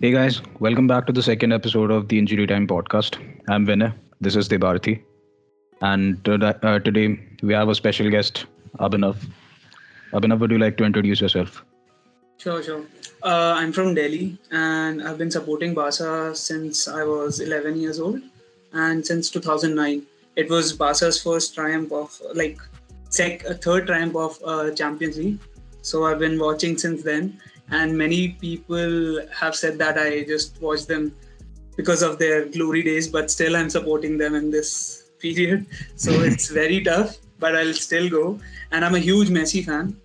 Hey guys, welcome back to the second episode of the Injury Time podcast. I'm Vinay. This is Debarthi. And uh, today we have a special guest, Abhinav. Abhinav, would you like to introduce yourself? Sure, sure. Uh, I'm from Delhi and I've been supporting Barca since I was 11 years old and since 2009. It was Barca's first triumph of, like, sec- third triumph of uh, Champions League. So I've been watching since then and many people have said that I just watch them because of their glory days, but still I'm supporting them in this period. So it's very tough, but I'll still go. And I'm a huge Messi fan,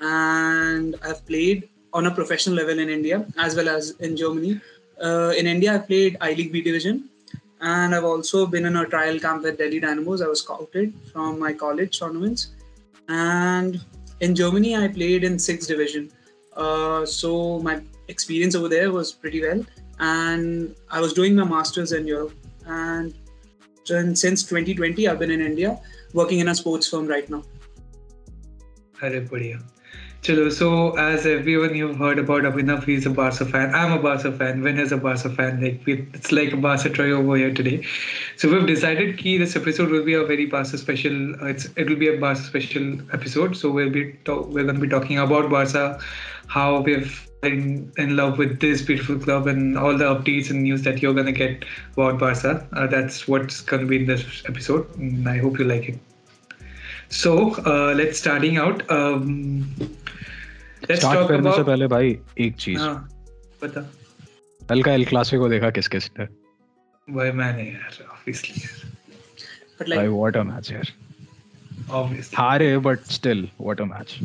and I've played on a professional level in India as well as in Germany. Uh, in India, I played I League B Division, and I've also been in a trial camp with Delhi Dynamos. I was scouted from my college tournaments, and in Germany, I played in sixth division. Uh, so my experience over there was pretty well, and I was doing my masters in Europe. And since 2020, I've been in India working in a sports firm right now. अरे बढ़िया Chalo, so as everyone you've heard about Abhinav, he's a Barca fan. I'm a Barca fan. Vin is a Barca fan. Like we, it's like a Barca trio over here today. So we've decided that this episode will be a very Barca special. Uh, it's it will be a Barca special episode. So we'll be talk, we're going to be talking about Barca, how we've been in love with this beautiful club, and all the updates and news that you're going to get about Barca. Uh, that's what's going to be in this episode. And I hope you like it. So uh, let's starting out. Um, start करने से पहले भाई एक चीज हाँ बता कल का एल क्लासिको देखा किस किस ने भाई मैंने यार ऑब्वियसली But like, भाई व्हाट अ मैच यार ऑब्वियसली हारे but still what a match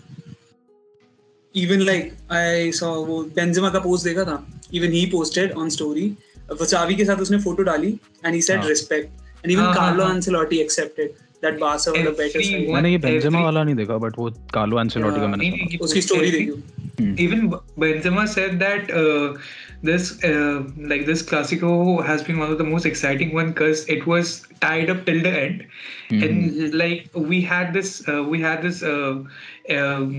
even like I saw वो बेंजेमा का पोस्ट देखा था even he posted on story वो चावी के साथ उसने फ़ोटो डाली and he said हाँ. respect and even हाँ, हाँ, Carlo हाँ. Ancelotti accepted that Barca were better side. मैंने ये बेंजेमा वाला नहीं देखा बट वो कार्लो एंसेलोटी का मैंने उसकी स्टोरी देखी Hmm. Even Benzema said that uh, this uh, like this Clasico has been one of the most exciting one because it was tied up till the end, Mhm. and like we had this uh, we had this uh, um,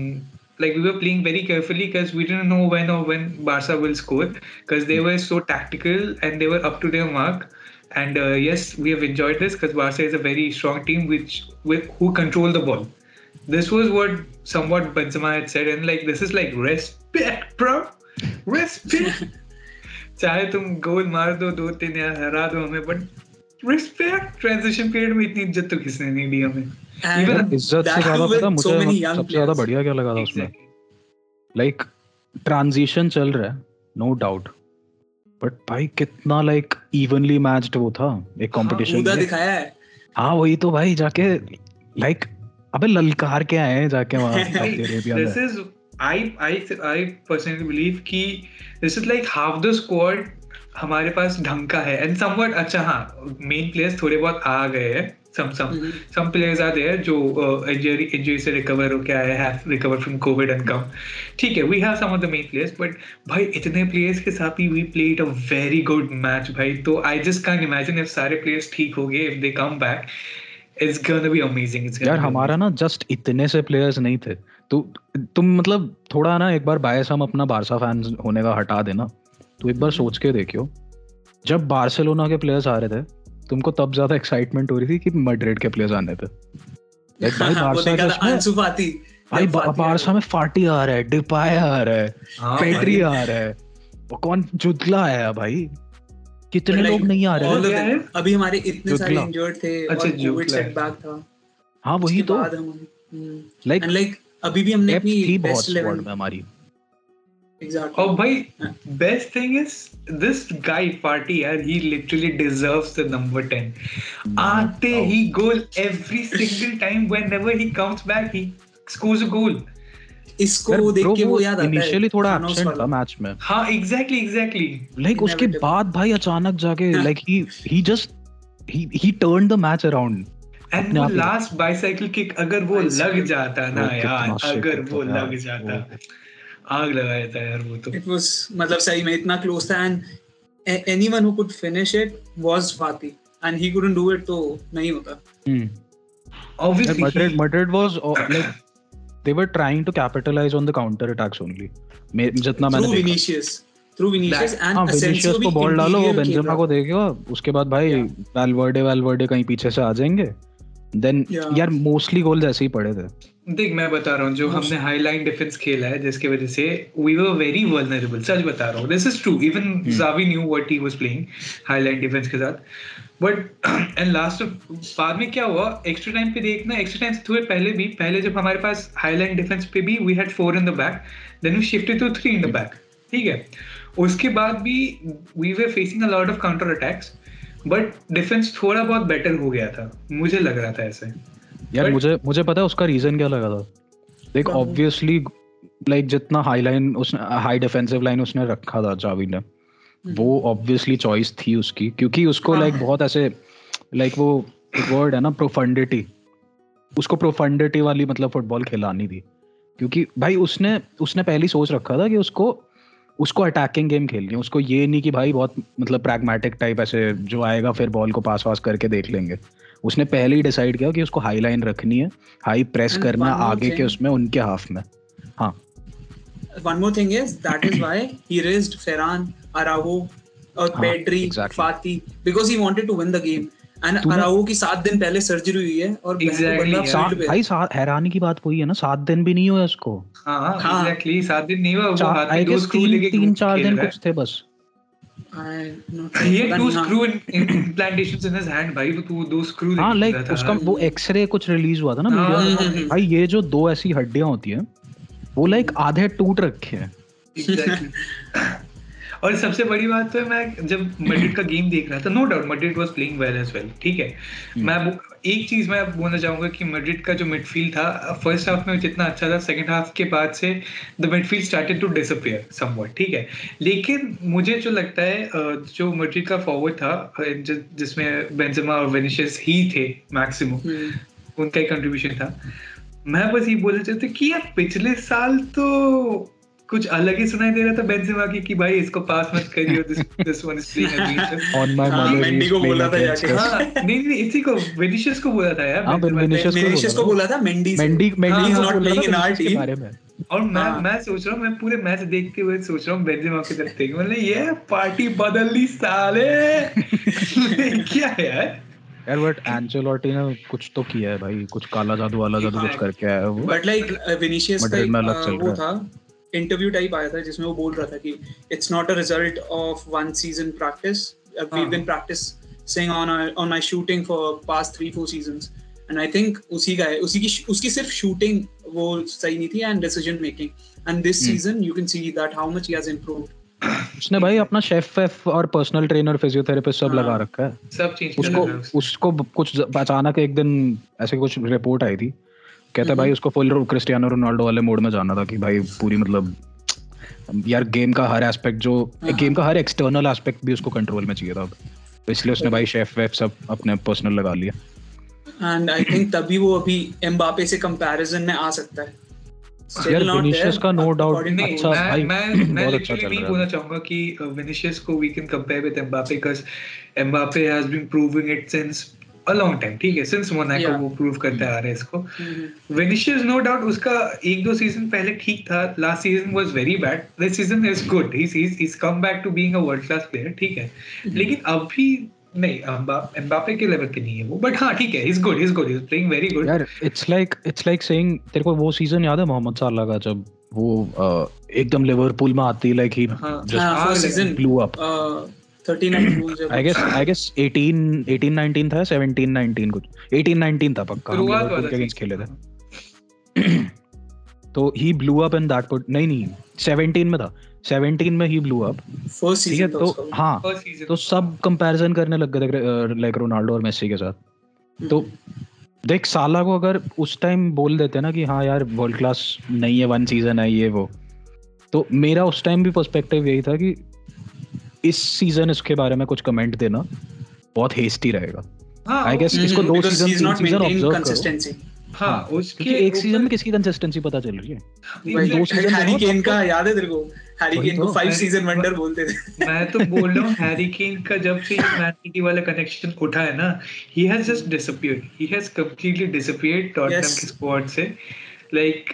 like we were playing very carefully because we didn't know when or when Barca will score because they were so tactical and they were up to their mark. And uh, yes, we have enjoyed this because Barca is a very strong team which with, who control the ball. This was what somewhat Benzema had said, and like this is like respect, bro, respect. चाहे तुम गोल मार दो दो तीन या हरा दो हमें बट रिस्पेक्ट ट्रांजिशन पीरियड में इतनी इज्जत तो किसने नहीं दी हमें And Even इज़्ज़त से ज़्यादा पता मुझे so सबसे ज़्यादा बढ़िया क्या लगा था उसमें? लाइक ट्रांजिशन चल रहा है नो डाउट बट भाई कितना लाइक इवनली मैच्ड वो था एक कंपटीशन में। दिखाया है। हाँ वही तो भाई जाके लाइक अबे ललकार के आए हैं जाके वहाँ सऊदी अरेबिया this में। is I I I personally believe कि this is like half the squad हमारे पास ढंग का है। And somewhat अच्छा हाँ मेन प्लेयर्स थोड़े बहुत आ गए हैं। Some some Mhm. some players are there जो इंजरी इंजरी से रिकवर होके आए have recovered from COVID and come ठीक है we have some of the main players but भाई इतने players के साथ ही we played a very good match भाई तो I just can't imagine if सारे players ठीक हो गए if they come back it's gonna be amazing it's gonna यार हमारा ना जस्ट इतने से प्लेयर्स नहीं थे तो तुम मतलब थोड़ा ना एक बार बायस हम अपना बारसा फ़ैन होने का हटा देना तो एक बार सोच के देखियो जब बार्सिलोना के प्लेयर्स आ रहे थे तुमको तब ज़्यादा एक्साइटमेंट हो रही थी कि मैड्रिड के प्लेयर्स आने पे Like भाई बारसा में फाटी आ रहा है डिपाय आ रहा है हाँ पेड्री भाई। आ रहा है। वो कौन? जुदला आया भाई। कितने लोग नहीं आ रहे. है? अभी हमारे इतने सारे इंजर्ड थे अच्छा, और कोविड सेटबैक था। हाँ वही तो। लाइक लाइक अभी भी हमने अपनी बेस्ट स्क्वाड लेवल में हमारी। एग्जैक्टली Oh, भाई best thing is this guy party यार he literally deserves the number 10 आते Oh. He goal every single time whenever he comes back he scores a goal इसको देख के वो याद आता है इनिशियली थोड़ा एब्सेंट। था मैच में हाँ exactly exactly लाइक उसके. बाद भाई अचानक जाके हाँ। Like he he just he he turn the match around and अपने वो ही- last bicycle kick अगर वो लग जाता ना यार अगर वो लग जाता आग लगा देता यार वो तो। इट वाज मतलब सही में इतना क्लोज था and anyone who could finish it was Fati and he couldn't do it तो नहीं होता। Obviously Madrid he- Madrid was uh, like they were trying to capitalize on the counter attacks only. जितना मैंने through देखा। Vinicius through Vinicius and हाँ Asensio Vinicius को ball डालो वो बेंजेमा को देखेगा उसके बाद भाई. वेलवर्डे वेलवर्डे कहीं पीछे से आ जाएँगे। Then Yeah. यार मोस्टली गोल्स ऐसे ही पड़े थे। देख मैं बता रहा हूँ जो हमने हाई लाइन डिफेंस खेला है जिसकी वजह से वी वर वेरी वल्नरेबल सच बता रहा हूँ। This is true even Xavi knew what he was playing high line defence के साथ। बट एंड लास्ट बाद में क्या हुआ? एक्स्ट्रा टाइम पे देखना एक्स्ट्रा टाइम से थोड़े पहले भी पहले जब हमारे पास हाई लाइन डिफेंस पे भी we had four in the back then we shifted to three in the back ठीक है? उसके बाद भी we were facing a lot of counter attacks but defence थोड़ा बहुत बेटर हो गया था। मुझे लग रहा था ऐसे। यार मुझे मुझे पता है उसका रीजन क्या लगा था? देख ऑब्वियसली लाइक जितना हाई लाइन उसने हाई डिफेंसिव लाइन उसने रखा था जावी ने वो ऑब्वियसली चॉइस थी उसकी क्योंकि उसको हाँ। लाइक बहुत ऐसे लाइक वो एक वर्ड है ना प्रोफंडिटी उसको प्रोफंडिटी वाली मतलब फुटबॉल खिलानी थी। क्योंकि भाई उसने उसने पहले ही सोच रखा था कि उसको उसको अटैकिंग गेम खेलनी है। उसको ये नहीं कि भाई बहुत मतलब प्रैग्मेटिक टाइप ऐसे जो आएगा फिर बॉल को पास वास करके देख लेंगे। उसने पहले ही डिसाइड किया कि उसको हाई लाइन रखनी है हाई प्रेस And करना है आगे के उसमें उनके हाफ़ में हाँ one more thing is that is why he raised Ferran, Araujo, और हाँ, Pedri, exactly. Fati because he wanted to win the game. And तूने- की सात दिन पहले सर्जरी हुई है और Exactly, है। भाई हैरानी की बात है ना सात दिन भी नहीं हुए उसको हाँ हाँ। एग्जैक्टली सात दिन नहीं हुआ वो हाथ में दो स्क्रू तीन लेके तीन चार दिन कुछ थे बस Not है। भाई वो दो लाइक। उसका वो एक्सरे कुछ रिलीज़ हुआ था ना हाँ, मीडिया भाई ये जो दो ऐसी हड्डियाँ होती हैं वो लाइक आधे टूट रखे हैं Exactly. और सबसे बड़ी बात तो है मैं जब मैड्रिड का गेम देख रहा था no doubt Madrid was playing well as well ठीक है? हम्म। मैं एक चीज़ मैं बोलना चाहूँगा कि मैड्रिड का जो मिडफील्ड था फ़र्स्ट हाफ़ में जितना अच्छा था सेकंड हाफ़ के बाद से the midfield started to disappear somewhat ठीक है? लेकिन मुझे जो लगता है जो मैड्रिड का फॉरवर्ड था जिसमें बेंजेमा और वेनिशियस ही थे मैक्सिमम हम्म, उनका ही कंट्रीब्यूशन था मैं बस ये बोलना चाहता कि यार पिछले साल तो कुछ अलग ही सुनाई दे रहा था बेंजेमा की कि भाई इसको पास मत करियो this this one is playing against on my हाँ, मदर मेंडी को बोला था जाके। हाँ नहीं नहीं इसी को विनिशियस को बोला था यार हाँ। विनिशियस को बोला था। मेंडी मेंडी मेंडी हाँ, को not बोला था playing in our Vinicius के team. बारे में। और मैं हाँ। मैं सोच रहा हूँ मैं पूरे मैच देखते हुए सोच रहा हूँ बेंजेमा की तरफ़ देख। मतलब ये पार्टी बदल ली साले। क्या है यार? यार बट एंचेलोटी ने कुछ तो किया है भाई कुछ काला जादू वाला जादू कुछ करके आया है वो। बट लाइक विनिशियस का वो था। इंटरव्यू टाइप आया था जिसमें वो बोल रहा था कि it's not a result of one season practice we. Been practising on on my shooting for past 3 4 seasons and I think उसी का है उसी की उसकी सिर्फ़ शूटिंग वो सही नहीं थी and decision making and this Hmm. Season you can see that how much he has improved उसने भाई अपना शेफ वेफ और पर्सनल ट्रेनर फिजियोथेरेपिस्ट सब हाँ। लगा रखा है। सब चेंज उसको उसको कुछ अचानक एक दिन ऐसे कुछ रिपोर्ट आई थी। कहता है भाई उसको फुल क्रिस्टियानो रोनाल्डो वाले मोड में जाना था कि भाई पूरी मतलब यार गेम का हर एस्पेक्ट जो हाँ। गेम का हर एक्सटर्नल एस्पेक्ट भी उसको कंट्रोल में चाहिए था तो इसलिए उसने भाई शेफ वेफ सब अपने पर्सनल लगा लिया एंड आई थिंक तभी वो अभी एम्बापे से कंपैरिजन में आ सकता है यार विनिशियस का to नहीं अच्छा मैं भाई, मैं मैं बहुत अच्छा लिटरली चल नहीं रहा है। बोलना चाहूँगा कि विनिशियस को we can compare with Mbappe because Mbappe has been proving it since a long time ठीक है? सिंस मोनाको वो प्रूव करता आ रहा है इसको। विनिशियस नो डाउट उसका एक दो सीज़न पहले ठीक था last season was very bad this season is good he is is come back to being a world class player ठीक है? लेकिन अभी नहीं एम्बापे के लेवल पे नहीं है वो बट हाँ ठीक है is good is good is playing very good यार it's like it's like saying तेरे को वो सीज़न याद है मोहम्मद साला का जब वो एकदम लिवरपूल में आती लाइक ही हाँ। just हाँ, first season. blew up 39 goals जब आई गेस आई गेस 18 18 19 था 17 19 कुछ। 18 19 था पक्का हम शुरुआत के अगेंस्ट खेले थे। तो he blew up in that put नहीं नहीं 17 में था। 17 में he blew up first season तो हाँ तो सब कंपैरिजन करने लग गए थे लाइक रोनाल्डो और मेसी के साथ। तो देख साला को अगर उस टाइम बोल देते ना कि हाँ यार वर्ल्ड क्लास नहीं है वन सीज़न है ये वो। तो मेरा उस टाइम भी पर्सपेक्टिव यही था कि इस सीज़न इसके बारे में कुछ कमेंट देना। बहुत हेस्टी रहेगा। हाँ आई गेस हम्म, इसको दो सीज़न तीन सीज़न ऑब्ज़र्व करो। consistency. हाँ उसके एक सीज़न में किसकी कंसिस्टेंसी पता चल रही है। दो season में हैरी केन का याद है तेरे को? हैरी केन को फाइव सीज़न वंडर बोलते थे। मैं तो बोल रहा हूँ हैरी केन का जब से मैन सिटी वाला कनेक्शन उठा है ना he has just disappeared he has completely disappeared Tottenham के स्क्वाड से। Like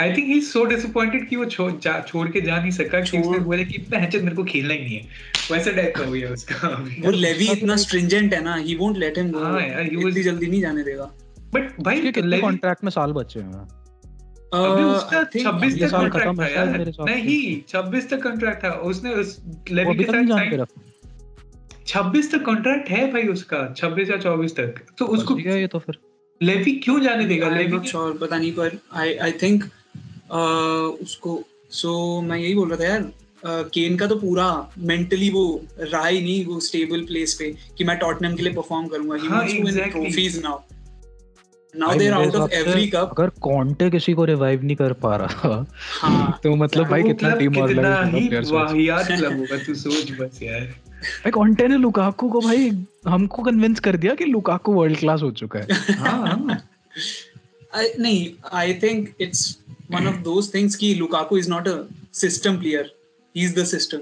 I think he so disappointed कि वो छोड़ जा, छोड़ के जा नहीं सका कि उसने बोला कि पहचान मेरे को खेलना ही नहीं है। वैसा टाइप का हो गया उसका वो लेवी इतना स्ट्रिंजेंट है ना he won't let him go हाँ यार, he was- इतनी जल्दी नहीं जाने देगा। बट भाई उसके कितने कॉन्ट्रैक्ट में साल बचे हैं? अभी उसका 26 तक कॉन्ट्रैक्ट था है यार। नहीं 26 तक कॉन्ट्रैक्ट था। उसने उस लेवी के साथ जान के sign- रखा 26 तक कॉन्ट्रैक्ट है भाई उसका 26 या 24 तक। तो उसको ये तो फिर। लेवी क्यों जाने देगा? लेवी sure, पता नहीं पर आई आई थिंक उसको सो so, मैं यही बोल रहा था यार केन का तो पूरा मेंटली वो रहा ही नहीं वो स्टेबल प्लेस पे कि मैं टॉटनहम के लिए परफॉर्म करूँगा he wants to win trophies now now they are out of every cup अगर कॉन्टे किसी को रिवाइव नहीं कर पा रहा हाँ। तो मतलब भाई कितना टीम कितना ऑर्गेनाइज ही प्लेयर्स वाहियात क्लब होगा तू सोच बस यार। भाई कॉन्टे ने लुकाकू को भाई हमको कन्विंस कर दिया कि लुकाकू वर्ल्ड क्लास हो चुका है। हाँ हाँ। I, नहीं I think it's one of those things कि Lukaku is not a system player he is the system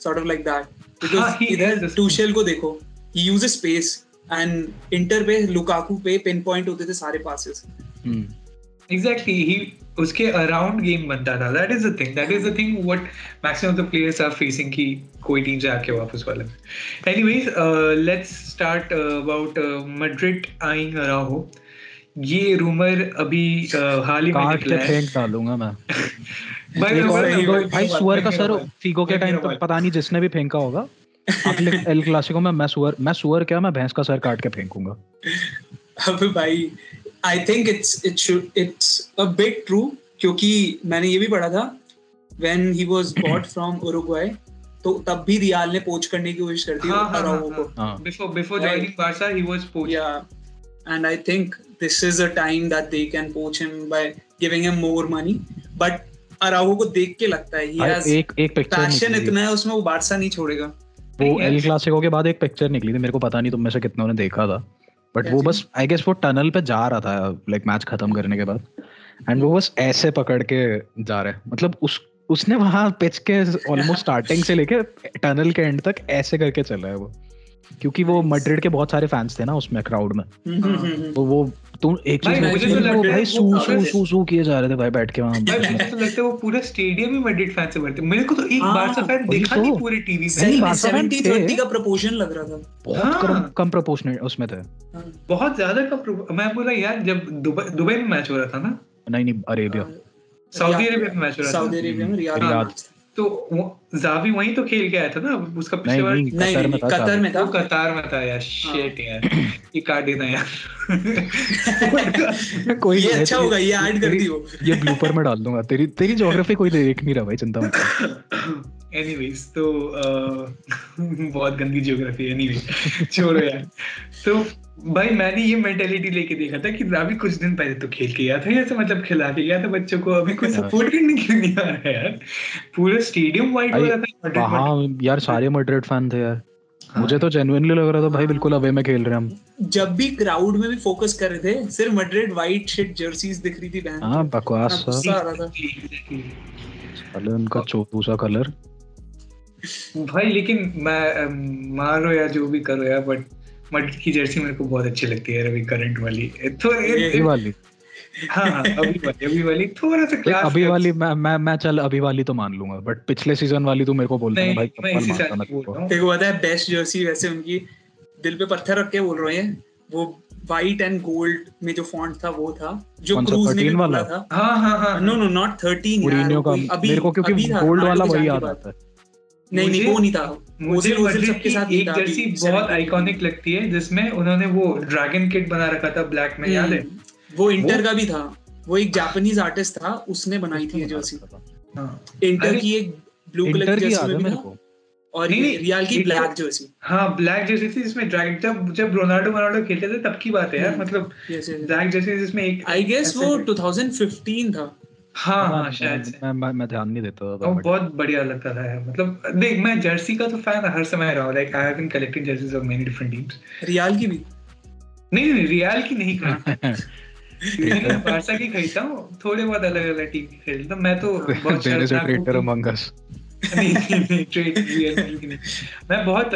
sort of like that हाँ, बिकॉज़ इधर टूशेल को देखो he uses space and Inter पे लुकाकू पे पिन पॉइंट होते थे सारे पासेस हम्म एग्जैक्टली ही उसके अराउंड गेम बनता था. That is the thing that is the thing what maximum of the players are facing की कोई टीम आके वापस वाले anyways let's start about Madrid eyeing Araujo ये रूमर अभी uh, हाल ही में निकला है. फेंक डालूँगा मैं. भाई मैं रहा भाई सुअर का सर फीगो के टाइम मेरा पे पता नहीं जिसने भी फेंका होगा। अगले एल क्लासिको में मैं सुअर मैं सुअर क्या मैं भैंस का सर काट के फेंकूँगा। अब भाई I think it's it should it's a bit true क्योंकि मैंने ये भी पढ़ा था when he was bought from Uruguay तो तब भी रियाल ने पोच करने की कोशिश कर दी हाँ, हाँ, अराउहो हाँ, को हाँ Before before Right. joining Barca, he was poached. Yeah, and I think this is a time that they can poach him by giving him more money. अराहो को देख के लगता है he भाई, has एक एक पिक्चर passion इतना है उसमें वो बारसा नहीं छोड़ेगा वो एल क्लासिको के बाद एक पिक्चर निकली थी मेरे को पता नहीं तुम में से कितनों ने देखा था बट वो बस आई गेस वो टनल पे जा रहा था लाइक मैच खत्म करने के बाद। एंड वो बस ऐसे पकड़ के जा रहे है। मतलब उस उसने वहाँ पिच के ऑलमोस्ट स्टार्टिंग से लेके टनल के एंड तक ऐसे करके चला है वो। क्योंकि वो. मड्रिड के बहुत सारे फैंस थे ना उसमें क्राउड में। हम्म, हम्म, हम्म, तो वो तुम एक चीज़ मुझे तो करी, लग वो है भाई सू सू सू सू किए जा रहे थे भाई बैठ के वहाँ भाई मुझे तो लगता है वो पूरा स्टेडियम ही मैड्रिड फ़ैन से भरते मेरे को तो एक हाँ, बारसा फ़ैन देखा तो। नहीं पूरे टीवी पे नहीं, सही में बारसा fan 70 30 का प्रपोर्शन लग रहा था। बहुत हाँ। कम कम प्रोपोर्शनल उसमें थे। हाँ। बहुत ज़्यादा का मैं बोला यार जब दुबई दुबई में मैच हो रहा था ना? नहीं नहीं अरेबिया। सऊदी अरेबिया में मैच हो रहा था। सऊदी अरेबिया में रियाद तो जावी वहीं तो खेल के आया था ना? उसका पिछले बार नहीं नहीं कतर नहीं, कतर में था। वो कतार में था यार शेट यार ये काट देना यार। कोई ये अच्छा होगा ये ऐड कर दियो। ये ब्लूपर में डाल दूँगा तेरी तेरी ज्योग्राफी कोई देख नहीं रहा भाई चिंता मत। एनीवेज तो बहुत गंदी ज्योग्राफी एनीवे छोड़ो यार। तो भाई मैंने ये मेंटेलिटी लेके देखा था कि रावी कुछ दिन पहले तो खेल के गया था ऐसे मतलब खिला के गया था बच्चों को अभी कोई हाँ। सपोर्ट करने क्यों नहीं आ रहा है यार पूरा स्टेडियम वाइट हो रहा था। वहाँ यार सारे मड्रिड फ़ैन थे यार मुझे तो जेन्युइनली लग रहा था भाई बिल्कुल अवे में खेल रहे हम जब भी क्राउड में भी फोकस कर रहे थे सिर्फ़ मड्रिड वाइट शिट जर्सीज दिख रही थी बहन हाँ बकवास था. साले उनका चोटू सा कलर भाई लेकिन मैं मारो या जो भी करो यार बट मड्रिड की जर्सी मेरे को बहुत अच्छी लगती है अभी करंट वाली। तो अभी वाली। हाँ हाँ अभी वाली अभी वाली। थोड़ा सा क्लास अभी वाली मैं मैं मैं चल अभी वाली तो मान लूँगा बट पिछले सीज़न वाली तो मेरे को बोलता है भाई मैं इसी साल बोल रहा हूँ। देखो पता है बेस्ट जर्सी वैसे उनकी दिल पे पत्थर रख के बोल रहे हैं वो वाइट एंड गोल्ड में जो फॉन्ट था वो था जो क्रूज ने भी वाला? था। हाँ हाँ हाँ नो नो नॉट 13 यार का अभी मेरे को क्योंकि गोल्ड वाला वही याद आता है। नहीं नहीं वो नहीं था। मुझे ओजिल सबके साथ एक जर्सी बहुत 17 आइकॉनिक लगती है जिसमें उन्होंने वो ड्रैगन किड बना रखा था ब्लैक में याद है? हम्म, वो इंटर का भी था। वो एक जापानीज आर्टिस्ट था उसने बनाई थी ये जर्सी हाँ। इंटर की एक ब्लू कलर की जर्सी में मेरे को। और नहीं, नहीं, रियल की ब्लैक जर्सी। हाँ ब्लैक जर्सी थी जिसमें ड्रैगन जब जब रोनाल्डो रोनाल्डो खेलते थे तब की बात है यार हम्म। मतलब ब्लैक जर्सी जिसमें एक आई गेस वो 2015 था। हाँ हाँ शायद से। मैं मैं मैं ध्यान नहीं देता था और बहुत बढ़िया लगता था यार मतलब देख मैं जर्सी का तो फ़ैन हर समय रहा हूँ like I have been collecting jerseys of many different teams Real की भी? नहीं नहीं रियल की नहीं कहा बारसा की खरीदता हूँ थोड़े बहुत अलग अलग टीम की खरीदता हूँ मैं तो बहुत हूँ नहीं नहीं ट्रेड मैं बहुत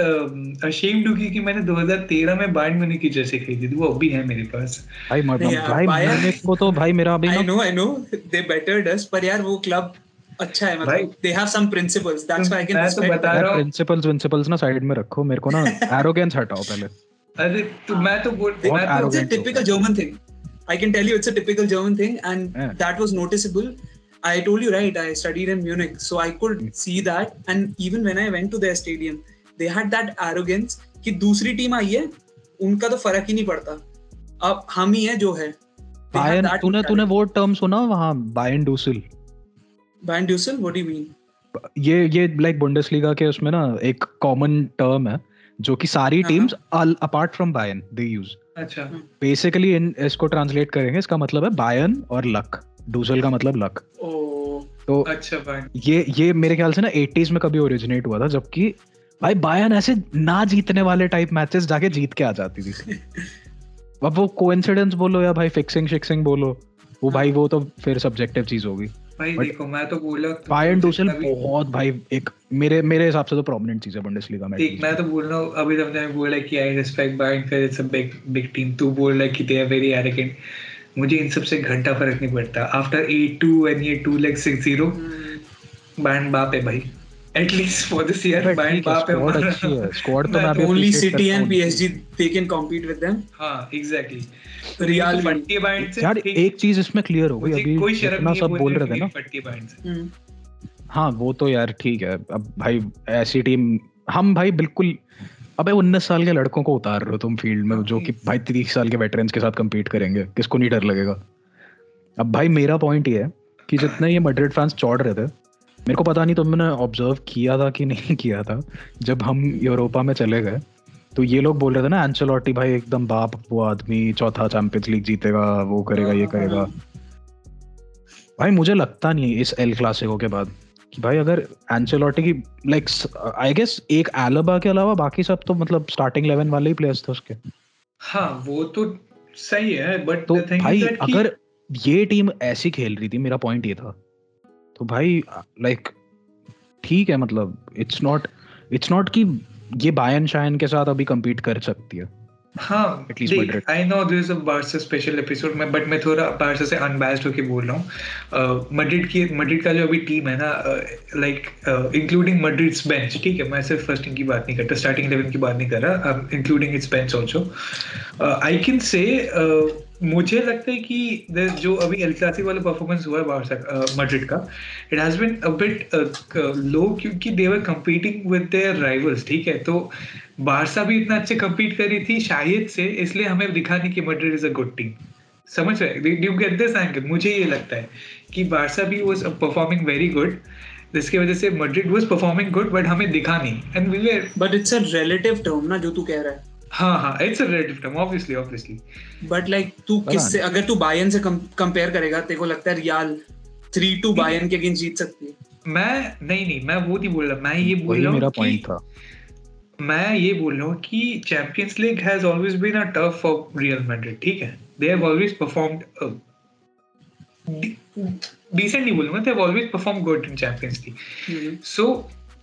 अशेम्ड हूँ कि मैंने 2013 में बायर्न म्यूनिख की जर्सी खरीदी थी वो अभी है मेरे पास। भाई मतलब भाई म्यूनिख को तो भाई मेरा अभी आई ना आई नो दे बेटर्ड अस पर यार वो क्लब अच्छा है मतलब they have some principles that's why I can मैं तो बता रहा हूँ प्रिंसिपल्स प्रिंसिपल्स ना साइड में रखो मेरे को ना एरोगेंस हटाओ पहले। अरे तो मैं तो बोल मैं तो it's a arrogant typical German thing. I can tell you it's a typical German thing, and I told you right. I studied in Munich, so I could Hmm. see that. And even when I went to their stadium, they had that arrogance कि दूसरी team आई है उनका तो फ़र्क ही नहीं पड़ता अब हम ही है जो है that तूने तूने वो टर्म सुना वहाँ Bayern Dussel Bayern Dussel, what do you mean? ये ये लाइक बुंडेसलीगा के उसमें ना एक कॉमन टर्म है जो कि सारी हाँ, teams apart from Bayern they use अच्छा बेसिकली इन इसको ट्रांसलेट करेंगे इसका मतलब है बायर्न और लक डूजल का मतलब लक तो अच्छा भाई ये ये मेरे ख्याल से ना 80s में कभी ओरिजिनेट हुआ था जबकि भाई बायर्न ऐसे ना जीतने वाले टाइप मैचेस जाके जीत के आ जाती थी। अब वो कोइंसिडेंस बोलो या भाई फिक्सिंग शिक्सिंग बोलो वो भाई वो तो फिर सब्जेक्टिव चीज़ होगी। भाई देखो मैं तो बोला बायर्न डूसल बहुत भाई एक मेरे मेरे हिसाब से तो प्रोमिनेंट चीज़ है बुंडेसलीगा में। देख मैं तो बोल रहा हूँ अभी तुमने बोला कि आई रिस्पेक्ट बायर्न फिर it's a big big team तू बोल रहा है कि दे आर वेरी एरोगेंट मुझे इन सबसे घंटा फ़र्क नहीं पड़ता आफ्टर 8-2 एंड ये 2 लेग 6-0 hmm. बायर्न बाप है भाई at least for this year Bayern बाप है स्क्वाड हमारा। अच्छी है स्क्वाड तो मैं मैं भी only appreciate City करता and हूँ। PSG they can compete with them. हाँ एग्जैक्टली। फटती है बायर्न से यार एक चीज़ इसमें क्लियर हो गई अभी कोई शर्म नहीं सब बोल रहे थे ना है बायर्न से Hmm. हाँ वो तो यार ठीक है अब भाई ऐसी टीम हम भाई बिल्कुल अबे उन्नीस साल के लड़कों को उतार रहे हो तुम फ़ील्ड में जो कि भाई तीस साल के वेटरन्स के साथ कम्पीट करेंगे। किसको नहीं डर लगेगा? अब भाई मेरा पॉइंट ये है कि जितने ये मड्रिड फैंस चौड़ रहे थे मेरे को पता नहीं तुमने ऑब्ज़र्व किया था कि नहीं किया था। जब हम यूरोपा में चले गए तो ये लोग बोल रहे थे ना एंचेलोटी भाई एकदम बाप वो आदमी चौथा चैंपियंस लीग जीतेगा वो करेगा ये करेगा। भाई मुझे लगता नहीं इस एल क्लासिको के बाद। कि भाई अगर एंचेलोटी की लाइक आई गेस एक एलबा के अलावा बाकी सब तो मतलब स्टार्टिंग 11 वाले ही प्लेयर्स थे उसके। हाँ वो तो सही है बट तो भाई अगर ये टीम ऐसी खेल रही थी मेरा पॉइंट ये था। तो भाई लाइक ठीक है मतलब इट्स नॉट इट्स नॉट कि ये बायन शायन के साथ अभी compete कर सकती है। हाँ. I know this Barca special episode में बट मैं थोड़ा बार्सा से अनबैस्ड होकर बोल रहा हूँ। मड्रिड की मड्रिड का जो अभी टीम है ना लाइक इंक्लूडिंग मड्रिड्स बेंच ठीक है? मैं सिर्फ़ फ़र्स्ट टीम की बात नहीं करता स्टार्टिंग इलेवन की बात नहीं कर रहा including it's bench also I can say मुझे लगता है कि जो अभी एल क्लासिक वाला परफॉर्मेंस हुआ है बार्सा मड्रिड का it has been a bit low क्योंकि they were competing with their rivals ठीक है? तो बारसा भी इतना अच्छे compete कर रही थी, शायद से, इसलिए हमें दिखा नहीं कि Madrid is a good team समझ रहे? यू गेट दिस एंगल मुझे ये लगता है कि बारसा भी वाज परफॉर्मिंग वेरी गुड जिसकी वजह से Madrid was performing good but हमें दिखा नहीं। And we were But it's a relative term ना, जो तू कह रहा है। हाँ हाँ it's a relative term obviously obviously but like तू किससे अगर तू बायन से कंपेयर करेगा तेरे को लगता है रियाल थ्री टू बायन के अगेंस्ट जीत सकती है। मैं नहीं नहीं मैं वो नहीं बोल रहा मैं ये बोल रहा मेरा हूँ पॉइंट था। मैं ये बोल रहा हूँ कि Champions League has always been a tough for Real Madrid ठीक है? They have always performed decent नहीं बोलूँगा they have always perform good in Champions League so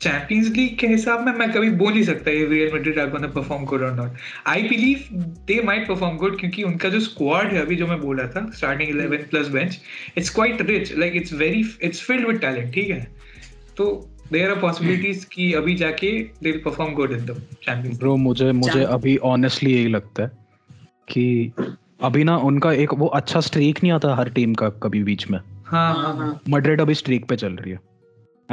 Champions League के हिसाब में मैं कभी बोल नहीं सकता ये Real Madrid are gonna perform good और not I believe they might perform good क्योंकि उनका जो स्क्वाड है अभी जो मैं बोला था starting 11 plus bench it's quite rich like it's very it's filled with talent ठीक है? तो देयर आर पॉसिबिलिटीज कि अभी जाके they will perform good in the Champions bro मुझे मुझे अभी ऑनेस्टली यही लगता है कि अभी ना उनका एक वो अच्छा स्ट्रीक नहीं आता हर टीम का कभी बीच में। हाँ हाँ हाँ। हाँ मड्रिड अभी स्ट्रीक पे चल रही है।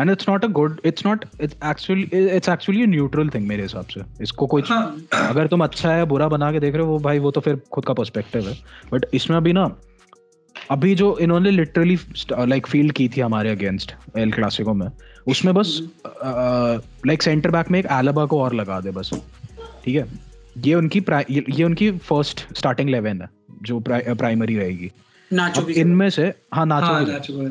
And it's not a good it's not it's actually it's actually neutral thing मेरे हिसाब से। इसको कोई हाँ। अगर तुम अच्छा है बुरा बना के देख रहे हो वो भाई वो तो फिर खुद का पर्सपेक्टिव है। बट इसमें अभी ना अभी जो इन्होंने लिटरली लाइक फ़ील्ड की थी हमारे अगेंस्ट एल क्लासिको में उसमें बस लाइक सेंटर बैक में एक एलाबा को और लगा दे बस। ठीक है? ये उनकी ये, ये उनकी फ़र्स्ट स्टार्टिंग इलेवन है जो प्राइमरी रहेगी। इनमें से हाँ नाचो है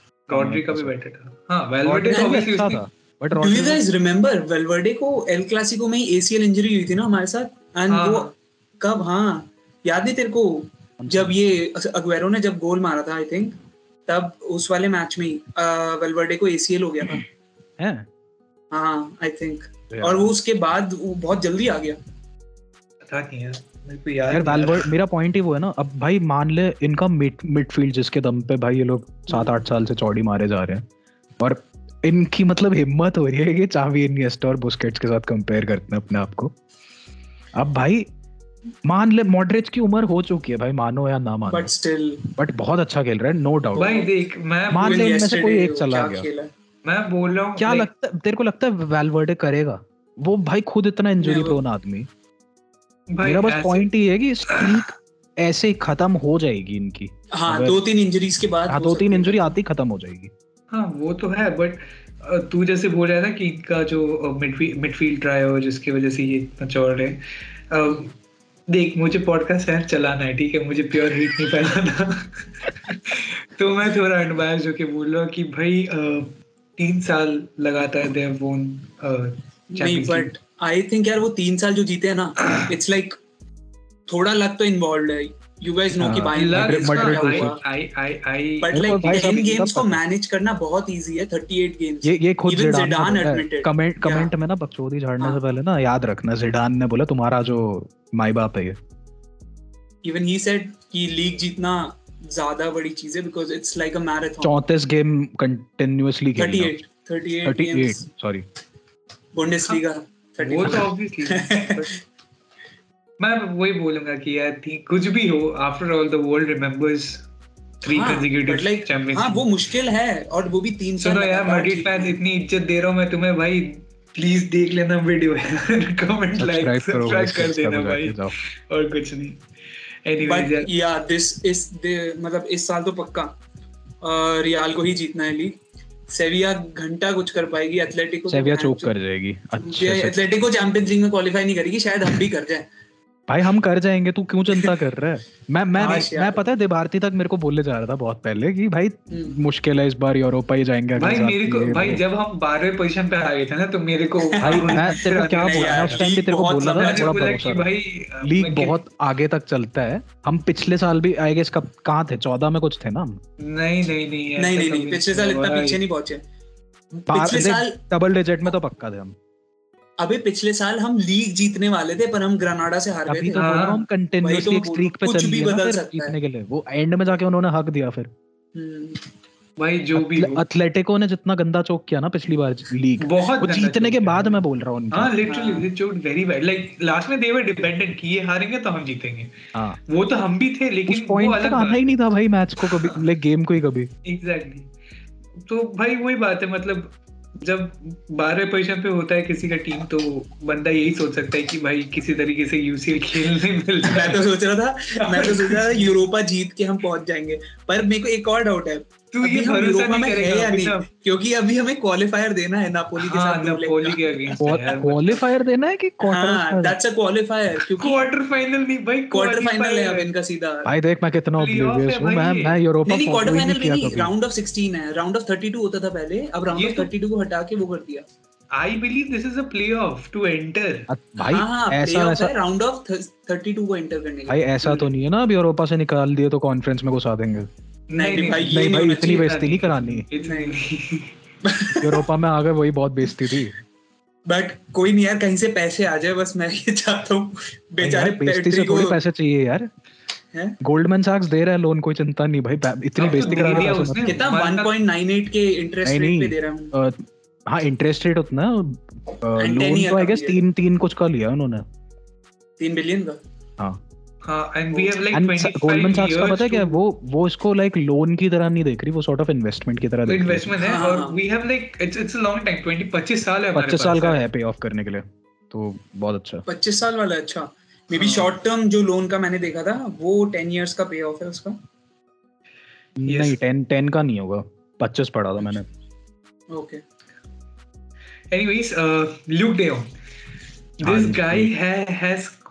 रॉड्री का भी बेटर था। हाँ वेलवर्डे तो का भी उसने था Do you Rodri guys remember Valverde को एल क्लासिको में ही ACL इंजरी हुई थी ना हमारे साथ? एंड वो हाँ। कब? हाँ याद नहीं तेरे को? जब ये अग्वेरो ने जब गोल मारा था आई थिंक तब उस वाले मैच में वेलवर्डे को ACL हो गया था। है? हाँ आई थिंक और वो उसके बाद वो बहुत जल्दी आ गया। पता नहीं यार यार। वेलवर्ड मेरा पॉइंट ही वो है ना। अब भाई मान ले इनका मिड मिडफील्ड जिसके दम पे भाई ये लोग सात आठ साल से चौड़ी मारे जा रहे हैं। और इनकी मतलब हिम्मत हो रही है कि चावी इनिएस्टा और बुस्केट्स के साथ कंपेयर करते हैं अपने आप को। अब भाई मान ले मॉडरेज की उम्र हो चुकी है भाई मानो या ना मानो। बट स्टिल बट बहुत अच्छा खेल रहा है नो डाउट भाई देख मैं मान ले इनमें से कोई एक चला गया। मैं बोल रहा हूँ क्या लगता है तेरे को लगता है वेलवर्डे करेगा? वो भाई खुद इतना इंजरी प्रोन आदमी। मेरा बस पॉइंट ही है कि स्ट्रीक ऐसे ही खत्म हो जाएगी इनकी। हाँ दो तीन इंजरीज के बाद हाँ दो तीन इंजरी आती खत्म हो जाएगी। हाँ वो तो है बट तू जैसे बोल रहा था कि इनका जो मिडफील्ड रहा है जिसकी वजह से ये इतना चौड़ रहे देख मुझे पॉडकास्ट यार चलाना है ठीक है? मुझे प्योर हीट नहीं फैलाना। तो मैं थोड़ा अनबायस होके बोल रहा हूँ कि भाई तीन साल लगातार दे हैव नहीं बट आई थिंक यार वो तीन साल जो जीते हैं ना इट्स लाइक थोड़ा लक तो इन्वॉल्व है। यू गाइस नो कि हाँ, आई बट लाइक भाई, 10 सब- गेम्स को है। मैनेज करना बहुत इजी है 38 गेम्स ये ये खुद Even जिडान है admitted. कमेंट. कमेंट में ना बकचोदी झाड़ने हाँ. से पहले ना याद रखना जिडान ने बोला तुम्हारा जो माई बाप है ये। इवन ही सेड कि लीग जीतना ज़्यादा बड़ी चीज़ है because it's like a marathon चौंतीस game continuously 38 38 38 games sorry Bundesliga वो तो ऑब्वियसली मैं वही बोलूँगा कि यार थी- कुछ भी हो after all the world remembers three consecutive like, Champions हाँ वो मुश्किल है और वो भी तीन साल सुनो यार मैड्रिड फैंस इतनी इज़्ज़त दे रहा हूँ मैं तुम्हें भाई प्लीज़ देख लेना वीडियो कमेंट लाइक सब्सक्राइब कर देना भाई और कुछ नहीं। एनीवेज यार। या दिस इस दे- मतलब इस साल तो पक्का रियाल को ही जीतना है लीग सेविया घंटा कुछ कर पाएगी एथलेटिको सेविया चोक कर जाएगी। अच्छा एथलेटिको चैंपियंस लीग में क्वालिफाई नहीं करेगी शायद हम भी कर जाए। भाई हम कर जाएँगे तू क्यों चिंता कर रहा है? मैं मैं मैं पता है देबारती तक मेरे को बोलने जा रहा था बहुत पहले कि भाई हम्म। मुश्किल है इस बार यूरोपा ही जाएँगे अगले भाई मेरे को भाई जब हम बारहवें पोजीशन पे आ गए थे ना तो मेरे को भाई मैं तेरे को क्या बोला? मैं उस टाइम भी तेरे को बोला था थोड़ा भरोसा कि भाई लीग बहुत आगे तक चलता है। हम पिछले साल भी आई गेस कब कहाँ थे? चौदह में कुछ थे ना हम? नहीं नहीं नहीं नहीं नहीं पिछले साल इतना पीछे नहीं पहुँचे। पिछले साल डबल डिजिट में तो पक्का थे हम। अबे पिछले साल हम लीग जीतने वाले थे पर हम ग्रनाडा से हार गए थे। तो रहा हूँ हम वही कंटिन्यूअसली तो एक स्ट्रीक पे चल भी लिए बदल सकता जीतने के लिए। वो एंड में जाके उन्होंने हक दिया फिर। हम्म, भाई जो भी हो। एथलेटिको ने जितना गंदा चोक किया ना पिछली बार लीग बहुत वो जीतने के बाद मैं बोल रहा हूँ हाँ लिटरली हाँ। दे चोट वेरी बैड लाइक लास्ट में दे वर डिपेंडेंट कि ये हारेंगे तो हम जीतेंगे। हाँ। वो तो हम भी थे लेकिन वो पॉइंट अलग तक आना ही नहीं था भाई मैच को कभी लाइक गेम को ही कभी। एग्जैक्टली तो भाई वही बात है मतलब जब बारहवें पोजिशन पे होता है किसी का टीम तो बंदा यही सोच सकता है कि भाई किसी तरीके से यूसीएल खेलने मिल मैं तो सोच रहा था मैं तो सोच रहा था यूरोपा जीत के हम पहुँच जाएँगे। पर मेरे को एक और डाउट है तू अभी ये भरोसा नहीं करेगा नहीं? क्योंकि अभी हमें क्वालिफायर देना है नापोली के हाँ साथ नापोली के अगेंस्ट क्वालिफायर देना है कि हाँ क्वार्टर दैट्स अ क्वालिफायर क्योंकि क्वार्टर फाइनल नहीं भाई क्वार्टर फाइनल है अब इनका सीधा। भाई देख मैं कितना Playoff ऑब्लिवियस है। मैं मैं यूरोपा नहीं नहीं क्वार्टर फाइनल नहीं राउंड ऑफ़ 16 है। राउंड ऑफ़ 32 होता था पहले अब राउंड ऑफ़ तो- 32 को हटा के वो कर दिया। I believe this is a play off to enter भाई हाँ हाँ ऐसा ऐसा है राउंड ऑफ़ 32 को एंटर करने के भाई ऐसा तो नहीं है ना अब यूरोपा से निकाल दिए तो कॉन्फ्रेंस में घुसा देंगे। नहीं, नहीं, भाई, ये नहीं नहीं भाई इतनी बेइज्जती नहीं करानी। नहीं। यूरोपा में आ गए वही बहुत बेइज्जती थी। बट कोई नहीं यार कहीं से पैसे आ जाए बस मैं ये चाहता हूँ बेचारे बेइज्जती से थोड़ी पैसे चाहिए यार। गोल्डमैन सैक्स दे रहा है लोन कोई चिंता नहीं भाई इतनी बेइज्जती करा पैसे उसने। कितना मतलब- 1.98 के इंटरेस्ट रेट पे दे रहा हूँ। हाँ इंटरेस्ट रेट उतना लोन तो आई गेस है। तीन तीन कुछ का लिया उन्होंने। तीन बिलियन का? हाँ। हाँ and we have like and 25 Goldman सैक्स का पता है क्या? वो वो इसको लाइक लोन की तरह नहीं देख रही वो सॉर्ट ऑफ़ इन्वेस्टमेंट की तरह देख इन्वेस्टमेंट है। हाँ, और हाँ। We have like it's it's a long time 20 25 साल है हमारे पच्चीस पास साल का यार। है पे ऑफ़ करने के लिए तो बहुत अच्छा। 25 साल वाला है, अच्छा। मे बी हाँ। शॉर्ट टर्म जो लोन का मैंने देखा था वो 10 इयर्स का पे ऑफ़ है उसका। नहीं टेन टेन का नहीं होगा पच्चीस पढ़ा था मैंने। ओके uh,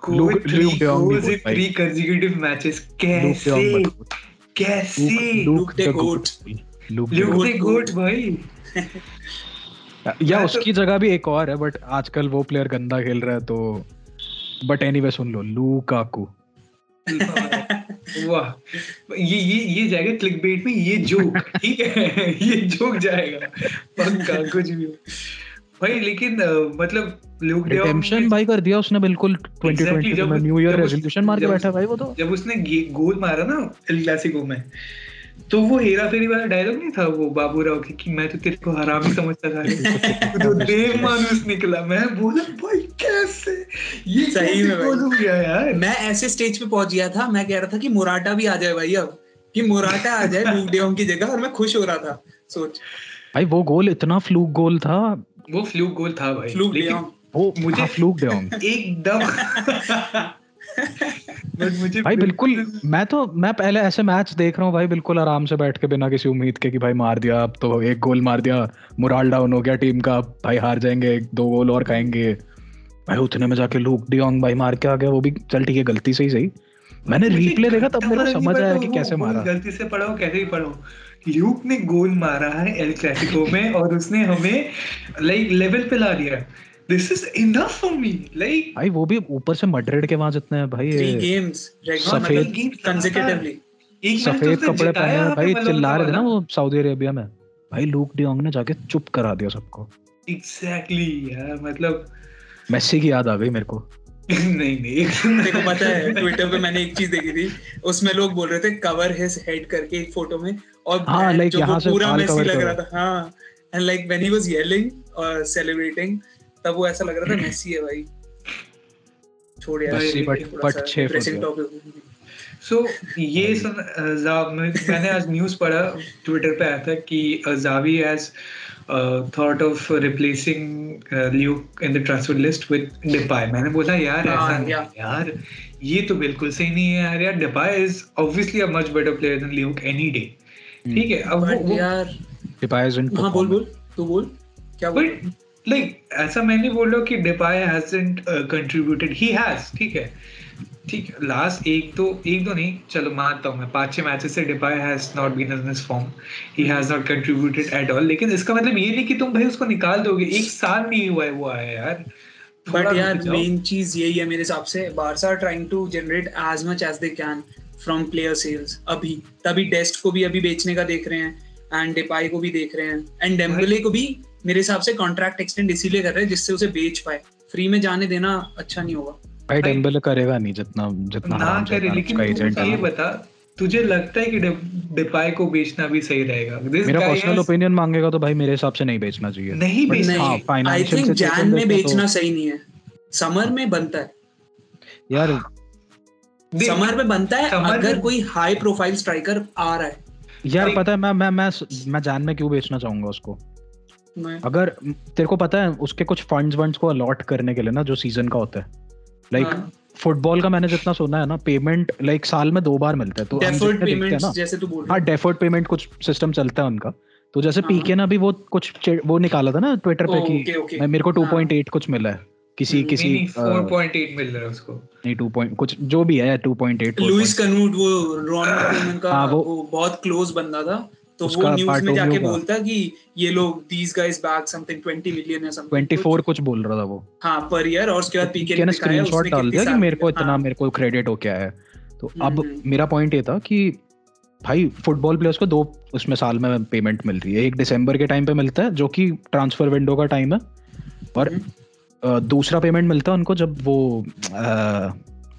हाँ, कैसे? कैसे? लूक लूक भाई. या उसकी जगह भी एक और है बट आजकल वो प्लेयर गंदा खेल रहा है तो बट एनी एनीवे सुन लो लूकाकू। वाह। ये ये ये जाएगा क्लिकबेट में ये जोक ठीक है? ये जोक जाएगा। पक्का कुछ भी। हो भाई लेकिन मतलब लुक डे रिडेम्पशन भाई कर दिया उसने बिल्कुल 2020 Exactly, में न्यू ईयर रेजोल्यूशन मार के बैठा भाई वो तो। जब उसने गोल मारा ना एल क्लासिको में तो वो हेरा फेरी वाला डायलॉग नहीं था वो बाबू राव की कि मैं तो तेरे को हरामी समझता था। तू देव मानुस निकला। मैं बोला भाई कैसे? ये सही में। गोल गया यार? मैं ऐसे स्टेज पे पहुँच गया था मैं कह रहा था कि मुराटा भी आ जाए भाई अब कि मुराटा आ जाए लूक डेओंग की जगह और मैं खुश हो रहा था। सोच। भाई वो गोल इतना फ्लूक गोल था वो फ्लूक गोल था भाई फ्लूक लेकिन वो मुझे- फ्लूक देओंग एकदम। मुझे भाई बिल्कुल मैं तो मैं पहले ऐसे मैच देख रहा हूँ भाई बिल्कुल आराम से बैठ के बिना किसी उम्मीद के कि भाई मार दिया अब तो एक गोल मार दिया मुराल डाउन हो गया टीम का भाई हार जाएँगे एक दो गोल और खाएँगे। भाई उतने में जाके लूक डियोंग भाई मार के आ गया वो भी चल ठीक है गलती से ही सही। मैंने रिप्ले देखा तब मेरे को समझ आया कि कैसे मारा। गलती से पढ़ो कैसे भी पढ़ो ल्यूक ने गोल मारा है एल क्लासिको में और उसने हमें लाइक लेवल पे ला दिया this is enough for me like भाई वो भी ऊपर से मड्रिड के वहाँ जितने हैं भाई थ्री गेम्स सफेद- कंसेक्यूटिवली एक मैच सफ़ेद तो उसने कपड़े पहने हैं भाई चिल्ला रहे थे ना वो सऊदी अरेबिया में। भाई लूक डियोंग ने जाके चुप करा दिया सबको। एग्जैक्टली यार मतलब मेसी की याद आ गई मेरे को। नहीं नहीं देखो पता है ट्विटर पे मैंने एक चीज़ देखी थी उसमें लोग बोल रहे थे कवर हिज हेड करके एक फ़ोटो में और हाँ, like जो वो पूरा मेसी लग रहा था। हाँ and like when he was yelling और सेलिब्रेटिंग तब वो ऐसा लग रहा था मेसी है भाई। छोड़ यार but सा छह फुट। सो ये सुन मैंने आज न्यूज़ पढ़ा ट्विटर पे आया था कि Xavi has thought of replacing Luuk in the transfer list with Depay मैंने बोला यार हाँ, ऐसा नहीं. यार ये तो बिल्कुल सही नहीं है यार। यार Depay is obviously a much better player than Luuk any day ठीक है अब वो, यार। डिपाइज हाँ बोल बोल तू बोल क्या बोल? बट लाइक ऐसा मैं नहीं बोल रहा कि Depay hasn't contributed he has ठीक है। ठीक लास्ट एक दो एक दो नहीं चलो मानता हूँ मैं पाँच छह मैचेस से Depay has not been in this form he has not contributed at all लेकिन इसका मतलब ये नहीं कि तुम भाई उसको निकाल दोगे। एक साल नहीं हुआ है वो आया यार। बट यार मेन चीज़ यही है मेरे हिसाब से Barca trying to generate as much as they can from player sales अभी। तभी डेस्ट को भी अभी बेचने का देख रहे हैं एंड डिपाई को भी देख रहे हैं एंड डेम्बले को भी मेरे हिसाब से कॉन्ट्रैक्ट एक्सटेंड इसीलिए कर रहे हैं जिससे उसे बेच पाए। फ्री में जाने देना अच्छा नहीं होगा। भाई डेम्बेले करेगा नहीं जितना जितना ना करे लेकिन तू ये बता तुझे लगता है कि डिपाई को बेचना भी सही रहेगा? मेरा पर्सनल ओपिनियन मांगेगा तो भाई मेरे हिसाब से नहीं बेचना चाहिए। नहीं बेचना। हाँ, आई थिंक जैन में तो- बेचना सही नहीं है। समर में बनता है। यार समर में बनता है अगर में- कोई हाई प्रोफ़ाइल स्ट्राइकर आ रहा है। यार पता है मैं मैं मैं मैं जान में क्यों बेचना चाहूँगा उसको? अगर तेरे को पता है उसके कुछ फंड्स वंड्स को अलॉट करने के लिए ना जो सीज़न का होता है। लाइक हाँ, फुटबॉल का मैंने जितना सुना है ना पेमेंट लाइक साल में दो बार मिलता है। तो हैं ना जैसे तू बोल हाँ है। डेफर्ड पेमेंट कुछ सिस्टम चलता है उनका। तो जैसे हाँ। पीके ने भी वो कुछ वो निकाला था ना ट्विटर पे कि मेरे को हाँ। 2.8 कुछ मिला है। किसी हम्म, किसी नहीं नहीं अ, 4.8 मिल रहा है उसको। नहीं 2 पॉइंट कुछ जो भी है 2.8 लुइस कनूट वो कोमन का हाँ, वो- वो बहुत क्लोज बंदा था तो वो न्यूज़ में जाके बोलता कि ये लोग these guys back something 20 million या समथिंग 24 कुछ बोल रहा था वो। हाँ पर ईयर और उसके बाद पीके ने स्क्रीनशॉट डाल दिया कि मेरे को इतना हाँ, मेरे को क्रेडिट हो क्या है। तो अब हम्म। मेरा पॉइंट ये था कि भाई फुटबॉल प्लेयर्स को दो उसमें साल में पेमेंट मिल रही है। एक दिसंबर के टाइम पे मिलता है जो कि ट्रांसफ़र विंडो का टाइम है। और हम्म। दूसरा पेमेंट मिलता है उनको जब वो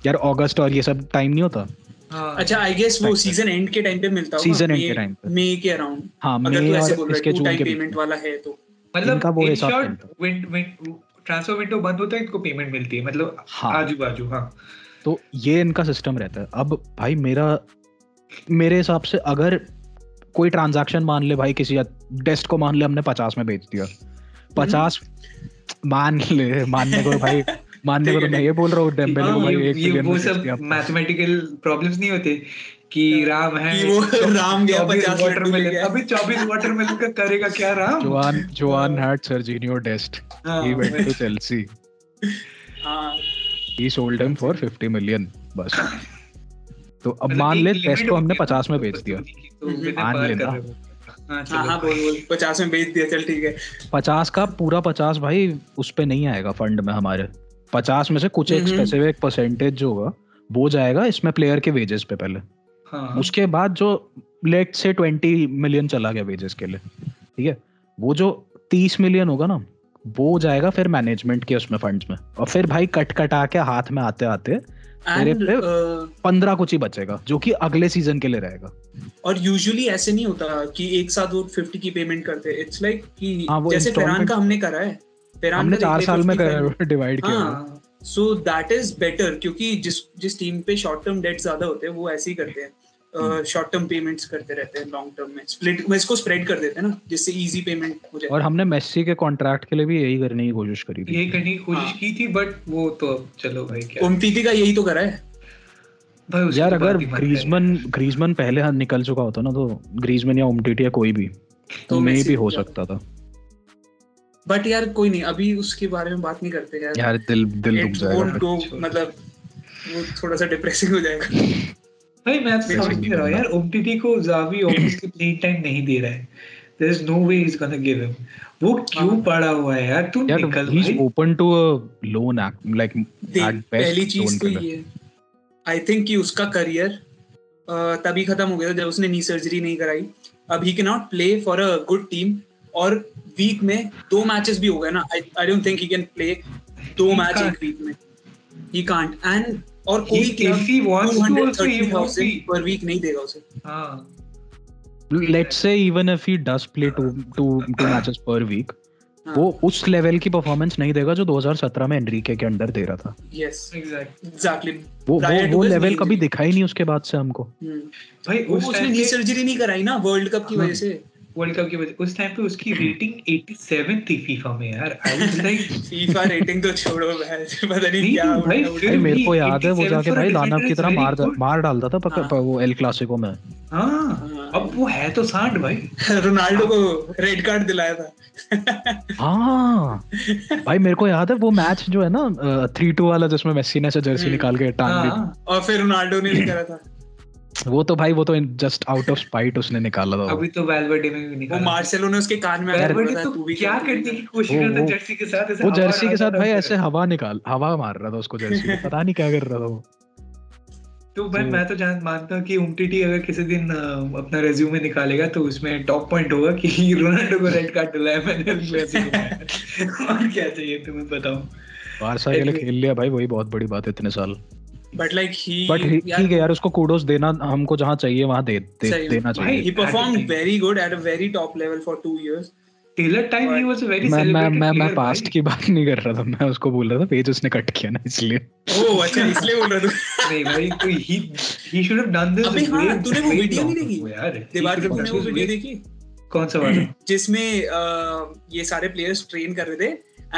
यार अगस्त और ये सब टाइम नहीं होता। हाँ। अच्छा आई गेस वो सीज़न एंड के टाइम पे मिलता होगा। Season end मई- के time पे। मई के अराउंड हाँ अगर मई तू ऐसे और बोल रहा इसके है टू जून टाइम के पेमेंट वाला है तो। मतलब इनका वो हिसाब ट्रांसफ़र विंडो बंद होता है इनको पेमेंट मिलती है मतलब हाँ। आजू बाजू हाँ। तो ये इनका सिस्टम रहता है। अब भाई मेरा मेरे हिसाब से अगर कोई ट्रांजैक्शन मान ले भाई किसी डेस्ट को मान ले हमने पचास में बेच दिया। पचास मान ले मानने को भाई मानने को तो मैं ये बोल रहा हूँ डेम्बेले को हाँ, भाई एक ये बिलियन वो सब मैथमेटिकल प्रॉब्लम्स नहीं होते कि राम है कि वो राम गया 24 50 लड्डू watermelon, लेके। आया। अभी 24 वाटरमेलन का करेगा क्या Ram? Joan Joan had Serginho Dest. हाँ, He went to Chelsea. हाँ। He sold him for 50 million बस। तो अब मतलब मान ले टेस्ट को हमने होगी 50 में बेच दिया। तो मान लेना। हो। हाँ हाँ हाँ बोल बोल। पचास में बेच दिया चल ठीक है। 50 का पूरा 50 भाई उस पे नहीं आएगा फंड में हमारे। 50 में से कुछ एक हम्म। स्पेसिफिक परसेंटेज जो होगा वो जाएगा इसमें प्लेयर के वेजेस पे पहले। हाँ उसके बाद जो लेट से 20 मिलियन चला गया वेजेस के लिए ठीक है? वो जो 30 मिलियन होगा ना वो जाएगा फिर मैनेजमेंट के उसमें फंड्स में। और फिर भाई कट कटा के हाथ में आते आते तेरे पे पंद्रह कुछ ही बचेगा जो कि अगले सीज़न के लिए रहेगा। और यूजुअली ऐसे नहीं होता कि एक साथ वो 50 की पेमेंट करते इट्स लाइक कि हाँ, जैसे फेरान का हमने करा है फेरान हमने चार साल में 50 डिवाइड किया सो दैट इज़ बेटर क्योंकि जिस जिस टीम पे शॉर्ट टर्म डेट ज़्यादा होते हैं वो ऐसे ही करते हैं। शॉर्ट टर्म पेमेंट्स करते रहते हैं लॉन्ग टर्म में। स्प्लिट में इसको स्प्रेड कर देते हैं ना जिससे इजी पेमेंट हो जाए। और हमने मेस्सी के कॉन्ट्रैक्ट के लिए भी यही करने की कोशिश करी थी। यही करने की कोशिश हाँ। की थी बट वो तो चलो भाई क्या? उमतीती का यही तो करा है। भाई यार अगर। ग्रीजमन ग्रीजमन पहले हाथ निकल चुका होता ना तो ग्रीजमन या उमटीटी या कोई भी तो मे भी हो सकता था। बट यार कोई नहीं अभी उसके बारे में बात नहीं करते यार। यार दिल दिल दुख जाएगा। मतलब वो थोड़ा सा डिप्रेसिंग हो जाएगा। भाई मैं तो समझ नहीं रहा यार ओमटीटी को जावी ऑब्वियसली प्लेइंग टाइम नहीं दे रहा है। There is no way he is gonna give him वो क्यों हाँ। पड़ा हुआ है यार? तू निकल he is open to a loan like पहली चीज़ तो ये आई थिंक कि उसका करियर तभी खत्म हो गया था जब उसने नी सर्जरी नहीं कराई। अब he can not play for a good team और वीक में दो मैचेस भी हो गए ना। I don't think he can play दो मैच एक वीक में। ही कांट एंड और कोई if he wants to also, he won't पर वीक नहीं देगा उसे। हाँ। Let's say even if he does play two two two matches per week हाँ। वो उस लेवल की परफॉर्मेंस नहीं देगा जो 2017 में एनरिके के अंडर दे रहा था। यस एग्जैक्ट एग्जैक्टली वो वो वो लेवल कभी injury. दिखा ही नहीं उसके बाद से हमको। भाई वो उसने नी सर्जरी नहीं कराई ना वर्ल्ड कप की हाँ। वजह से। वर्ल्ड कप की वजह उस टाइम पे उसकी रेटिंग 87 थी फीफा में यार। I was like FIFA rating तो छोड़ो भाई पता नहीं क्या भाई, फिर भाई मेरे को याद है वो जाके भाई दानव की तरह मार मार डालता था पक- हाँ। वो एल क्लासिको में। हाँ हाँ। अब वो है तो सांड भाई। रोनाल्डो को रेड कार्ड दिलाया था। हाँ। भाई मेरे को याद है वो मैच जो है ना थ्री टू वाला जिसमें मेस्सी ने से जर्सी हम्म। निकाल के टांग दी। हाँ। और फिर रोनाल्डो ने भी करा था। वो तो भाई वो तो जस्ट आउट ऑफ़ स्पाइट उसने निकाला था। अभी तो वेलवर्डे में भी निकाला। वो मार्सेलो ने उसके कान में आकर वेलवर्डे बोला तो तू भी क्या कर, करने की कोशिश कर रहा जर्सी के साथ ऐसे वो जर्सी के साथ भाई ऐसे हवा निकाल हवा मार रहा था उसको जर्सी पता नहीं क्या कर रहा था वो। तो भाई तो- मैं तो जान मानता हूँ कि उमटीटी अगर किसी दिन अपना रेज्यूमे निकालेगा तो उसमें टॉप पॉइंट होगा कि रोनाल्डो को रेड कार्ड दिलाया मैंने और क्या चाहिए तुम्हें बताओ बारसा के लिए खेल लिया भाई वही बहुत बड़ी बात है इतने साल। बट लाइक ही बट ठीक है यार उसको कूडोस देना हमको जहाँ चाहिए वहाँ दे, दे देना चाहिए। he performed Attitude. very good at a very top level for two years. Taylor time he was a very मैं मैं मैं मैं पास्ट की बात नहीं कर रहा था मैं उसको बोल रहा था पेज उसने कट किया ना इसलिए। ओह अच्छा इसलिए बोल रहा तू नहीं भाई तो he he should have done this अबे हाँ, तूने वो video नहीं देखी? यार। दीवार He की तूने वो वीडियो देखी? कौन सा वाला? जिसमें ये सारे प्लेयर्स ट्रेन कर रहे थे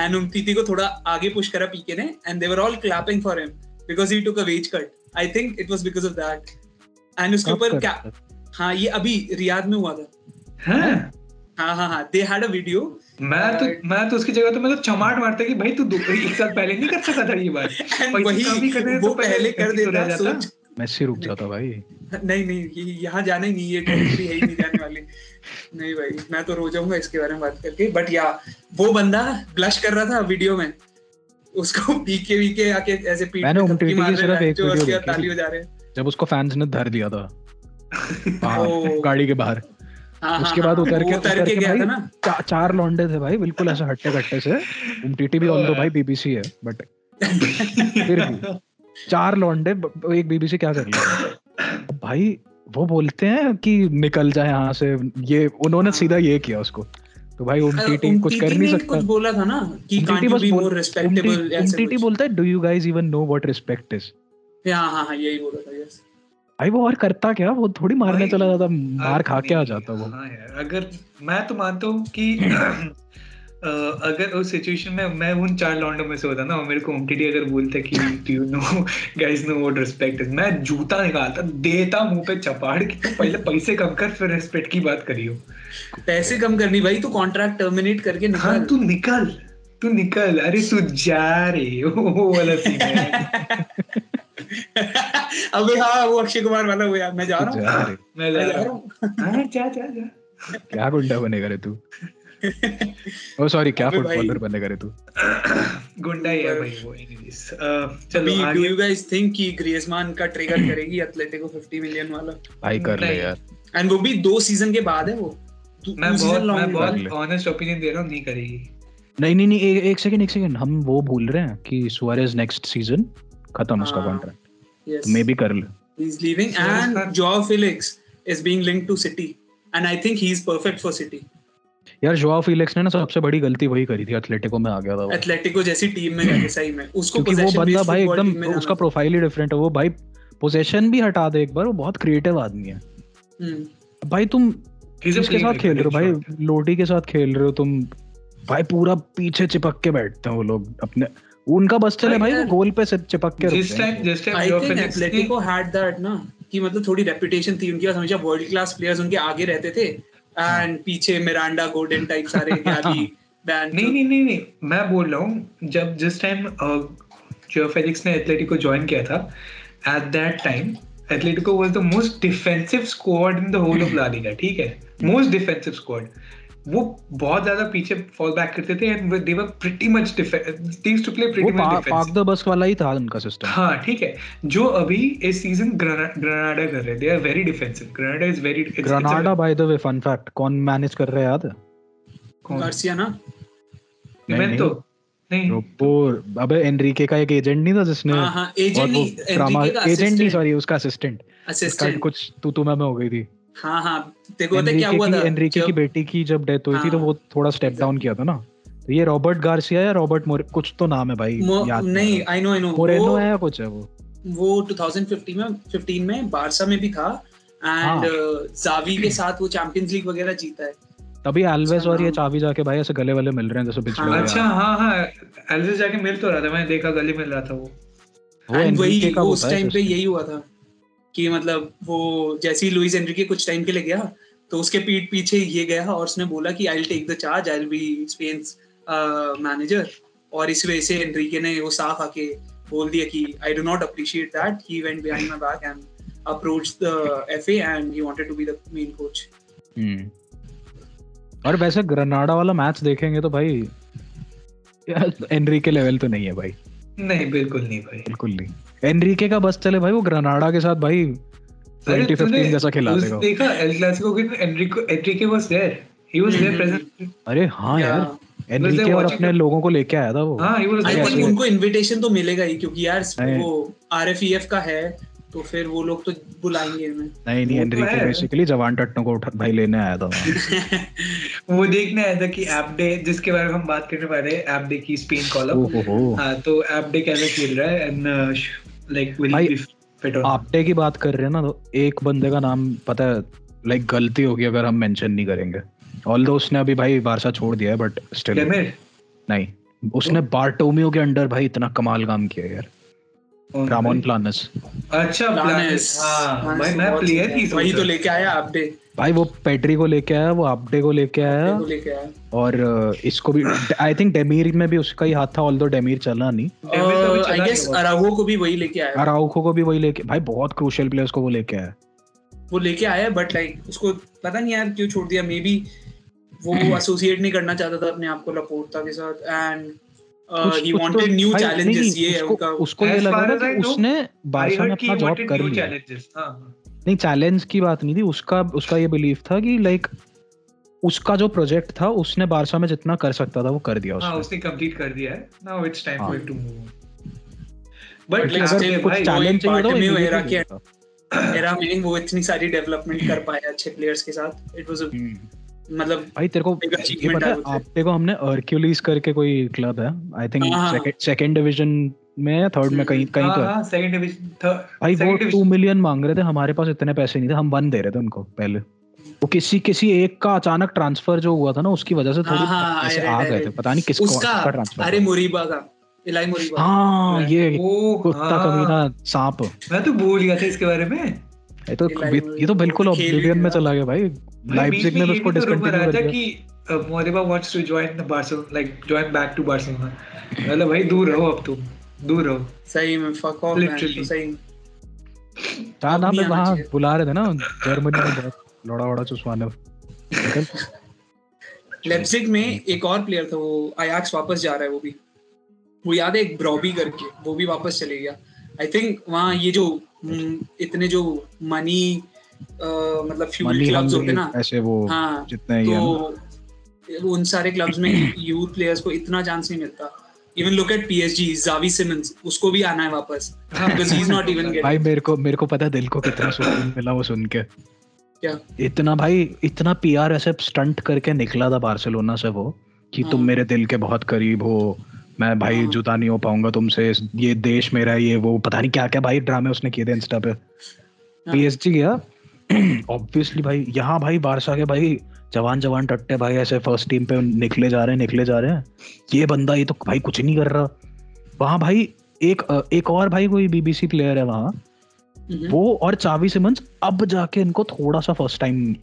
एंड उमतीती को थोड़ा आगे पुश करा पीके ने and they were all clapping for him because he took a wage cut I think it was because of that and उसके ऊपर क्या हाँ ये अभी रियाद में हुआ था। हाँ? हाँ हाँ हाँ दे हैड अ वीडियो मैं तो मैं तो उसकी जगह तो मैं तो चमाट मारता कि भाई तू दो एक साल पहले नहीं कर सकता था ये बात। वही करने वो तो पहले कर तो रह देता जाता। सोच। मेसी रुक जाता भाई। नहीं नहीं ये यहाँ जाना ही नहीं ये टेरिटरी है ही नहीं जाने वाली। नहीं भाई मैं तो रो जाऊँगा इसके बारे में बात करके। बट या वो बंदा ब्लश कर रहा था वीडियो में। उसको पीके वीके आके ऐसे पीठ मैंने थपकी की मार सिर्फ़ एक वीडियो देखी ताली बजा रहे हैं। जब उसको फैंस ने धर दिया था। गाड़ी के बाहर। हाँ, उसके हाँ, बाद हाँ, उतर के उतर के गया भाई था ना। चा, चार लौंडे थे भाई बिल्कुल ऐसे हट्टे कट्टे से। उमटीटी भी ऑल दो भाई बीबीसी है बट फिर भी। चार लौंडे एक बीबीसी क्या कर लिया? भाई वो बोलते हैं कि निकल जाए यहाँ से। ये उन्होंने। सीधा ये किया उसको। तो भाई उमटीटी कुछ कर नहीं सकता। कुछ बोला था ना कि कांट बस बी मोर रिस्पेक्टेबल उमटीटी बोलता है do you guys even know what respect is हाँ हाँ हाँ यही बोला था यस भाई वो और करता क्या? वो थोड़ी मारने चला जाता मार खा के आ जाता वो। हाँ यार अगर मैं तो मानता हूँ कि अगर उस सिचुएशन में मैं उन चार लॉन्डो में से होता ना और मेरे को ओमटीडी अगर बोलते कि do you know guys know what respect is मैं जूता निकालता देता मुँह पे चपाड़ कि तू पहले पैसे कम कर फिर रिस्पेक्ट की बात करियो। पैसे कम करनी भाई तू कॉन्ट्रैक्ट टर्मिनेट करके निकल। हाँ तू निकल तू निकल। अरे तू जा रे। वो वाला सीन है। अबे हाँ वो अक्षय कुमार वाला वो यार। मैं जा रहा हूँ। मैं जा रहा हूँ। हाँ। जा जा जा। क्या गुंडा बनेगा रे तू? ओ सॉरी क्या फुटबॉलर बनेगा रे तू? गुंडा ही है भाई वो अभी चलो डू यू गाइस थिंक कि ग्रिezmann का ट्रिगर करेगी एटलेटिको 50 मिलियन वाला? भाई कर ले यार। एंड वो भी दो सीज़न के बाद है वो? मैं बहुत मैं बहुत ऑनेस्ट ओपिनियन दे रहा हूँ नहीं करेगी। नहीं नहीं नहीं एक, एक सेकंड एक सेकंड हम वो भूल रहे हैं कि सुआरेज नेक्स्ट सीज़न खत्म उसका हाँ, कॉन्ट्रैक्ट मे भी कर ले। He's leaving, Suarez and का- Joao Felix is being linked to City, and I think he's perfect for City. यार जोआ फिलिक्स ने ना सबसे बड़ी गलती वही करी थी एथलेटिको में आ गया था वो। Atletico जैसी टीम में जाके सही में। उसको क्योंकि वो बंदा भाई एकदम उसका प्रोफ़ाइल ही डिफरेंट है। वो भाई पोजीशन भी हटा दे एक बार वो बहुत क्रिएटिव आदमी है। हम्म, भाई तुम किसके साथ खेल रहे हो भाई. लोटी के साथ खेल रहे हो तुम। भाई पूरा पीछे चिपक के बैठते हैं वो लोग अपने। उनका बस चले भाई भाई वो गोल पे से चिपक के जिस टाइम जिस टाइम जो think फिनिक्स ने कि मतलब थोड़ी रेपुटेशन थी उनके हमेशा वर्ल्ड क्लास प्लेयर्स उनके आगे रहते थे। एंड पीछे मिरांडा गोल्डन टाइप सारे यादी बैंड नहीं नहीं नहीं नहीं मैं बोल रहा हूँ जब जिस टाइम जो फेलिक्स ने एथलेटिको ज्वाइन किया था at that time Atletico was the most defensive squad in the whole of La Liga ठीक है? मोस्ट डिफेंसिव स्क्वाड वो बहुत ज़्यादा पीछे फॉल बैक करते थे and they were pretty much used to play pretty much park defensive the bus वाला ही था उनका सिस्टम हाँ ठीक है। जो अभी इस सीज़न ग्रेनाडा कर रहे they are very defensive Granada is very Granada by the way fun fact कौन मैनेज कर रहा है याद? है गार्सिया ना? तो नहीं। अबे एनरिके का एक एजेंट नहीं था जिसने हाँ हाँ एजेंट नहीं ड्रामा एनरिके का एजेंट नहीं सॉरी उसका असिस्टेंट असिस्टेंट कुछ तू तू मैं में हो गई थी। हाँ हाँ देखो पता क्या हुआ था? एनरिके की बेटी की जब डेथ हुई थी तो हाँ। वो थोड़ा स्टेप डाउन किया था ना। तो ये रॉबर्ट गार्सिया या रॉबर्ट मोरे कुछ तो नाम है भाई याद नहीं I know I know Moreno है या कुछ है वो? वो 2015 में 15 में बारसा में भी था। एंड जावी के साथ वो चैंपियंस लीग वगैरह जीता है। तभी एल्वेस अच्छा और ये नाम। चाबी जाके भाई ऐसे गले वाले मिल रहे हैं जैसे पिछले हाँ, वाले अच्छा हाँ हाँ एल्विस जाके मिल तो रहा था मैंने देखा गली मिल रहा था वो। वो एंड वही का उस टाइम पे यही हुआ था कि मतलब वो जैसे ही लुइस एनरिके कुछ टाइम के लिए गया तो उसके पीठ पीछे ये गया और उसने बोला कि I will take the charge I will be Spain's manager और इस वजह से एनरिके ने वो साफ़ आके बोल दिया कि I do not appreciate that he went behind my back and approach the FA and he wanted to be the main coach hmm. और वैसे ग्रनाडा वाला मैच देखेंगे तो भाई एनरिके लेवल तो नहीं है भाई। नहीं बिल्कुल नहीं भाई। बिल्कुल नहीं। एनरिके का बस चले भाई वो ग्रनाडा के साथ भाई अरे 2015 जैसा खिला देगा। देखा एल क्लासिको के Enrico Enrique was there he was there present अरे हाँ यार एनरिके और अपने लोगों को लेके आया था वो। हाँ ही वाज. उनको इनविटेशन तो मिलेगा ही क्योंकि यार वो आरएफईएफ का है तो फिर वो लोग तो बुलाएँगे हमें। नहीं नहीं तो एनरिके बेसिकली जवान टट्टो को उठा भाई लेने आया था। वो देखने आया था कि ऐप डे जिसके बारे में हम बात करने वाले हैं ऐप डे की स्पेन कॉलम ओहो हाँ। तो ऐप डे कैसा खेल रहा है? And like will be fit on Apte की बात कर रहे हैं ना तो एक बंदे का नाम पता है लाइक गलती होगी अगर हम मेंशन नहीं करेंगे। ऑल उसने अभी भाई बारसा छोड़ दिया है बट स्टिल नहीं उसने बार्टोमियो के अंडर भाई इतना कमाल काम किया यार। रामोन प्लानस अच्छा. प्लानेस हाँ भाई मैं प्लेयर ही है। वही तो लेके आया अपडे भाई वो पेड्री को लेके आया वो आपटे को लेके आया। को लेके आया। और uh, इसको भी आई थिंक डेमीर में भी उसका ही हाथ था ऑल डेमीर चला नहीं। तो आई गेस। अराहो को भी वही लेके आया। अराउखो को भी वही लेके भाई बहुत क्रूशियल प्लेयर्स को वो लेके आया। वो लेके आया बट लाइक उसको पता नहीं यार क्यों छोड़ दिया। मे बी वो एसोसिएट नहीं करना चाहता था अपने आप को लपोर्टा के साथ। एंड ही तो- वांटेड न्यू चैलेंजेस ये है उसको- उनका उसको ये लगा far था as I कि उसने I में अपना जॉब कर लिया challenges. हाँ, हाँ. नहीं चैलेंज की बात नहीं थी उसका उसका ये बिलीफ था कि लाइक उसका जो प्रोजेक्ट था उसने बारसा में जितना कर सकता था वो कर दिया हाँ उसने उसने कंप्लीट कर दिया है now it's time. For to move but like कुछ चैलेंज चाहिए तो Bartomeu के एरा में वो इतनी सारी डेवलपमेंट कर पाया अच्छे प्लेयर्स के साथ इट वाज। मतलब भाई तेरे को ये पता है say. आपटे को हमने अर्क्यूलिस करके कोई क्लब है आई थिंक हाँ, हाँ। सेकंड डिवीज़न में या थर्ड में कहीं कहीं तो है। हाँ सेकंड डिवीज़न भाई वो सेकंड टू मिलियन मांग रहे थे हमारे पास इतने पैसे नहीं थे हम वन दे रहे थे उनको पहले वो किसी किसी एक का अचानक ट्रांसफ़र जो हुआ था ना उसकी वजह से थोड़ी हाँ, हाँ, ऐसे आ गए थे पता नहीं किसको ट्रांसफ़र अरे मुरीबा का इलाई मुरीबा हाँ ये कुत्ता हाँ। कमीना सांप मैं तो भूल गया था इसके बारे में ये तो ये तो बिल्कुल वो भी ऑब्लिवियन में चला गया भाई। लाइप्जिग ने में उसको भी तो डिसकंटिन्यू कर दिया। कि Moriba wants to join the Barcelona like join back to Barcelona मतलब भाई दूर रहो अब तुम। दूर रहो। सही में फक ऑफ़. तो सही। हाँ ना आना वहाँ। बुला रहे थे ना जर्मनी में बहुत लड़ा वड़ा चुसवाने। लेप्सिग में एक और प्लेयर था वो अयाक्स वापस जा रहा है वो भी। वो याद है एक ब्रॉबी करके वो भी वापस चले गया। आई थिंक वहाँ ये जो इतने जो मनी मतलब फ्यूल क्लब्स होते ना ऐसे वो हाँ जितने तो उन सारे क्लब्स में यूथ प्लेयर्स को इतना चांस नहीं मिलता। Even look at PSG Xavi Simons उसको भी आना है वापस। Because he is not even भाई मेरे को मेरे को पता दिल को कितना सुकून मिला वो सुन के। क्या? इतना भाई इतना पीआर ऐसे स्टंट करके निकला था बार्सिलोना से वो कि हाँ. तुम। मेरे दिल के बहुत करीब हो। मैं भाई हाँ। जुदा नहीं हो पाऊँगा तुमसे ये देश मेरा ये वो पता नहीं क्या क्या भाई ड्रामे उसने किए थे इंस्टा पे हाँ। पीएसजी गया ऑब्वियसली भाई यहाँ भाई बारसा के भाई जवान जवान टट्टे भाई ऐसे फ़र्स्ट टीम पे निकले जा रहे हैं निकले जा रहे हैं ये बंदा ये तो भाई कुछ नहीं कर रहा वहाँ भाई एक एक और भाई कोई बीबीसी प्लेयर है वहाँ हम्म। वो और चावी सिमंस अब जाके इनको थोड़ा सा फ़र्स्ट टाइम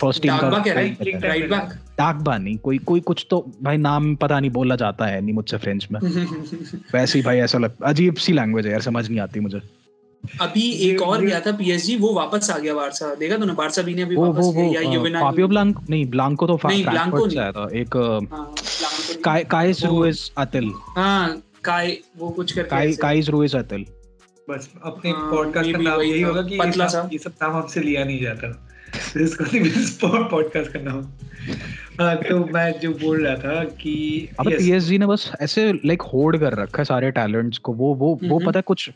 फ़र्स्ट टीम का हैं? है। राइट बैक डाकबा नहीं कोई कोई कुछ तो भाई नाम पता नहीं बोला जाता है नहीं मुझसे फ्रेंच में। वैसे ही भाई ऐसा लगता अजीब सी लैंग्वेज है यार समझ नहीं आती मुझे। अभी एक और गया था पीएसजी वो वापस आ गया बारसा। देखा तूने बारसा भी ने अभी वो वो वापस वो किया या यूवेनाल फाबियो ब्लांक नहीं ब्लांको तो नहीं, ब्लांको फ्रैंकफर्ट से नहीं। आया था एक हाँ, काय काइस रुइस अतिल हाँ काय वो कुछ करके काय। काइस रुइस अतिल बस अपने हाँ, पॉडकास्ट का नाम यही होगा कि पतला सा। ये सब नाम हमसे लिया नहीं जाता। to be पॉडकास्ट का नाम। हाँ तो मैं जो बोल रहा था कि अब पीएसजी ने बस ऐसे लाइक होल्ड कर रखा है सारे टैलेंट्स को। वो वो वो। पता है कुछ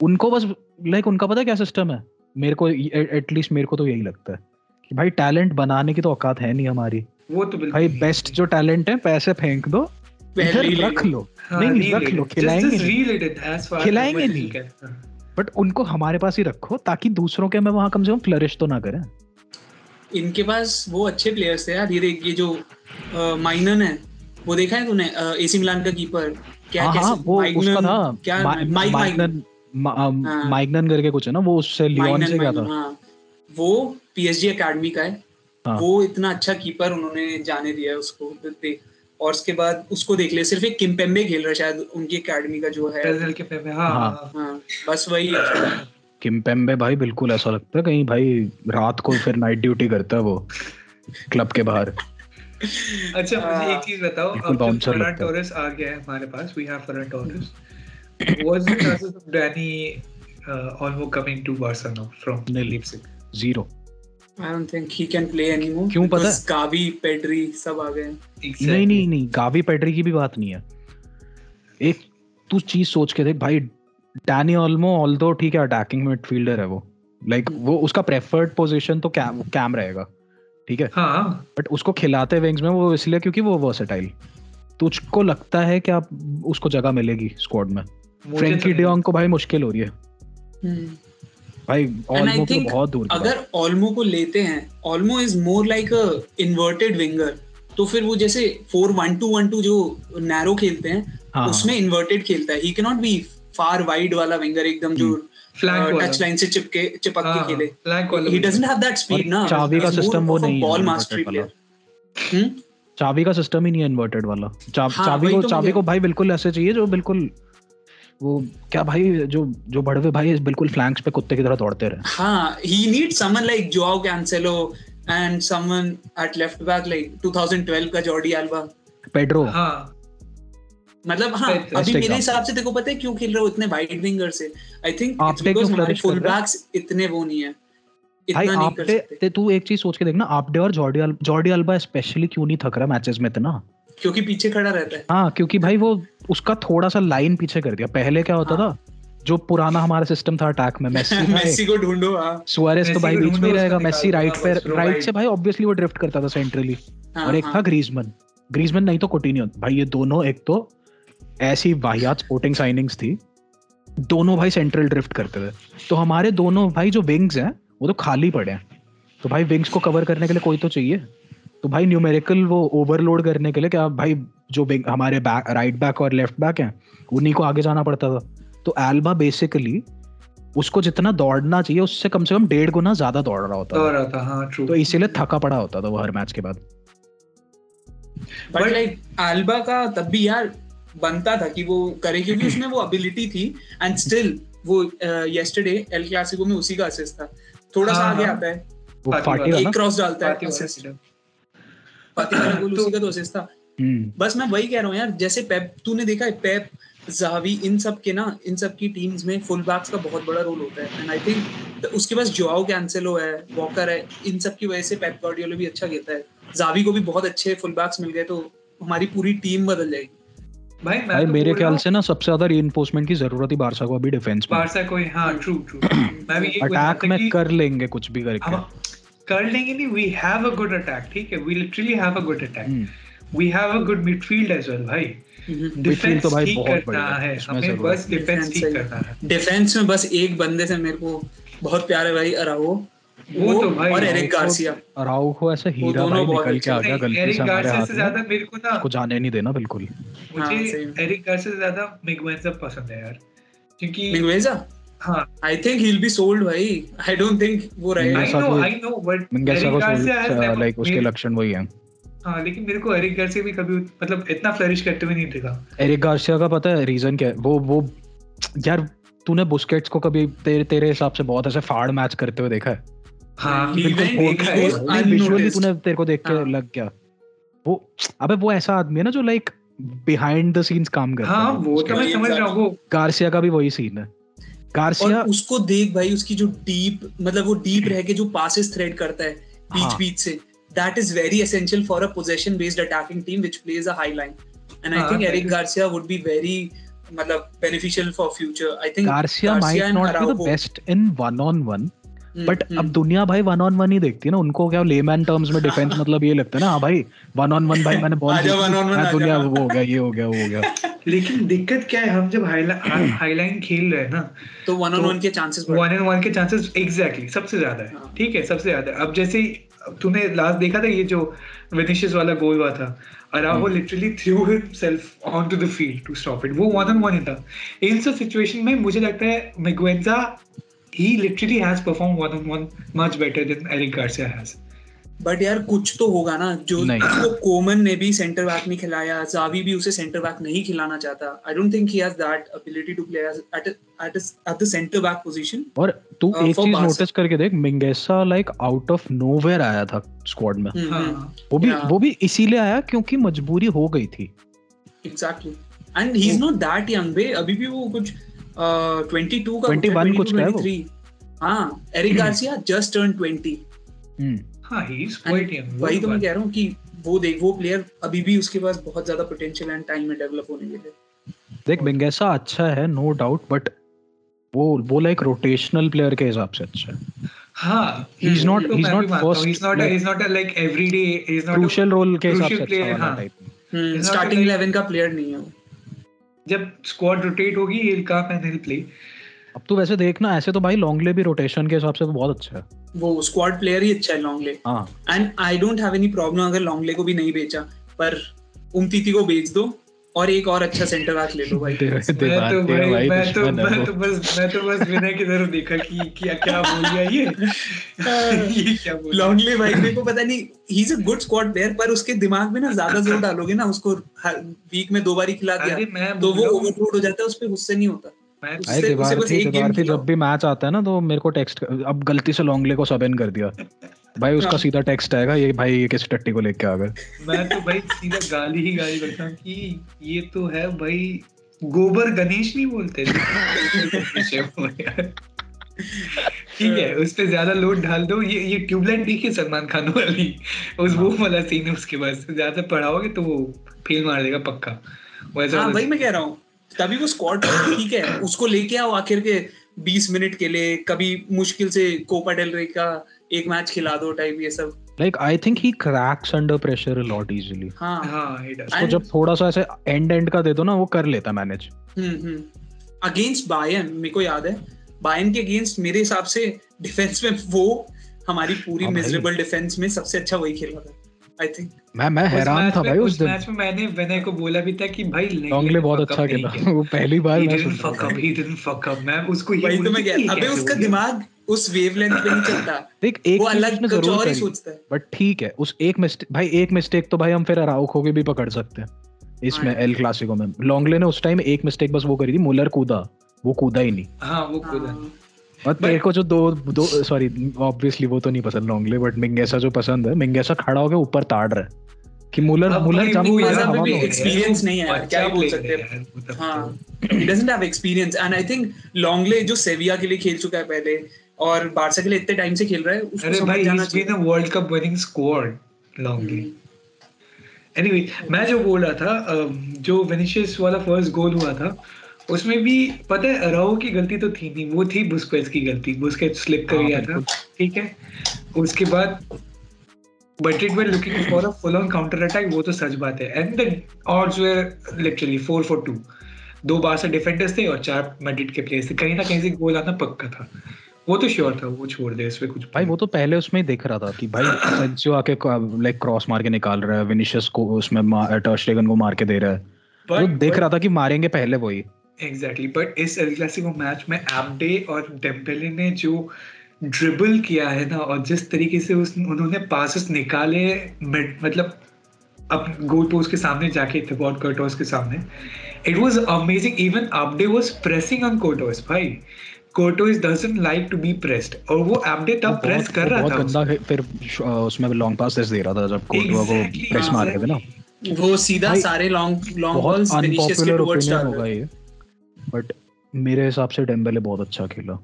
उनको बस लाइक उनका पता है क्या सिस्टम है? मेरे को एटलीस्ट मेरे को तो यही लगता है कि भाई टैलेंट बनाने की तो औकात है नहीं हमारी। वो तो भाई बेस्ट जो टैलेंट है पैसे फेंक दो रख लो। हाँ, नहीं, रख लो, खिलाएँगे खिलाएँगे नहीं। हाँ। बट उनको हमारे पास ही रखो ताकि दूसरों के में वहाँ कम से कम फ्लरिश तो ना करें। इनके पास वो अच्छे प्लेयर्स थे यार। ये देख ये जो माइनन है वो देखा है तूने एसी मिलान का कीपर क्या हाँ कैसे हाँ वो माइगनन- उसका था। क्या माइक माइगनन माइगनन हाँ। करके कुछ है ना वो उससे लियोन से क्या था। हाँ। वो पीएसजी एकेडमी का है। हाँ। वो इतना अच्छा कीपर उन्होंने जाने दिया उसको। और उसके बाद उसको देख ले सिर्फ़ एक किम्पेम्बे खेल रहा है शायद उनकी एकेडमी का जो है। ब्राज़ील के पे हाँ। हाँ। हाँ। हाँ बस वही है। किम्पेम्बे भाई बिल्कुल ऐसा लगता है कहीं भाई रात को फिर नाइट ड्यूटी करता है वो क्लब के बाहर अच्छा मुझे हाँ। एक चीज़ बताओ अब जब लगता है। टोरेस आ गया है हमारे पास we have Ferran Torres of Danny uh, Olmo coming to Barca now from Nil. Leipzig zero I don't think he can play anymore क्यों पता है? गावी पेड्री सब आ गए Exactly. नहीं नहीं नहीं गावी पेड्री की भी बात नहीं है एक तू चीज़ सोच के देख भाई डैनी ऑल्मो ऑल्दो ठीक है अटैकिंग मिडफील्डर है वो। लाइक like, वो उसका प्रेफर्ड पोजीशन तो कैम कैम रहेगा। ठीक है? हाँ। बट उसको खिलाते विंग्स में वो इसलिए क्योंकि वो वर्सेटाइल तुझको लगता है कि आप उसको जगह मिलेगी स्क्वाड में? फ्रेंकी तो डियोंग को भाई मुश्किल हो रही है। हम्म। भाई ऑल्मो तो बहुत दूर अगर ऑल्मो को लेते हैं Olmo is more like a inverted winger तो फिर वो जैसे four one two one two जो नैरो खेलते हैं हाँ, उसमें इन्वर्टेड खेलता है। He can not be far wide वाला विंगर एकदम जो टच लाइन से चिपके चिपक हाँ, के खेले। He doesn't have that speed ना। चावी का system वो नहीं है बॉल मास्टरी प्लेयर हम्म? चाबी का सिस्टम ही नहीं है इन्वर्टेड वाला। चा, हाँ, चाबी को तो चाबी को भाई बिल्कुल ऐसे चाहिए जो बिल्कुल वो क्या भाई जो जो बड़वे भाई बिल्कुल फ्लैंक्स पे कुत्ते की तरह दौड़ते रहे। हाँ he needs someone like Joao Cancelo and someone at left back like 2012 का जॉर्डी अल्बा पेड्रो हाँ। मतलब हाँ अभी मेरे हिसाब से देखो पता है क्यों खेल रहे हो इतने वाइड विंगर से? आई थिंक फुल बैक्स इतने वो नहीं है। भाई आपटे ते तू एक चीज़ सोच के देखना और जॉर्डी जॉर्डी अल्बा स्पेशली क्यों नहीं थक रहा मैचेस में इतना? क्योंकि पीछे खड़ा रहता है। हाँ क्योंकि भाई वो उसका थोड़ा सा लाइन पीछे कर दिया। पहले क्या होता हाँ। था जो पुराना हमारा सिस्टम था अटैक में मेसी मेसी को ढूंढो हाँ। सुआरेस तो भाई बीच में रहेगा मेसी राइट पे राइट से भाई ऑब्वियसली वो ड्रिफ्ट करता था सेंट्रली हाँ, और एक हाँ। था ग्रीजमन ग्रीजमन नहीं तो कोटिनियो भाई ये दोनों एक तो ऐसी वाहियात स्पोर्टिंग साइनिंग्स थी दोनों भाई सेंट्रल ड्रिफ्ट करते थे। तो हमारे दोनों भाई जो विंग्स हैं वो तो खाली पड़े हैं। तो भाई विंग्स को कवर करने के लिए कोई तो चाहिए। तो भाई न्यूमेरिकल वो ओवरलोड करने के लिए क्या भाई जो हमारे बैक राइट बैक और लेफ़्ट बैक हैं उन्हीं को आगे जाना पड़ता था। तो एल्बा बेसिकली उसको जितना दौड़ना चाहिए उससे कम से कम डेढ़ गुना ज़्यादा दौड़ रहा होता दौड़ रहा था हाँ ट्रू तो इसीलिए थका पड़ा होता था वो हर मैच के बाद। बट लाइक एल्बा का तब भी यार बनता था कि वो करे क्योंकि उसमें वो एबिलिटी थी एंड स्टिल वो यस्टरडे एल क्लासिको में उसी का असिस्ट था। थोड़ा सा हाँ, आगे हाँ। आता है। वो फातिमा। फाटी वाला एक क्रॉस डालता है तो- उसी का तो असिस्ट था। हम्म। बस मैं वही कह रहा हूँ यार जैसे पेप तूने देखा है पेप जावी इन सब के ना इन सब की टीम्स में फुल बैक्स का बहुत बड़ा रोल होता है। एंड आई थिंक उसके पास जोआओ कैंसेलो है वॉकर है इन सब की वजह से पेप गार्डियोला भी अच्छा खेलता है। जावी को भी बहुत अच्छे फुल बैक्स मिल गए तो हमारी पूरी टीम बदल जाएगी। भाई मैं भाई तो मेरे ख्याल से ना सबसे ज़्यादा रीइंफोर्समेंट की ज़रूरत ही बारसा को अभी डिफेंस में। बारसा को हाँ ट्रू ट्रू मैं भी ये अटैक में कर लेंगे कुछ भी करके। हम कर लेंगे नहीं we have a good attack ठीक है? We literally have a good attack hmm, we have a good midfield as well भाई। डिफेंस तो भाई बहुत करना बढ़िया है, है हमें बस डिफेंस ठीक करना है। डिफेंस में बस एक बंदे से मेरे को बहुत प्यार है भाई अराहो वो तो भाई, और एरिक गार्सिया ऐसे हीरा भाई निकल के आ गया नहीं, गलती से हमारे हाथ से ज़्यादा मेरे को ना उसको जाने नहीं देना बिल्कुल। हाँ, मुझे एरिक गार्सिया से ज़्यादा मिगवेंजा पसंद है यार। क्योंकि मिगवेजा हाँ। I think he will be sold भाई। आई डोंट थिंक वो रहेगा आई नो को- आई नो बट एरिक को गार्सिया लाइक उसके लक्षण वही हैं। हाँ लेकिन मेरे को एरिक गार्सिया भी कभी मतलब इतना फ्लरिश करते हुए नहीं देखा। एरिक गार्सिया का पता है रीजन क्या है? वो वो यार तूने बुस्केट्स को कभी तेरे तेरे हिसाब से बहुत ऐसे फाड़ मैच करते हुए देखा है? हाँ है वो- नहीं विजुअली तूने तेरे को देख के हाँ। लग गया वो अबे वो ऐसा आदमी है ना जो लाइक बिहाइंड द सीन्स काम करता हाँ है वो तो मैं समझ रहा हूँ गार्सिया का भी वही सीन है गार्सिया उसको देख भाई उसकी जो डीप मतलब वो डीप रह के जो पासेस थ्रेड करता है बीच हाँ। बीच से that is very essential for a position based attacking team which plays a high line and I think Eric Garcia would be very मतलब beneficial for future I think Garcia might not be the Araujo. Best in one on one hmm, but अब दुनिया भाई one on one ही देखती है ना उनको क्या layman terms में डिफेंस मतलब ये लगता है ना हाँ भाई वन ऑन वन भाई मैंने बॉल आजा one on one, दुनिया वो हो गया ये हो गया वो हो गया। लेकिन दिक्कत क्या है हम जब हाईलाइन खेल रहे हैं ना तो वन ऑन वन के चांसेस वन एंड वन के चांसेस एग्जैक्टली सबसे ज़्यादा है हाँ। ठीक है सबसे ज़्यादा अब जैसे तूने लास्ट देखा था ये जो विनिशियस वाला गोल हुआ था Araujo literally threw himself on to the field to stop it वो वन ऑन वन ही था। इन सब सिचुएशन में मुझे लगता है Mingueza he literally has performed one on one much better than Eric Garcia has. But यार कुछ तो होगा ना जो। उसको कोमन ने भी सेंटर बैक नहीं खिलाया जावी भी उसे सेंटर बैक नहीं खिलाना चाहता। I don't think he has that ability to play at at at the centre back position और तू Uh, एक चीज़ नोटिस करके देख Mingueza like out of nowhere आया था स्क्वाड में। हाँ वो भी Yeah. वो भी इसीलिए आया क्योंकि मजबूरी हो गई थी। Exactly and he is not that young बे। अभी भी वो कुछ uh, 22 का 21 कुछ का है वो। 23 एरिक गार्सिया जस्ट टर्न 20 हाँ he is And quite वही तो मैं कह रहा हूँ कि वो देख वो प्लेयर अभी भी उसके पास बहुत ज़्यादा पोटेंशियल एंड टाइम में डेवलप होने के लिए। देख मिंगेसा अच्छा है नो डाउट बट वो वो लाइक रोटेशनल प्लेयर के हिसाब से अच्छा है। हाँ He's not- तो he's not हूँ. first, He's not he's not like everyday he's not a- crucial के हिसाब से अच्छा वाला हाँ. टाइप स्टार्टिंग like- 11 का प्लेयर नहीं है वो। जब स्क्वाड रोटेट होगी ये and he'll प्ले अब तो वैसे देखना ऐसे तो भाई लॉन्गले भी रोटेशन के हिसाब से तो बहुत अच्छा है। वो स्क्वाड प्लेयर ही अच्छा है लॉन्गले हाँ। And I don't have any problem अगर लॉन्गले को भी नहीं बेचा पर उमतीती को बेच दो। और एक और अच्छा सेंटर बैक ले लो भाई। दे- मैं तो भाई भाई मैं तो मैं तो बस मैं तो बस विनय की तरफ़ देखा कि क्या क्या बोल गया ये। ये क्या बोल? लॉन्गले भाई मेरे को पता नहीं he is a good squad player पर उसके दिमाग में ना ज़्यादा ज़ोर डालोगे ना उसको वीक में दो बार ही खिला दिया तो वो ओवरलोड हो। जाता है उस पर गुस्से नहीं होता। जब भी मैच आता है ना तो मेरे को टेक्स्ट अब गलती से लॉन्गले को सब इन कर दिया। भाई उसका हाँ। सीधा टेक्स्ट आएगा ये भाई ये किस टट्टी को लेके आ गए। मैं तो भाई सीधा गाली ही गाली करता हूँ कि ये तो है भाई गोबर गणेश नहीं बोलते? ठीक है उस पे ज़्यादा लोड डाल दो। ये ये ट्यूबलाइट देखिए सलमान खान वाली। उस वो वाला सीन है उसके पास। ज़्यादा पढ़ाओगे तो वो फेल मार देगा पक्का। वैसा हाँ वही मैं कह रहा हूँ। तभी वो स्क्वाड ठीक है उसको लेके आओ आखिर के 20 मिनट के लिए। कभी मुश्किल से कोपा डेल रे का एक मैच खिला दो टाइप ये सब। Like I think he cracks under pressure a lot easily हाँ। हाँ it does. तो जब थोड़ा सा ऐसे एंड एंड का दे दो ना वो कर लेता मैनेज हम्म अगेंस्ट बायन मेरे को याद है बायन के अगेंस्ट मेरे हिसाब से डिफेंस में वो हमारी पूरी हाँ भाई। मिजरेबल डिफेंस में सबसे अच्छा वही खेला था आई थिंक मैं मैं हैरान था भाई उस दिन। मैच में मैंने विनय को बोला भी था कि भाई नहीं, लॉन्गले बहुत अच्छा खेला। वो पहली बार मैं सुन fuck रहा up, था he didn't fuck मैं उसको ये वही तो मैं अबे उसका दिमाग उस वेवलेंथ पे नहीं चलता। देख एक वो अलग कुछ और ही सोचता है। बट ठीक है उस एक मिस्टेक भाई एक मिस्टेक तो भाई हम फिर अराउखो के भी पकड़ सकते हैं। इसमें हाँ। एल क्लासिको में। लॉन्गले ने उस टाइम एक मिस्टेक बस वो करी थी मुलर कूदा। वो कूदा ही नहीं। हाँ वो खुद है। हाँ। तेरे को जो दो दो सॉरी ऑब्वियसली वो तो नहीं पसंद लॉन्गले बट मिंगेसा जो पसंद है मिंगेसा खड़ा होकर ऊपर ताड़ रहा है कि मुलर मुलर जब वो ऐसा भी हो experience नहीं है क्या बोल सकते हैं। है? हाँ। He doesn't have experience and I think लॉन्गले जो सेविया के लिए खेल चुका है पहले और बारसा के लिए इतने टाइम से खेल रहा है उसको अरे भाई जाना चाहिए। World Cup winning squad longly. हम्म। Anyway, मैं जो बोल रहा था जो विनिशियस वाला फ़र्स्ट गोल हुआ था उसमें भी पता है अराओ की गलती तो थी नहीं वो थी बुस्केट्स की गलती। बुस्केट्स स्लिप कर हाँ, गया था ठीक है? उसके बाद but it were looking for a full on counter attack वो तो सच बात है। And the odds were literally 4 for 2 दो बारसा डिफेंडर्स थे और चार मैड्रिड के प्लेयर्स थे। कहीं ना कहीं से गोल आना पक्का था। वो तो श्योर था वो छोड़ दे इसमें कुछ भाई वो तो पहले उसमें ही दिख रहा था कि भाई सेंसियो आके लाइक क्रॉस मार के निकाल रहा है विनिशियस को उसमें टर्स्टेगन को मार के दे रहा है। वो But- देख but- रहा था कि मारेंगे पहले वही एग्जैक्टली बट इस एल क्लासिको मैच में एबडे और डेम्पेले ने जो ड्रिबल किया है ना और जिस तरीके से उस उन्होंने पासेस निकाले mid- मतलब अब गोल पोस्ट के सामने जाके थिबॉट कर्टोस के सामने it was amazing even Abde was pressing on Courtois भाई। Courtois doesn't like to be pressed और वो एबडे तब प्रेस कर रहा था। गंदा फिर उसमें लॉन्ग पास दे रहा था जब कोर्टुआ को प्रेस मार रहे थे ना। वो सीधा सारे लॉन्ग लॉन्ग बॉल्स विनिशियस के टुवर्ड्स ओपिनियन डाल होगा ये। बट मेरे हिसाब से डेम्बेले बहुत अच्छा खेला।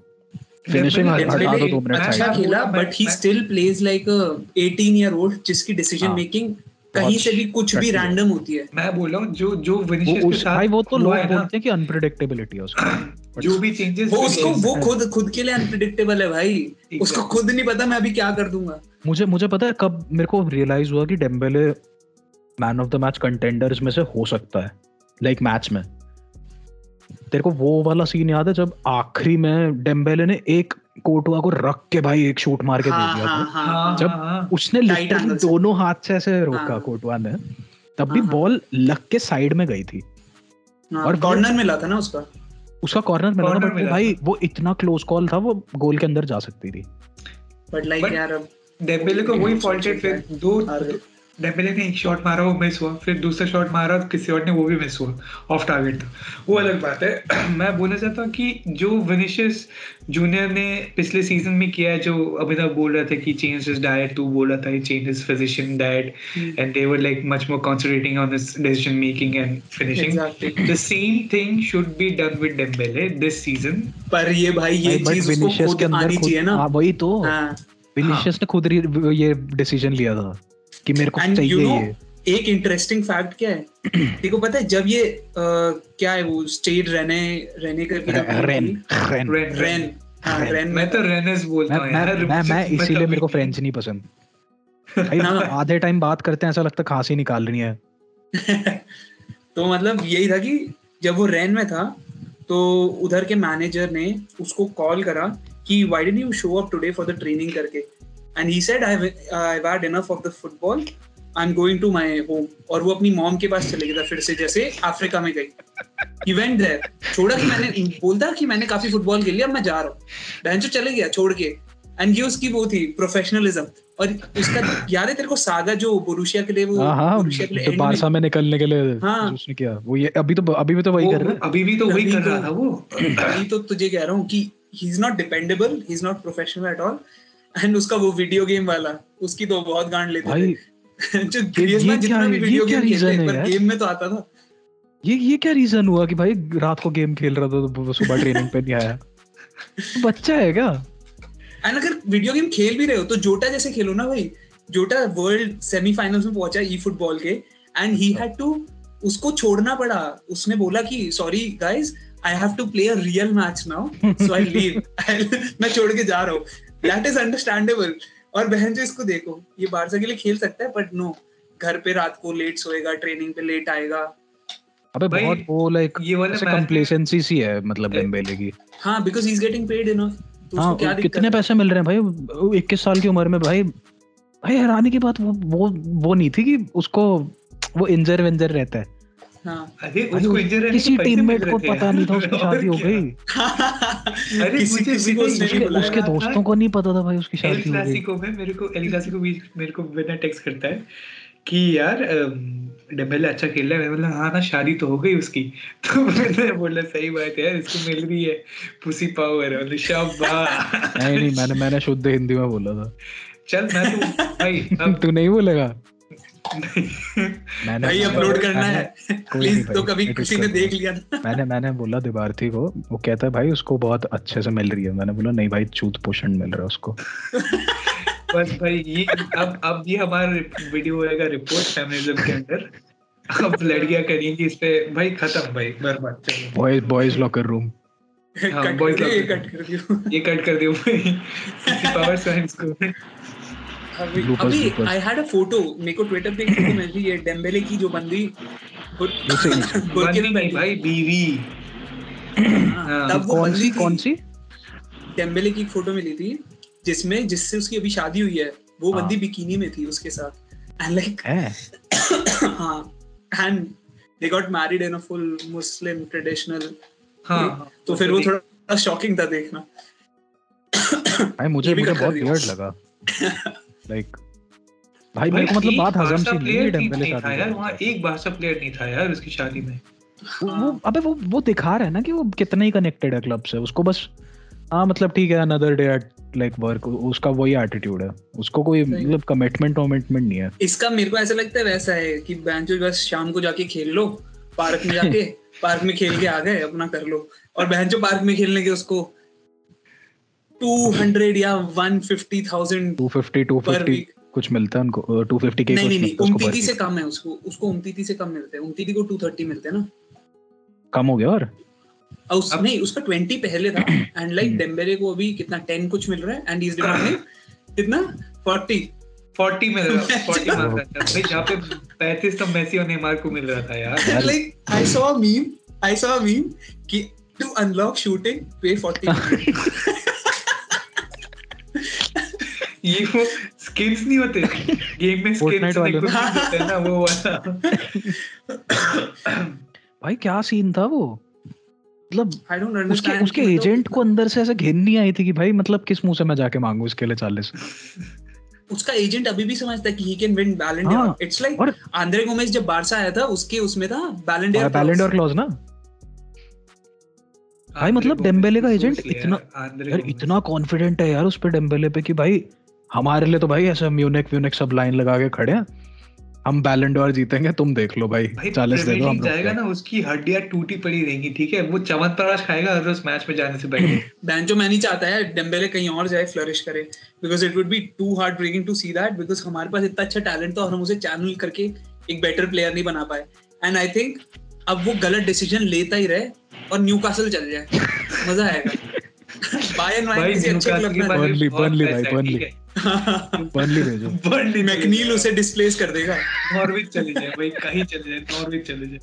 फिनिशिंग Dembele- हटा दो Dembele मिनट अच्छा खेला but he still plays like a 18 year old जिसकी डिसीज़न हाँ। मेकिंग कहीं से भी कुछ भी रैंडम होती है। मैं बोल रहा हूँ जो जो विनिशियस के साथ भाई वो तो लोग बोलते हैं कि अनप्रेडिक्टेबिलिटी है उसका। जो भी चेंजेस वो उसको वो खुद खुद के लिए अनप्रिडिक्टेबल है भाई। उसको खुद नहीं पता मैं अभी क्या कर दूँगा। मुझे मुझे पता है कब मेरे को रियलाइज़ हुआ कि Dembele man of the match contenders में से हो सकता है लाइक like मैच में। तेरे को वो वाला सीन याद है जब आखिरी में डेम्बेले ने एक कोटवा को रख के भाई एक शूट मार के दे हाँ दिया हाँ था हाँ जब उसने से। दोनों हाथ से ऐसे रोका हाँ। कोटुआ ने तब भी हाँ, हाँ। बॉल लग के साइड में गई थी। हाँ, और और कॉर्नर मिला था ना उसका। उसका कॉर्नर मिला था Corner बट भाई वो इतना क्लोज कॉल था वो गोल के अंदर जा सकती थी। बट लाइक But- यार डेम्बेले को वही फॉल्टेड फॉल्ट है फिर दो। डेम्बेले ने एक शॉट मारा वो मिस हुआ। फिर दूसरा शॉट मारा किसी और ने वो भी मिस हुआ। ऑफ़ टारगेट था वो अलग बात है। मैं बोलना चाहता हूँ कि जो विनिशियस जूनियर ने पिछले सीज़न में किया है जो अभिनव बोल रहा था कि चेंज हिज डाइट तू बोल रहा था change his physician diet and they were like much more concentrating on his decision making and finishing the same thing should be done with Dembele this season पर ये भाई ये चीज़ उसको खुद आनी चाहिए ना। हाँ वही तो। हाँ। विनिशियस ने खुद ये डिसीज़न लिया था। कि मेरे को एंड यू चाहिए नो ये। एक इंटरेस्टिंग फैक्ट क्या है? देखो पता है जब ये अ, क्या है वो स्टेट रेने रेने करके रेन रेन रेन रेन हाँ रेन। रेन मैं तो रेनस बोलता हूँ मैं मैं मैं इसीलिए मेरे को फ्रेंच नहीं पसंद। भाई। आधे टाइम बात करते हैं ऐसा लगता है खांसी निकाल रही है। तो मतलब यही था कि जब वो रेन में था तो उधर के मैनेजर ने उसको कॉल करा कि why did you show up today for the training करके। And he said I have had enough of the football I am going to my home और वो अपनी मॉम के पास चले गया था फिर से जैसे अफ्रीका में गई। ही वेंट देयर छोड़ा कि मैंने बोलता कि मैंने काफ़ी फुटबॉल खेल लिया अब मैं जा रहा हूँ। बहन चले गया छोड़ के। एंड ये उसकी वो थी प्रोफेशनलिज्म और उसका याद है तेरे को सागा जो बोरुशिया के लिए वो बोरुशिया के लिए तो बारसा में निकलने के लिए हाँ। उसने किया। वो ये अभी तो अभी भी तो वही कर रहा है। अभी भी तो वही अभी कर तो- रहा था वो। वही तो तुझे कह रहा हूँ कि he is not dependable he is not professional at all and उसका वो वीडियो गेम वाला उसकी तो बहुत गांड लेते भाई थे। जो जितना भी वीडियो गेम खेलते reason है पर गेम में तो आता था। ये ये क्या रीजन हुआ कि भाई रात को गेम खेल रहा था तो सुबह ट्रेनिंग पे नहीं आया? तो बच्चा है क्या? एंड अगर वीडियो गेम खेल भी रहे हो तो जोटा जैसे खेलो ना भाई। जोटा वर्ल्ड सेमीफाइनल्स में पहुँचा ई फुटबॉल के एंड ही हैड टू उसको छोड़ना पड़ा। उसने बोला कि sorry guys I have to play a real match now so I leave मैं छोड़ के जा रहा हूँ। दैट इज़ अंडरस्टैंडेबल और बहन जो इसको देखो ये बारसा के लिए खेल सकता है बट नो घर पे रात को लेट सोएगा ट्रेनिंग पे लेट आएगा। अबे बहुत वो लाइक ये वाले कंप्लेसेंसी सी है मतलब डेम्बेले की। हाँ because he is getting paid enough तो हाँ क्या कितने पैसे मिल रहे हैं भाई? इक्कीस साल की उम्र में भाई भाई हैरानी की बात वो वो वो नहीं थी कि उसको वो इंजर विंजर रहता हाँ। अरे उसको इंजर किसी टीममेट को पता नहीं था उसकी शादी हो गई। अरे किसी किसी को उसने उसके नहीं बुलाया उसके दोस्तों को नहीं पता था भाई उसकी शादी हो गई। क्लासिको में मेरे को एल क्लासिको भी मेरे को बिना टेक्स्ट करता है कि यार डेम्बेले अच्छा खेल रहा है बोला हाँ ना शादी तो हो गई उसकी। तो मैंने बोला सही बात है यार इसको मिल रही है। पुसी पावर शाबाश। नहीं नहीं मैंने मैंने शुद्ध हिंदी में बोला था। चल मैं तो भाई अब तू नहीं बोलेगा? भाई अपलोड करना है। प्लीज़ तो कभी किसी ने देख लिया ना। मैंने मैंने बोला दिबार्थी को वो। कहता है भाई उसको बहुत अच्छे से मिल रही है। मैंने बोला नहीं भाई चूत पोषण मिल रहा है उसको। बस भाई ये अब अब ये हमारा वीडियो होएगा रिपोर्ट फेमिनिज्म के अंदर। अब लड़कियाँ करेंगी इस पे भाई खत्म भाई बर्बाद चलो। बॉयज़ बॉयज़ लॉकर रूम हाँ, कट boys कर दियो, ये कट कर दियो। ये कट कर दियो भाई। पावर साइंस को। अभी. आई हैड अ फ़ोटो मेरे को ट्विटर पे एक फ़ोटो मिल रही है डेम्बेले की जो बंदी भाई बीवी। हाँ, तब वो कौन सी कौन सी? डेम्बेले की फ़ोटो मिली थी जिसमें जिससे उसकी अभी शादी हुई है। वो हाँ। बंदी बिकिनी में थी उसके साथ। एंड लाइक है? हाँ। And they got married in a full Muslim traditional हाँ तो फिर वो थोड़ा शॉकिंग था देखना। भाई मुझे मुझे बहुत वियर्ड लगा। लाइक भाई मेरे को मतलब बात हजम सी नहीं है डेम्बेले नहीं था यार। वहाँ एक बारसा प्लेयर नहीं था यार उसकी शादी में। वो वो- अबे वो वो दिखा रहा है ना कि वो कितना ही कनेक्टेड है क्लब से उसको बस हाँ मतलब ठीक है another day at like work उसका वही एटीट्यूड है। उसको कोई मतलब कमिटमेंट वमिटमेंट नहीं है। इसका मेरे को ऐसा लगता है वैसा है कि बैंचो बस शाम को जाके खेल लो पार्क में जाके पार्क में खेल के आ गए अपना कर लो। और बैंचो पार्क में खेलने के उसको 200 या 150,000 250 पर 250 वीक कुछ मिलता है उनको अ, 250 के नहीं नहीं नहीं से कम है उसको उसको उनतीती से कम मिलते हैं। उनतीती को 230 मिलते हैं ना। कम हो गया और? और उस, अब- नहीं उसका 20 पहले था। एंड लाइक डेम्बेले को अभी कितना 10 कुछ मिल रहा है। एंड इज़ डिमांडिंग कितना? 40 40 में रहा 40 में रहा था भाई जहाँ पे 35 तो मेसी और नेमार को मिल रहा था यार। I saw a meme I saw a कि to unlock shooting pay 40 ये वो स्किल्स नहीं होते। गेम में स्किल्स। होते हैं ना वो वाला। भाई क्या सीन था वो? मतलब I don't उसके understand उसके कि मतलब- एजेंट को अंदर से ऐसे घिन नहीं आई थी कि भाई मतलब किस मुँह से मैं जाके मांगू इसके लिए चालीस? उसका एजेंट अभी भी समझता है कि he can win Ballon d'Or हाँ, it's like और- आंद्रे गोमेज जब बारसा आया था उसके उसमें था Ballon d'Or बैलेंडर क्लॉज ना। भाई मतलब डेम्बेले का एजेंट इतना यार। इतना कॉन्फिडेंट है यार उस पे डेम्बेले पे कि भाई हमारे लिए तो भाई ऐसा म्यूनिक म्यूनिक सब लाइन लगा के खड़े हैं। हम बैलेंडोर जीतेंगे तुम देख लो भाई। भाई चालीस दे दो हम जाएगा ना उसकी हड्डियाँ टूटी पड़ी रहेंगी ठीक है? वो चमत्कार खाएगा हर रोज मैच में जाने से पहले। बैंचो मैं नहीं चाहता है डेम्बेले कहीं और जाए फ्लरिश करे। Because it would be too heartbreaking to see that because हमारे पास इतना अच्छा टैलेंट था और हम उसे चैनल करके एक बेटर प्लेयर नहीं बना पाए। एंड आई थिंक अब वो गलत डिसीज़न लेता ही रहे और न्यू चल जाए। मज़ा आएगा। बायन भाई वाइन किसी अच्छे क्लब में बारे में Burnley, बहुत Burnley पैसा भाई, है? बर्नली भेजो। Burnley मैकनील उसे डिस्प्लेस कर देगा। नॉर्विच चले जाए भाई कहीं चले जाए नॉर्विच चले जाए।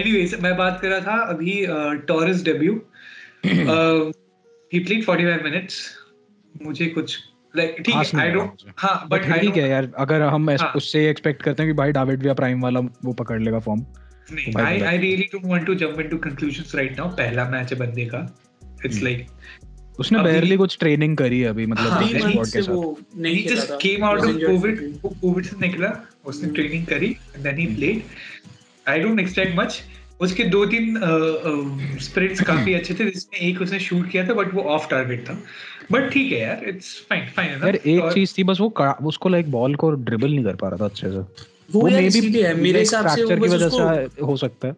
एनीवेज मैं बात कर रहा था अभी Torres debut he played 45 minutes मुझे कुछ लाइक ठीक है आई डोंट। हाँ बट बट ठीक है यार अगर हम हाँ। उससे एक्सपेक्ट करते हैं कि भाई डाविड विया प्राइम वाला वो पकड़ लेगा फॉर्म नहीं I I really don't want to jump into conclusions right now पहला मैच है बंदे का। इट्स। लाइक उसने बैरली कुछ ट्रेनिंग करी है अभी मतलब हाँ, के से साथ। वो नहीं he खेला just था। came out Was of injured COVID for वो कोविड से निकला उसने ट्रेनिंग करी then he played. I don't expect much. उसके दो तीन स्प्रिंट्स काफ़ी अच्छे थे जिसमें एक उसने शूट किया था बट वो ऑफ़ टारगेट था। बट ठीक है यार इट्स फाइन फाइन यार एक चीज़ थी बस वो उसको लाइक बॉल को ड्रिबल नहीं कर पा रहा था अच्छे से। वो maybe इसीलिए मेरे हिसाब से वो की बस वजह से हो सकता है।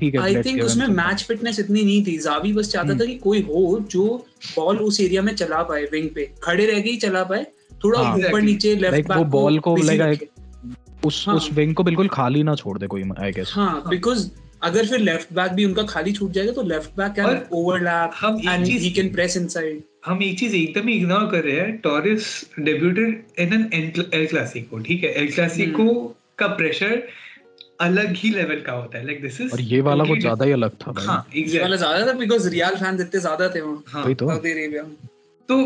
ठीक है आई थिंक उसमें मैच फिटनेस इतनी नहीं थी। जावी बस चाहता हम्म। था कि कोई हो जो बॉल उस एरिया में चला पाए विंग पे। खड़े रह के ही चला पाए। थोड़ा हाँ, ऊपर. नीचे लेफ़्ट बैक वो ball को busy उस हाँ। उस विंग को बिल्कुल खाली ना छोड़ दे कोई आई गेस हाँ बिकॉज़ अगर फिर लेफ़्ट बैक भी उनका खाली छूट जाएगा तो लेफ़्ट बैक कैन ओवरलैप हम and he can press inside हम एक चीज़ एकदम ही इग्नोर कर रहे हैं। Torres debuted in an El Clasico ठीक है? El Clasico hmm. का प्रेशर अलग ही लेवल का होता है लाइक दिस इज़ और ये वाला कुछ ज़्यादा ही अलग था भाई हाँ ये वाला ज़्यादा था बिकॉज़ रियल फैंस इतने ज़्यादा थे वहाँ हाँ वही तो सऊदी अरेबिया तो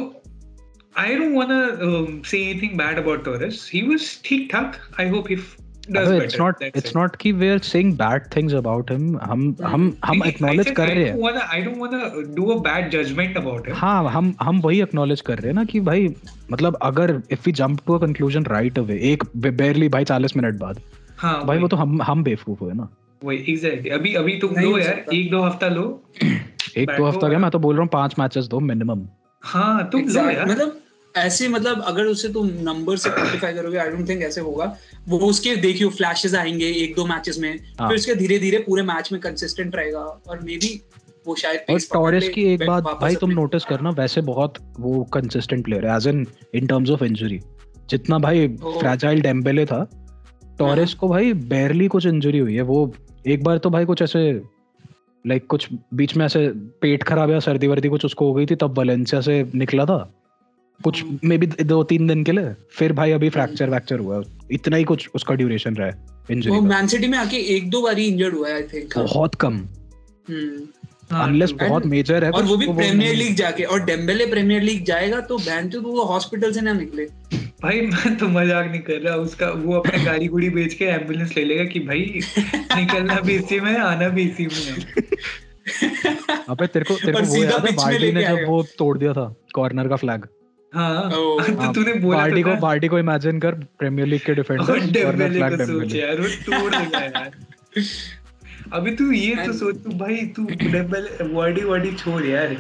I don't wanna um, say anything bad about Torres. He was ठीक ठाक. I hope he f- does अबे better. not That's it's it. not कि we are saying bad things about him हम हम हम acknowledge said कर I रहे don't हैं wanna I don't wanna do a bad judgment about him. हाँ हम हम वही acknowledge कर रहे हैं ना कि भाई मतलब अगर if we jump to a conclusion right away एक barely भाई 40 मिनट बाद हाँ भाई वो तो हम हम बेवकूफ़ हुए ना। वही exactly. अभी अभी तुम लो यार एक दो हफ़्ता लो। एक दो हफ़्ता क्या मैं तो बोल रहा हूँ पाँच मैचेस दो मिनिमम हाँ तुम लो यार। मतलब ऐसे मतलब अगर उसे तुम नंबर से क्वांटिफाई करोगे आई डोंट थिंक ऐसे होगा। वो उसके देखियो फ्लैशेस आएँगे एक दो मैचेस में। हाँ। फिर उसके धीरे धीरे पूरे मैच में कंसिस्टेंट रहेगा और मे बी वो शायद और टॉरेस की एक बात भाई तुम नोटिस करना वैसे बहुत वो कंसिस्टेंट प्लेयर है as in in terms of injury जितना भाई। फ्रैजाइल डेम्बेले था टॉरेस हाँ। को भाई बेरली कुछ इंजरी हुई है। वो एक बार तो भाई कुछ ऐसे लाइक कुछ बीच में ऐसे पेट खराब या सर्दी वर्दी कुछ उसको हो गई थी तब वलेंसिया से निकला था। कुछ हाँ। मे बी दो तीन दिन के लिए। फिर भाई अभी फ्रैक्चर वैक्चर हुआ। इतना ही कुछ उसका ड्यूरेशन रहा है वो मैन सिटी में आके एक दो बार इंजर्ड हुआ है आई थिंक बहुत कम। हाँ, अनलेस तो- बहुत मेजर है और वो भी तो प्रीमियर लीग जाके और डेम्बेले प्रीमियर लीग जाएगा तो बहन तो वो हॉस्पिटल से ना निकले। भाई मैं तो मज़ाक नहीं कर रहा उसका वो अपना गाड़ी गुड़ी बेच के एंबुलेंस ले लेगा कि भाई निकलना भी इसी में आना भी इसी में। अबे तेरे को तेरे को वो याद है वार्डी ने जब वो तोड़ दिया था कॉर्नर का फ्लैग हाँ ओ, तो तूने बोला वार्डी तो को था। को इमेजिन कर प्रीमियर लीग के डिफेंडर कॉर्नर डेम्बेले फ्लैग को सोच यार वो तोड़ देगा यार। अभी तू ये तो सोच तू भाई तू डेम्बेले वर्डी वर्डी छोड़ यार।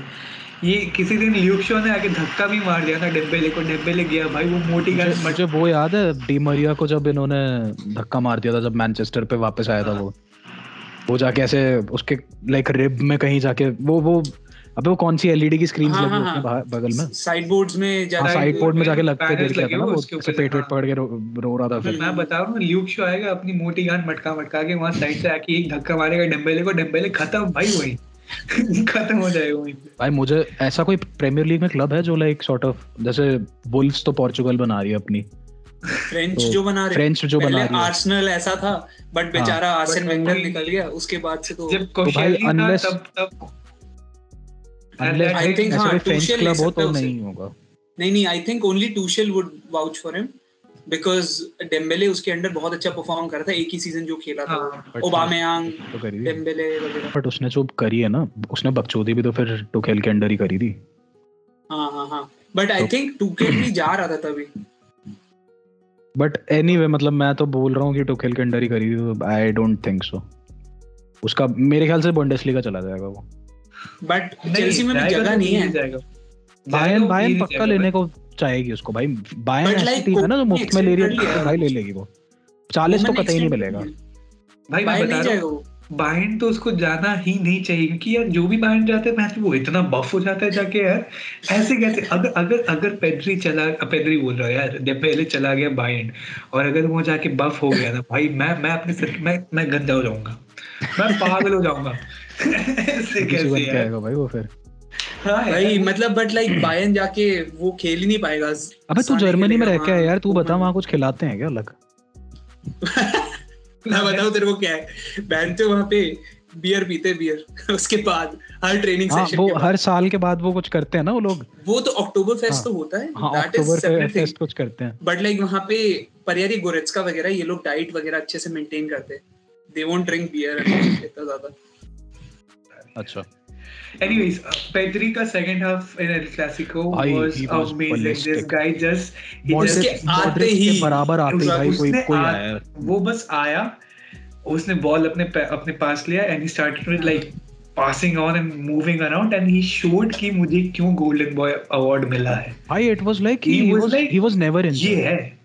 ये किसी दिन ल्यूक शो ने आके धक्का भी मार दिया था डेम्बेले को डेम्बेले गया। भाई वो मोटी गन मुझे वो याद है डी मरिया को जब इन्होंने धक्का मार दिया था जब मैनचेस्टर पे वापस आया था वो। वो जाके ऐसे उसके लाइक रिब में कहीं जाके वो वो अबे वो कौन सी एलईडी की स्क्रीन हाँ, लगी हाँ, उसके हाँ। बगल में? साइड बोर्ड्स में हाँ साइड बोर्ड में जाके लग के पैनल्स गिर गया लगे था ना वो उसके पेट वेट। पकड़ के रो, रो रहा था फिर। फिर मैं बता रहा हूँ ल्यूक शो आएगा अपनी मोटी गान मटका मटका के वहाँ साइड से आके एक धक्का मारेगा डेम्बेले को डेम्बेले खत्म। भाई वही। खत्म हो जाएगा वहीं पे। भाई मुझे ऐसा कोई प्रीमियर लीग में क्लब है जो लाइक सॉर्ट ऑफ़ जैसे वुल्व्स तो पोर्चुगल बना रही है अपनी। फ्रेंच तो जो बना रहे फ्रेंच जो बना पहले रही आर्सेनल ऐसा था बट बेचारा आर्सेन वेंगर निकल गया उसके बाद से तो जब भाई कोशेली था unless- तब तब अनलेस I think ऐसा हाँ, फ्रेंच क्लब हो तो नहीं होगा। नहीं नहीं I think only Tuchel would vouch for him because Dembele उसके अंडर बहुत अच्छा परफॉर्म कर रहा था एक ही सीज़न जो खेला था। हाँ, but- ओबामेयांग तो डेम्बेले वगैरह। बट उसने जो करी है ना उसने बकचोदी भी तो फिर टुखेल के अंडर ही करी थी। हाँ हाँ हाँ। बट आई तो- थिंक टूकेल भी जा रहा था तभी। बट एनीवे मतलब मैं तो बोल रहा हूँ कि टुखेल के अंडर ही करी थी तो आई डोंट थिंक सो उसका मेरे ख्याल से बुंडेसलीगा चला जाएगा वो। बट चेल्सी में भी जगह नहीं है। जाएगा। बायन बायन पक्का लेने को चाहेगी उसको भाई। बायन ऐसी टीम है ना जो मुफ़्त में ले रही है तो भाई ले लेगी वो। चालीस तो कतई नहीं मिलेगा। भाई मैं बता रहा हूँ वो तो उसको जाना ही नहीं चाहिए क्योंकि यार जो भी बायर्न जाते हैं मैच वो इतना बफ हो जाता है जाके यार। ऐसे कैसे अगर अगर अगर पेड्री चला पेड्री बोल रहा है यार जब पहले चला गया बायर्न और अगर वो जाके बफ हो गया ना भाई मैं मैं अपने सिर मैं मैं गंदा हो जाऊँगा। मैं पागल हो जाऊँगा। ऐसे कैसे यार। भाई वो फिर। यार। भाई मतलब बट लाइक बायर्न जाके वो खेल ही नहीं पाएगा। अबे तू जर्मनी में रह के यार तू बता। वहाँ कुछ खिलाते हैं क्या अलग? मैं बताऊँ तेरे को क्या है। बैन तो वहाँ पे बियर पीते बियर उसके बाद हर ट्रेनिंग हाँ सेशन वो के बाद। हर साल के बाद वो कुछ करते हैं ना वो लोग? वो तो अक्टूबर फेस्ट हाँ। तो होता है। हाँ अक्टूबर फेस्ट कुछ करते हैं। बट लाइक वहाँ पे परियारी यार गोरेट्सका वगैरह ये लोग डाइट वगैरह अच्छे से मेंटेन करते हैं। दे वोंट ड्रिंक बियर इतना ज़्यादा। अच्छा। Anyways, uh, Pedri second half in El Clasico भाई, was was amazing. This guy just he Modric just आते ही- बराबर आते ही भाई कोई कोई आया। वो बस आया उसने बॉल अपने अपने पास लिया and he started with like passing on and moving around and he showed कि मुझे क्यों गोल्डन बॉय अवार्ड मिला है। भाई it was like he was he was never ये है।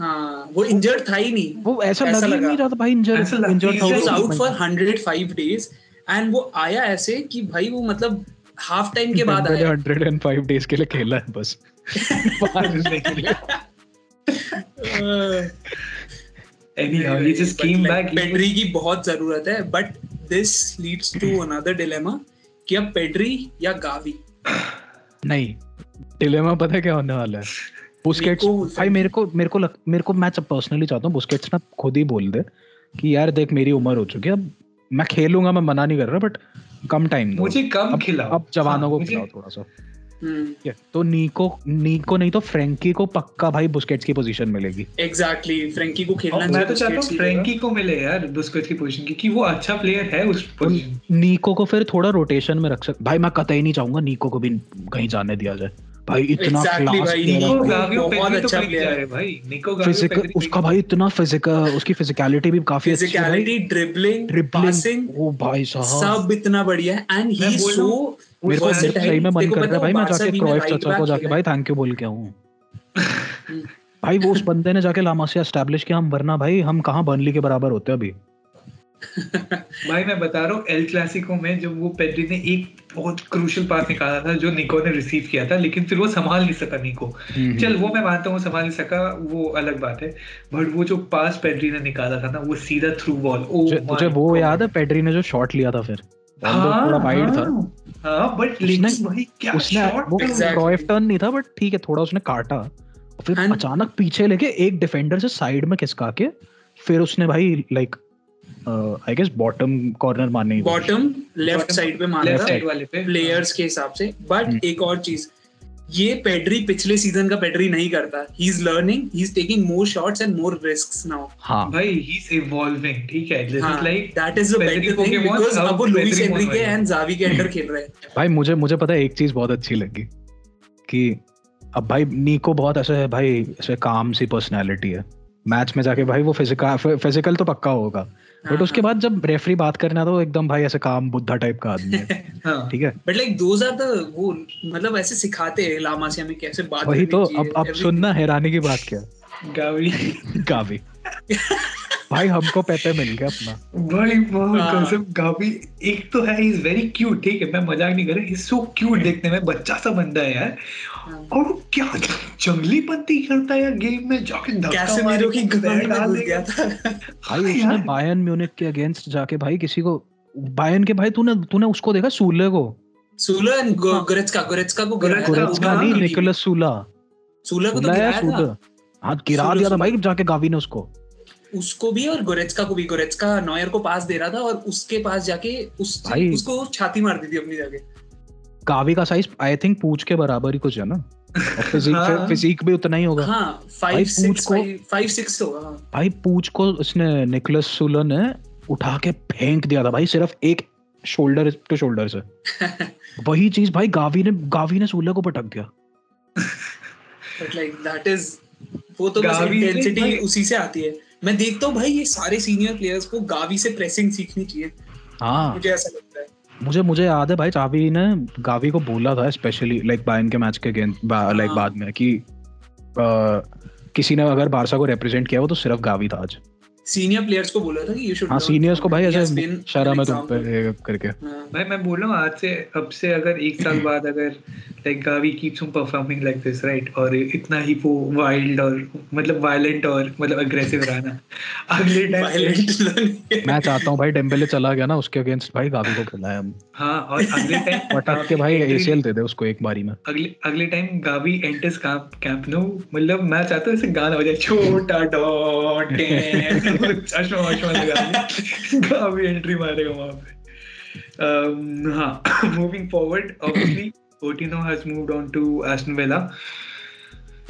हाँ वो इंजर्ड था ही नहीं। वो ऐसा ऐसा लग ही नहीं रहा था भाई injured injured was out for 105 days and वो आया ऐसे कि भाई वो मतलब हाफ़ टाइम के बाद आया। 105 डेज़ के लिए खेला है बस। के लिए। Anyhow he just came back Pedri की बहुत ज़रूरत है but this leads to another dilemma कि अब पेड्री या गावी नहीं डिलेमा पता है क्या होने वाला है? बुस्केट्स भाई मेरे को मेरे को लग, मेरे को मैं पर्सनली चाहता हूँ बुस्केट्स ना खुद ही बोल दे कि यार देख मेरी उम्र हो चुकी है अब मैं खेलूँगा मैं मना नहीं कर रहा बट कम टाइम दो। मुझे कम अब खिलाओ। अब जवानों हाँ, को खिलाओ थोड़ा सा। हम्म। तो नीको नीको नहीं तो फ्रेंकी को पक्का भाई बुस्केट्स की पोजीशन मिलेगी। एग्जैक्टली exactly, फ्रेंकी को खेलना मैं तो चाहता हूँ। फ्रैंकी को मिले यार बुस्केट्स की पोजीशन की कि वो अच्छा प्लेयर है उस तो पोजीशन नीको को फिर थोड़ा रोटेशन में रख सक भाई मैं कतई नहीं चाहूँगा नीको को भी कहीं जाने दिया जाए। भाई इतना Exactly भाई, निको गावियो बहुत तो अच्छा कहीं है। भाई निको गावियो फ़िज़िकल उसका भाई इतना फ़िज़िकल उसकी फिजिकलिटी भी काफ़ी अच्छी है भाई। फिजिकलिटी ड्रिबलिंग ड्रिबलिंग पासिंग ओ भाई साहब। सब इतना बढ़िया है। एंड ही सो मेरे को सही में मन कर रहा है भाई मैं जाके भी में क्रोइफ right चाचा को जाके भाई थैंक यू बोल के आऊँ। भाई वो उस बंदे ने जाके लामासिया एस्टैब्लिश किया हम वरना भाई हम कहाँ बर्नली के बराबर होते अभी? भाई मैं बता रहा हूँ एल क्लासिको में जब वो पेड्री ने एक बहुत क्रूशियल पास निकाला था जो निको ने रिसीव किया था लेकिन फिर वो संभाल नहीं सका निको चल वो मैं मानता हूँ संभाल नहीं सका वो अलग बात है। बट वो जो पास पेड्री ने निकाला था ना वो सीधा थ्रू बॉल ओ तुझे वो याद है पेड्री ने जो शॉट लिया था फिर। थोड़ा वाइड था। हाँ। बट लेकिन भाई क्या उसने वो Exactly. टर्न नहीं था बट ठीक है थोड़ा उसने काटा। फिर अचानक पीछे लेके एक डिफेंडर से साइड में खिसका के फिर उसने भाई like I guess bottom corner मारने बॉटम लेफ़्ट साइड पे मारा लेफ़्ट था साइड वाले पे प्लेयर्स के हिसाब से। हम्म। बट एक और चीज़ ये पेड्री पिछले सीज़न का पेड्री नहीं करता। He is learning he is taking more shots and more risks now हाँ। भाई ही इज़ इवॉल्विंग ठीक है? This is like that is the better thing because अब वो लुइस एनरिके एंड जावी के अंडर खेल रहे हैं। भाई मुझे मुझे पता है एक चीज़ बहुत अच्छी लगी कि अब भाई नीको बहुत ऐसा है भाई ऐसे काम सी पर्सनालिटी है। मैच में जाके भाई वो फ़िज़िकल फ़िज़िकल तो पक्का होगा। बट हाँ, उसके बाद जब रेफरी बात करना तो एकदम भाई ऐसे काम बुद्धा टाइप का आदमी है। हाँ। ठीक है? But like those are the वो मतलब ऐसे सिखाते हैं लामा से हमें कैसे बात वही तो अब अब सुनना हैरानी की बात क्या गावी। गावी। भाई हमको पेपे मिल गया अपना। भाई बहुत हाँ। कसम गावी एक तो है इज़ वेरी क्यूट ठीक है मैं मज़ाक नहीं कर रहा इज़ सो क्यूट देखने में बच्चा सा बंदा है यार। हाँ। और वो क्या जंगली पंती करता है यार गेम में जाके धक्का मार की में डाल गया था। भाई हाँ उसने यार। बायर्न म्यूनिख के अगेंस्ट जाके भाई किसी को बायर्न के भाई तूने तूने उसको देखा सूले को? सूला एंड। गोरेत्स्का गोरेत्स्का को गिराया गोरेत्स्का नहीं निकोलस सूला सूला को तो गिराया था। हाँ गिरा दिया था भाई जाके गावी ने उसको। उसको भी और गोरेत्स्का को भी गोरेत्स्का नॉयर को पास दे रहा था और उसके पास जाके उस उसको छाती मार दी थी अपनी जाके। गावी का साइज़ आई थिंक पूछ के बराबर ही कुछ है ना? फिजिक हाँ। फिजिक भी उतना ही होगा। हाँ भाई, फाइव पूछ सिक्स को- फाइव सिक्स होगा हाँ। भाई पूछ को उसने निकोलस सूला ने उठा के फेंक दिया था भाई सिर्फ़ एक शोल्डर टू शोल्डर से। वही चीज़ भाई गावी ने गावी ने सूले को पटक दिया। बट लाइक दैट इज़ वो तो बस गावी इंटेंसिटी उसी से आती है। मैं देखता हूँ भाई ये सारे सीनियर प्लेयर्स को गावी से प्रेसिंग सीखनी चाहिए। हाँ। मुझे ऐसा लगता है। मुझे मुझे याद है भाई चावी ने गावी को बोला था स्पेशली लाइक बायन के मैच के गेंद लाइक हाँ। बाद में कि आ, किसी ने अगर बारसा को रिप्रेजेंट किया वो तो सिर्फ़ गावी था आज। सीनियर प्लेयर्स को बोला था कि यू शुड हाँ सीनियर्स को भाई ऐसे शर्म है तुम पे करके। हाँ। भाई मैं बोल रहा हूँ आज से अब से अगर एक साल बाद अगर like Gavi keeps on performing like this right और इतना ही वो वाइल्ड और मतलब वायलेंट और मतलब अग्रेसिव रहना। अगले टाइम वायलेंट मैं चाहता हूँ भाई डेम्बेले चला गया ना उसके अगेंस्ट भाई गावी को खिलाया हम हाँ और अगले टाइम पटक के भाई एसीएल दे दे उसको एक बारी में। अगले अगले time Gavi enters camp camp Nou मतलब मैं चाहता हूँ ऐसे गाना हो जाए छोटा डॉट चश्मा वश्मा लगा गावी एंट्री मारेगा वहाँ पे। Um, हाँ moving forward obviously Coutinho has moved on to Aston Villa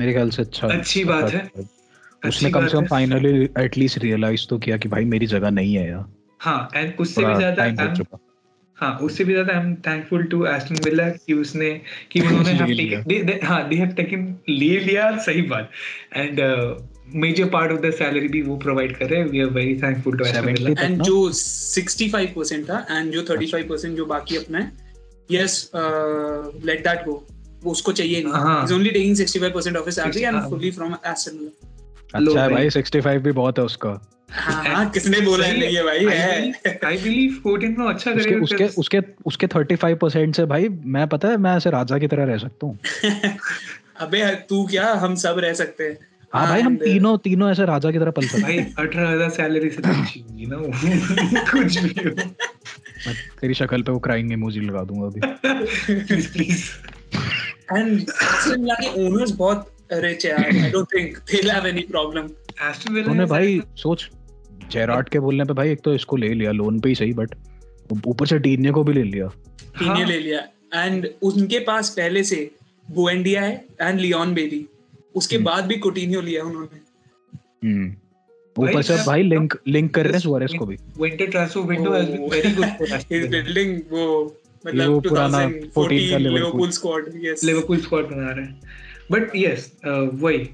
मेरे ख्याल से अच्छा अच्छी बात है। उसने कम से कम फाइनली एटलीस्ट रियलाइज़ तो किया कि भाई मेरी जगह नहीं है यार। हाँ एंड उससे भी ज़्यादा हो उससे भी ज़्यादा I am thankful to Aston Villa कि उसने कि उन्होंने हाँ दे हैव टेकन ले लिया सही बात। And major part of the salary भी वो प्रोवाइड कर रहे हैं. We are very thankful to Aston 70 and जो 65% था एंड जो 35% जो बाकी अपना है यस लेट दैट गो वो उसको चाहिए नहीं. हाँ। Is only taking 65% of his salary and. Fully from Aston अच्छा भाई। भाई 65 भी बहुत है उसका। हाँ हाँ किसने बोला है. है भाई है। आई बिलीव अच्छा उसके उसके उसके उसके 35% से भाई मैं पता है मैं ऐसे राजा की तरह रह सकता हूँ। अबे तू क्या हम सब रह सकते हैं। हाँ भाई हम तीनों तीनों ऐसे राजा की तरह पल सकते भाई अठारह हज़ार सैलरी से तो ना कुछ भी हो। मैं तेरी शक्ल पे वो क्राइंग इमोजी लगा दूँगा अभी। Please please and Aston Villa के ओनर्स बहुत रिच है I don't think they have any problem Aston Villa भाई सोच जेराट के बोलने पे भाई एक तो इसको ले लिया लोन पे ही सही बट ऊपर से टीने को भी ले लिया। टीने हाँ। ले लिया। एंड उनके पास पहले से बुएंडिया है एंड लियोन बेली उसके हम्म। बाद भी कोटिन्हो लिया उन्होंने। हम्म। ऊपर भाई, से भाई लिंक लिंक कर रहे हैं सुआरेस को भी। has been very good for Aston He's Villa. वो मतलब पुराना 14 का Liverpool squad yes Liverpool squad बना रहे हैं। बट यस वही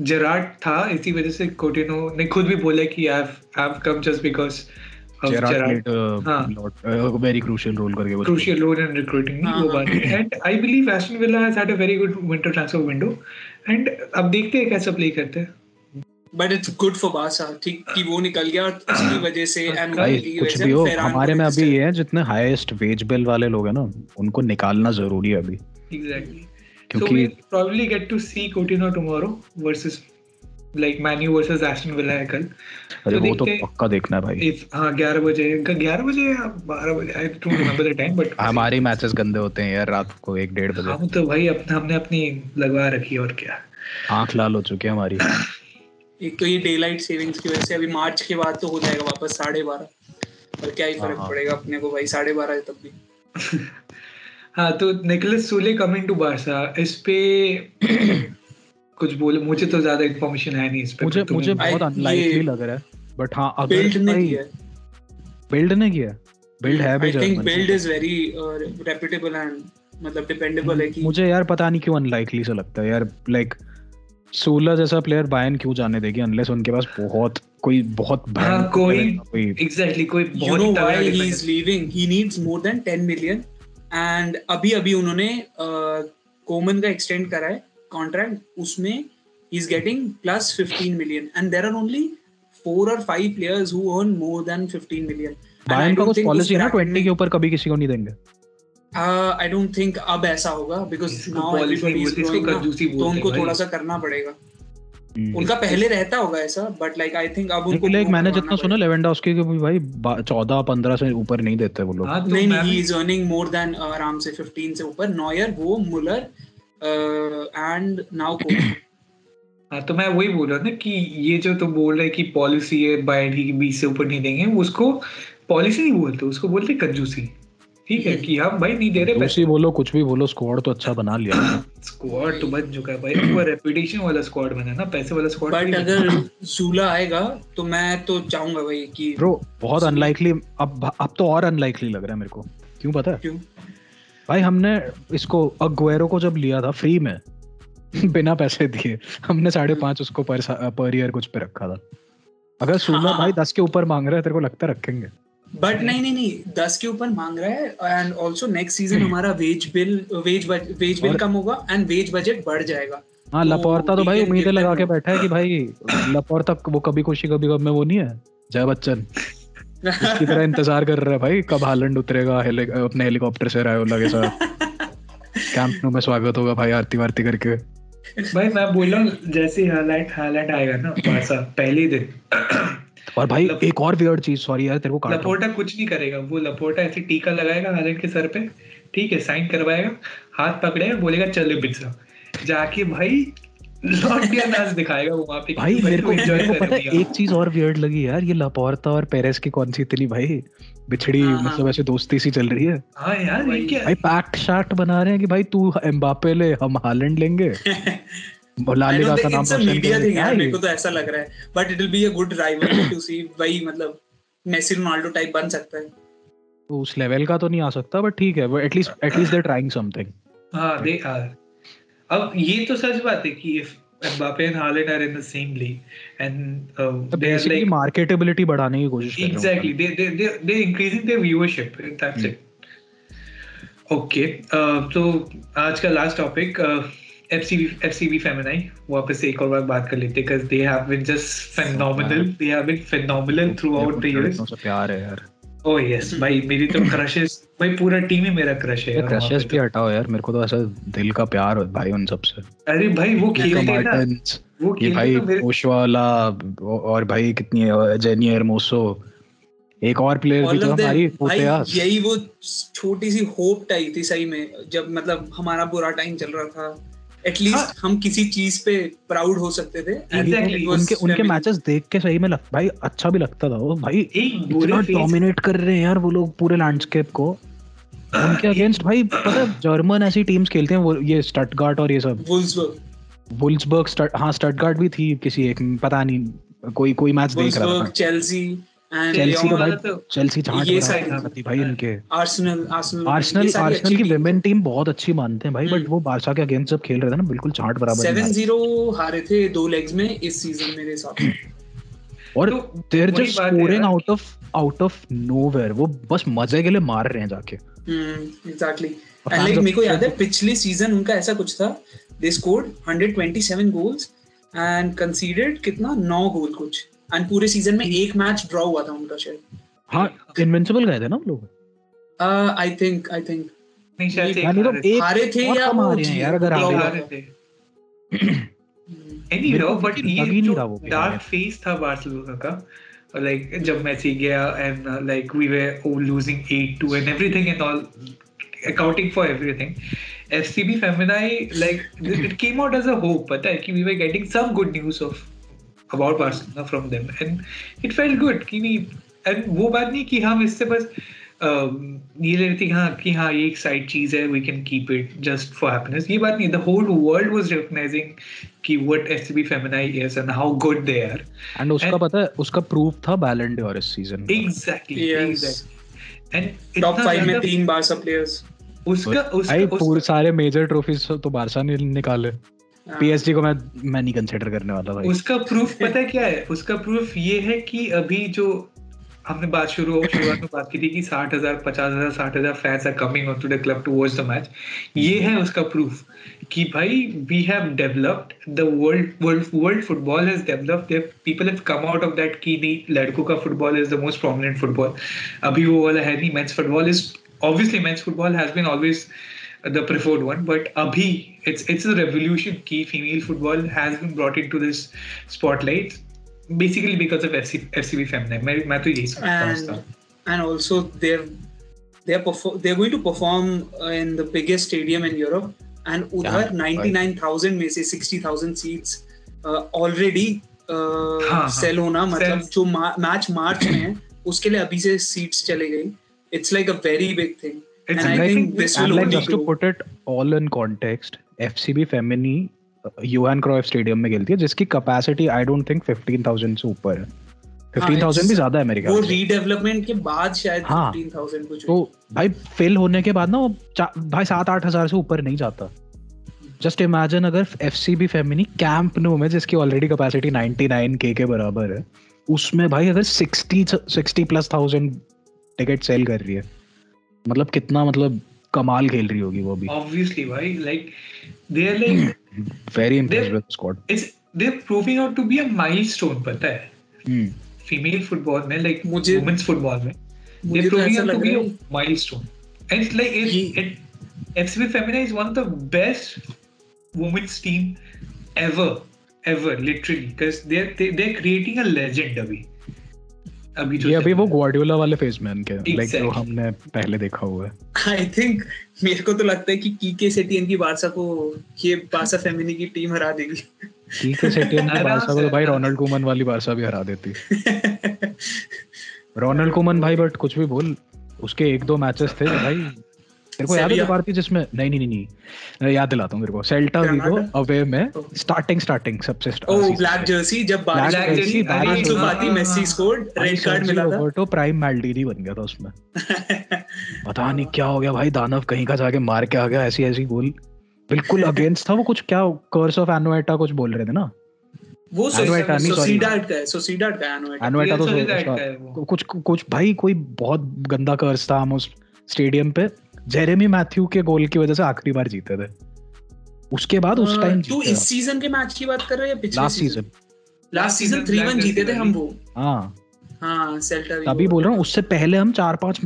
जेरार्ड था इसी वजह से कोटिनो ने खुद भी बोला कि I have come just because of Gerrard Gerrard played very crucial role करके कुछ crucial role in recruiting हाँ, वो हाँ. बात है and I believe Aston Villa has had a very good winter transfer window and अब देखते हैं कैसा प्ले करते हैं but it's good for Barca ठीक कि वो निकल गया और उसकी वजह से एंड भाई कुछ भी हो हमारे में अभी ये है जितने हाईएस्ट वेज बिल वाले लोग हैं ना उनको निकालना ज़रूरी है अभी exactly so क्योंकि we probably get to see Coutinho tomorrow versus like Man U versus Aston Villa है कल अरे तो वो तो पक्का देखना है भाई। if हाँ 11 बजे 11 बजे या 12 बजे? I don't remember the time but हमारे मैचेस गंदे होते हैं यार रात को एक डेढ़ बजे। हम तो भाई अपने हमने अपनी लगवा रखी है और क्या। आँख लाल हो चुकी है हमारी। एक तो ये डे लाइट सेविंग्स की वजह से अभी मार्च के बाद तो हो जाएगा वापस साढ़े बारह। और क्या ही फ़र्क हाँ। पड़ेगा अपने को भाई साढ़े बारह है तब भी। हाँ तो Niklas Sule coming to Barca इस पे कुछ बोले मुझे तो ज़्यादा इन्फॉर्मेशन है नहीं इस पे मुझे मुझे बहुत अनलाइकली लग रहा है। बट हाँ अगर बिल्ड ने किया बिल्ड ने किया बिल्ड है भी I think build is very reputable and मतलब डिपेंडेबल है कि मुझे यार पता नहीं क्यों अनलाइकली सा लगता है यार। लाइक सोलह जैसा प्लेयर बायन क्यों जाने देगी अनलेस उनके पास बहुत कोई बहुत हाँ, कोई- एग्जैक्टली कोई you बहुत know ही why तगड़ा he defender- is leaving? He needs more than 10 million. And अभी अभी उन्होंने कोमन का एक्सटेंड करा है। कॉन्ट्रैक्ट उसमें he is getting plus 15 million. And there are only four or five players who earn more than 15 million. Bayern का don't कुछ policy है ना 20 में- के ऊपर कभी किसी को नहीं देंगे। I don't think अब ऐसा होगा because इसको now policy everybody is बोलते- इसको growing ना, कंजूसी तो उनको थोड़ा सा करना पड़ेगा। हम्म। उनका पहले रहता होगा ऐसा बट लाइक आई थिंक अब उनको लाइक मैंने जितना सुना लेवेंडोस्की के भी भाई चौदह पंद्रह से ऊपर नहीं देते वो लोग। हाँ तो नहीं नहीं he is earning more than आराम से 15 से ऊपर। नॉयर वो मुलर एंड नाउ को हाँ तो मैं वही बोल रहा था कि ये जो तो बोल रहे कि पॉलिसी है बाइड की बीस से ऊपर नहीं देंगे उसको पॉलिसी नहीं बोलते उसको बोलते कंजूसी ठीक है कि हम भाई नहीं दे रहे पैसे बोलो कुछ भी बोलो स्क्वाड तो अच्छा बना लिया। स्क्वाड तो बन चुका है भाई वो रेपुटेशन वाला स्क्वाड बना ना पैसे वाला स्क्वाड बट अगर जूला आएगा तो मैं तो चाहूँगा भाई कि ब्रो बहुत अनलाइकली अब अब तो और अनलाइकली लग रहा है मेरे को। क्यों पता है? क्यों? भाई हमने इसको अग्वेरो को जब लिया था फ्री में बिना पैसे दिए। हमने साढ़े पाँच उसको पर पर ईयर कुछ पे रखा था। अगर सोलह हाँ। भाई दस के ऊपर मांग रहा है तेरे को लगता रखेंगे? बट नहीं नहीं नहीं दस के ऊपर मांग रहा है एंड ऑल्सो नेक्स्ट सीज़न हमारा wage bill wage wage bill कम होगा एंड वेज बजट बढ़ जाएगा। हाँ तो लपोर्ता तो भाई उम्मीदें लगा के बैठा है कि भाई लपोर्ता वो कभी खुशी कभी गम में वो नहीं है। जय बच्चन। इसकी तरह इंतज़ार कर रहा है भाई कब हालैंड उतरेगा हेली, अपने हेलीकॉप्टर से रायोला के साथ। कैंप में स्वागत होगा भाई आरती वारती करके। भाई मैं बोल रहा हूँ जैसे हाईलाइट हाईलाइट आएगा ना बारसा पहले दिन। और भाई लप- एक और वियर्ड चीज़ सॉरी यार तेरे को काट लपोटा कुछ नहीं करेगा वो लपोटा ऐसे टीका लगाएगा हालैंड के सर पे ठीक है साइन करवाएगा हाथ पकड़ेगा बोलेगा चलो पिज्जा। जाके भाई दिखाएगा वो वहाँ पे भाई मेरे को मेरे को पता है एक चीज़ और वियर्ड लगी यार ये लपोर्ता और पेरेस की कौन सी इतनी भाई बिछड़ी हाँ, हाँ। मतलब ऐसे दोस्ती सी चल रही है। हाँ यार भाई- क्या भाई पैक्ट शार्ट बना रहे हैं कि भाई तू एम्बापे ले हम हालैंड लेंगे। लालिगा का नाम रोशन मीडिया। थिंग यार मेरे को तो ऐसा लग रहा है। But it will be a good rivalry to see भाई मतलब मेसी रोनाल्डो टाइप बन सकता है। तो उस लेवल का तो नहीं आ सकता बट ठीक है at least at least they trying something हाँ दे आर अब ये तो सच बात है कि if Mbappe and Haaland are in the same league and they are like marketability बढ़ाने की कोशिश कर रहे हैं exactly they they they increasing their viewership that's it okay तो आज का लास्ट टॉपिक एफसीबी एफसीबी वापस एक और बात कर लेते हैं they have been just phenomenal they have been phenomenal throughout the years प्यार है यार। Oh yes. भाई मेरी तो crushes भाई पूरा टीम ही मेरा क्रश है क्रशेस भी तो। हटाओ यार मेरे को तो ऐसा दिल का प्यार है भाई उन सबसे अरे भाई वो खेलते हैं ना। वो ये भाई तो ओशवाला और भाई कितनी है जेनी एरमोसो एक और प्लेयर भी ऑल तो हमारी पोतेयास यही वो छोटी सी होप टाइप थी सही में जब मतलब हमारा बुरा टाइम चल रहा था। एटलीस्ट हम किसी चीज़ पे प्राउड हो सकते थे Exactly. उनके उनके मैचेस देख के सही में लग भाई अच्छा भी लगता था वो। भाई इतना डोमिनेट कर रहे हैं यार वो लोग पूरे लैंडस्केप को। उनके अगेंस्ट भाई पता है जर्मन ऐसी टीम्स खेलते हैं वो ये स्टटगार्ट और ये सब. वुल्सबर्ग स्टट हाँ स्टटगार्ट भी थी किसी एक पता नहीं कोई कोई मैच देख रहा था। And चेल्सी भाई चेल्सी झांट ये सारी भाई इनके। Arsenal, Arsenal, आर्सेनल आर्सेनल की विमेन टीम बहुत अच्छी मानते हैं भाई बट हम्म। वो बारसा के अगेंस्ट जब खेल रहे थे ना बिल्कुल झांट बराबर सेवन नहीं ज़ीरो हारे थे दो लेग्स में इस सीज़न मेरे हिसाब से। और they're just scoring out of out of nowhere वो बस मज़े के लिए मार रहे हैं जाके। एग्जैक्टली और एंड लाइक मेरे को याद है पिछले सीज़न उनका ऐसा कुछ था they scored 127 goals and conceded कितना? 9 गोल कुछ। एंड पूरे सीज़न में एक मैच ड्रॉ हुआ था उनका शायद। हाँ इनविंसिबल गए थे ना वो लोग? आई थिंक आई थिंक नहीं शायद से एक तो हारे थे। एक हारे थे और या वो हारे हैं जी- यार अगर हारे हुआ हारे था। थे एनी मेरे नो को बट ये जो डार्क फेस था बार्सिलोना का लाइक जब मेसी गया and like we were losing 8-2 and everything and all accounting for everything fcb feminine like it came out as a hope pata hai ki we were getting some good news of about barcelona from them. And it felt good कि we and वो बात नहीं कि हम इससे बस um, ये ले रही थी हाँ कि हाँ ये एक साइड चीज़ है we can keep it just for happiness ये बात नहीं the whole world was recognising कि what FCB Femeni is and how good they are and उसका पता है उसका प्रूफ था बैलन डोर इस season exactly exactly and top 5 में तीन बारसा प्लेयर्स उसका उसका पूरे सारे मेजर ट्रॉफीज तो बारसा ने निकाले। पीएसजी को मैं मैं नहीं कंसीडर करने वाला भाई। उसका प्रूफ पता है क्या है? उसका प्रूफ ये है कि अभी जो हमने बात शुरू शुरुआत में बात की थी कि साठ हज़ार पचास हज़ार साठ हज़ार fans are coming on to the club to watch the match ये है उसका प्रूफ कि भाई we have developed the world world world football has developed people have come out of that कि नहीं लड़कों का football is the most prominent football अभी वो वाला है नहीं men's football is obviously men's football has been always the preferred one but abhi it's it's a revolution key female football has been brought into this spotlight basically because of FC, FCB feminine मैं मैं तो यही समझता हूँ and and also they're they're perfor- they're going to perform uh, in the biggest stadium in Europe and उधर Yeah, 99,000 में से 60,000 seats uh, already uh, हाँ, sell होना मतलब Sell. जो मैच मार्च में है उसके लिए अभी से सीट्स चले गई it's like a very big thing It's and amazing. I think this And will like just to put it all in context, FCB Femini Johan Cruyff stadium में खेलती है जिसकी कैपेसिटी आई डोंट थिंक 15000 से ऊपर है 15000 it's- भी ज़्यादा है मेरे वो ख्याल रीडेवलपमेंट के बाद शायद हाँ। 15,000 कुछ तो भाई फिल होने के बाद ना वो भाई सात आठ हज़ार से ऊपर नहीं जाता जस्ट इमेजिन अगर F C B Femeni camp Nou में जिसकी ऑलरेडी कैपेसिटी 99 के के बराबर है उसमें भाई अगर 60 60 प्लस थाउज़ेंड टिकट सेल कर रही है मतलब कितना मतलब कमाल खेल रही होगी वो भी obviously भाई like they are like very impressive squad it's they're proving out to be a milestone पता है फीमेल फुटबॉल में लाइक मुझे- वुमेन्स फुटबॉल में तो out to लग be रहा a है milestone and it's like it, ये- it FCB Femina is one of the best women's team ever ever literally because they're they, they're creating a legend अभी अभी जो ये अभी वो ग्वार्डियोला वाले फ़ेज़ में उनके लाइक जो हमने पहले देखा हुआ है। आई थिंक मेरे को तो लगता है कि कीके सेटियन की बारसा को ये बारसा फेमिनी की टीम हरा देगी। कीके सेटियन की बारसा को तो भाई रोनाल्ड कुमन वाली बारसा भी हरा देती। रोनाल्ड कुमन भाई बट कुछ भी बोल उसके एक दो मैचेस थे भाई तेरे को याद है भारतीय जिसमें नहीं नहीं नहीं नहीं। मैं याद दिलाता हूँ मेरे को। सेल्टा वीगो अवे में Oh. स्टार्टिंग स्टार्टिंग सबसे ओ ब्लैक जर्सी जब black अनिल jersey। हाँ, मेसी स्कोर्ड रेड कार्ड मिला था। रोबर्टो प्राइम मैल्डीनी बन गया था उसमें। पता नहीं क्या हो गया भाई दानव कहीं का जाके मार के आ गया ऐसी ऐसी गोल बिल्कुल अगेंस्ट था वो कुछ क्या कर्स ऑफ़ एनोएटा कुछ बोल रहे थे ना? वो नहीं, sorry। का है सोसीडाड का एनोएटा एनोएटा तो। कुछ कुछ भाई कोई बहुत गंदा कर्स था हम उस स्टेडियम पे। जेरेमी मैथ्यू के गोल की वजह से आखिरी बार जीते थे। उसके बाद उस टाइम तू इस सीज़न के मैच की बात कर रहे हैं या पिछले last season last season season 3 Black 1 जीते थे हम वो। हाँ। हाँ सेल्टा तभी बोल रहा हूँ उससे पहले हम चार पाँच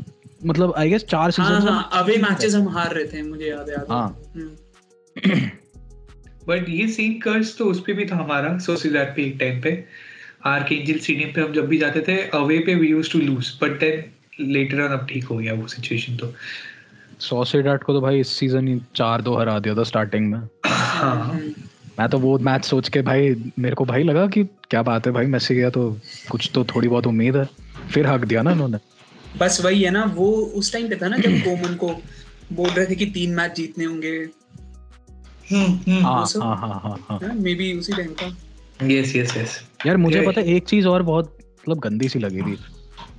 मतलब आई गेस चार हाँ सीज़न हाँ अवे मैचेस हम हार रहे थे मुझे याद है है। हाँ। हम्म। बट ये सेम कर्ज तो उस पे भी था हमारा सोसिडेड पे एक टाइम पे। आर्केंजल स्टेडियम पे हम जब भी जाते थे अवे पे we used to lose but then later on अब ठीक हो गया वो सिचुएशन तो। सोसिडेड को तो भाई इस सीज़न ही चार दो हरा दिया था स्टार्टिंग में। मैं तो वो मैच सोच के भाई मेरे को भाई लगा कि क्या बात है भाई मैसी गया तो कुछ तो थोड़ी बहुत उम्मीद है। फिर हक दिया ना उन्होंने बस वही है ना वो उस टाइम पे था ना जब कोमन को बोल रहे थे कि तीन मैच जीतने होंगे। हम्म हम्म। हाँ सब- हाँ हाँ मे बी उसी टाइम का यस यस यस यार मुझे पता है एक चीज़ और बहुत मतलब गंदी सी लगी थी।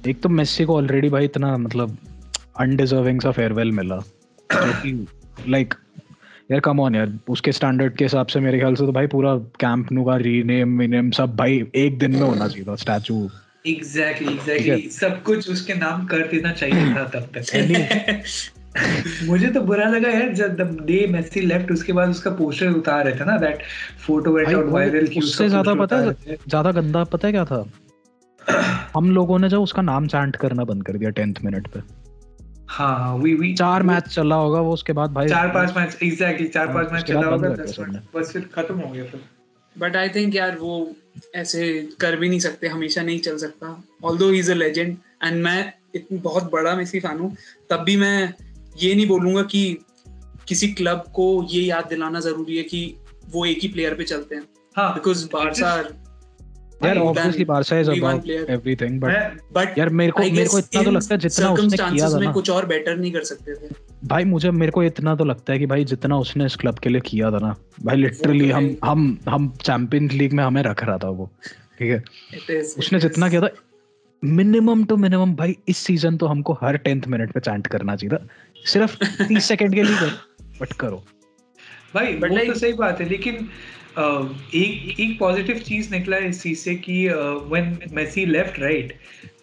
एक तो मेस्सी को ऑलरेडी भाई इतना मतलब अनडिजर्विंग सा फेयरवेल मिला लाइक यार कम ऑन यार उसके स्टैंडर्ड के हिसाब से मेरे ख्याल से तो भाई पूरा कैंप नु का रीनेम विनेम सब भाई एक दिन में होना चाहिए था स्टैचू एग्जैक्टली एग्जैक्टली सब कुछ उसके नाम कर देना चाहिए था तब तक। मुझे तो बुरा लगा यार जब द डे मेसी लेफ़्ट उसके बाद उसका पोस्टर उतार रहे थे ना that photo went out viral की उससे ज़्यादा पता है ज़्यादा गंदा पता है क्या था? हम लोगों ने जब उसका नाम चैंट करना बंद कर दिया टेंथ मिनट पे। हाँ हाँ वी वी चार मैच चला होगा वो उसके बाद भाई चार पाँच मैच एग्जैक्टली चार हाँ, पाँच मैच चला होगा। बस फिर खत्म हो गया फिर। बट आई थिंक यार वो ऐसे कर भी नहीं सकते हमेशा नहीं चल सकता। Although he is a legend and मैं इतनी बहुत बड़ा मेसी फ़ैन हूँ तब भी मैं ये नहीं बोलूँगा कि किसी क्लब को ये याद दिलाना ज़रूरी है कि वो एक ही प्लेयर पे चलते हैं। हाँ। बिकॉज़ बारसा यार obviously Barca is about everything but but यार मेरे को मेरे को इतना तो लगता है जितना उसने किया था में ना। कुछ और बेटर नहीं कर सकते थे। भाई मुझे मेरे को इतना तो लगता है कि भाई जितना उसने इस क्लब के लिए किया था ना भाई लिटरली तो हम हम हम चैंपियंस लीग में हमें रख रहा था वो ठीक है? उसने जितना किया था मिनिमम टू मिनिमम भाई इस सीज़न तो हमको हर टेंथ मिनट पे चैंट करना चाहिए था। सिर्फ़ तीस सेकंड के लिए करो बट करो। भाई But वो तो सही बात है लेकिन एक एक पॉजिटिव चीज़ निकला है इस चीज़ से कि व्हेन मेसी लेफ़्ट राइट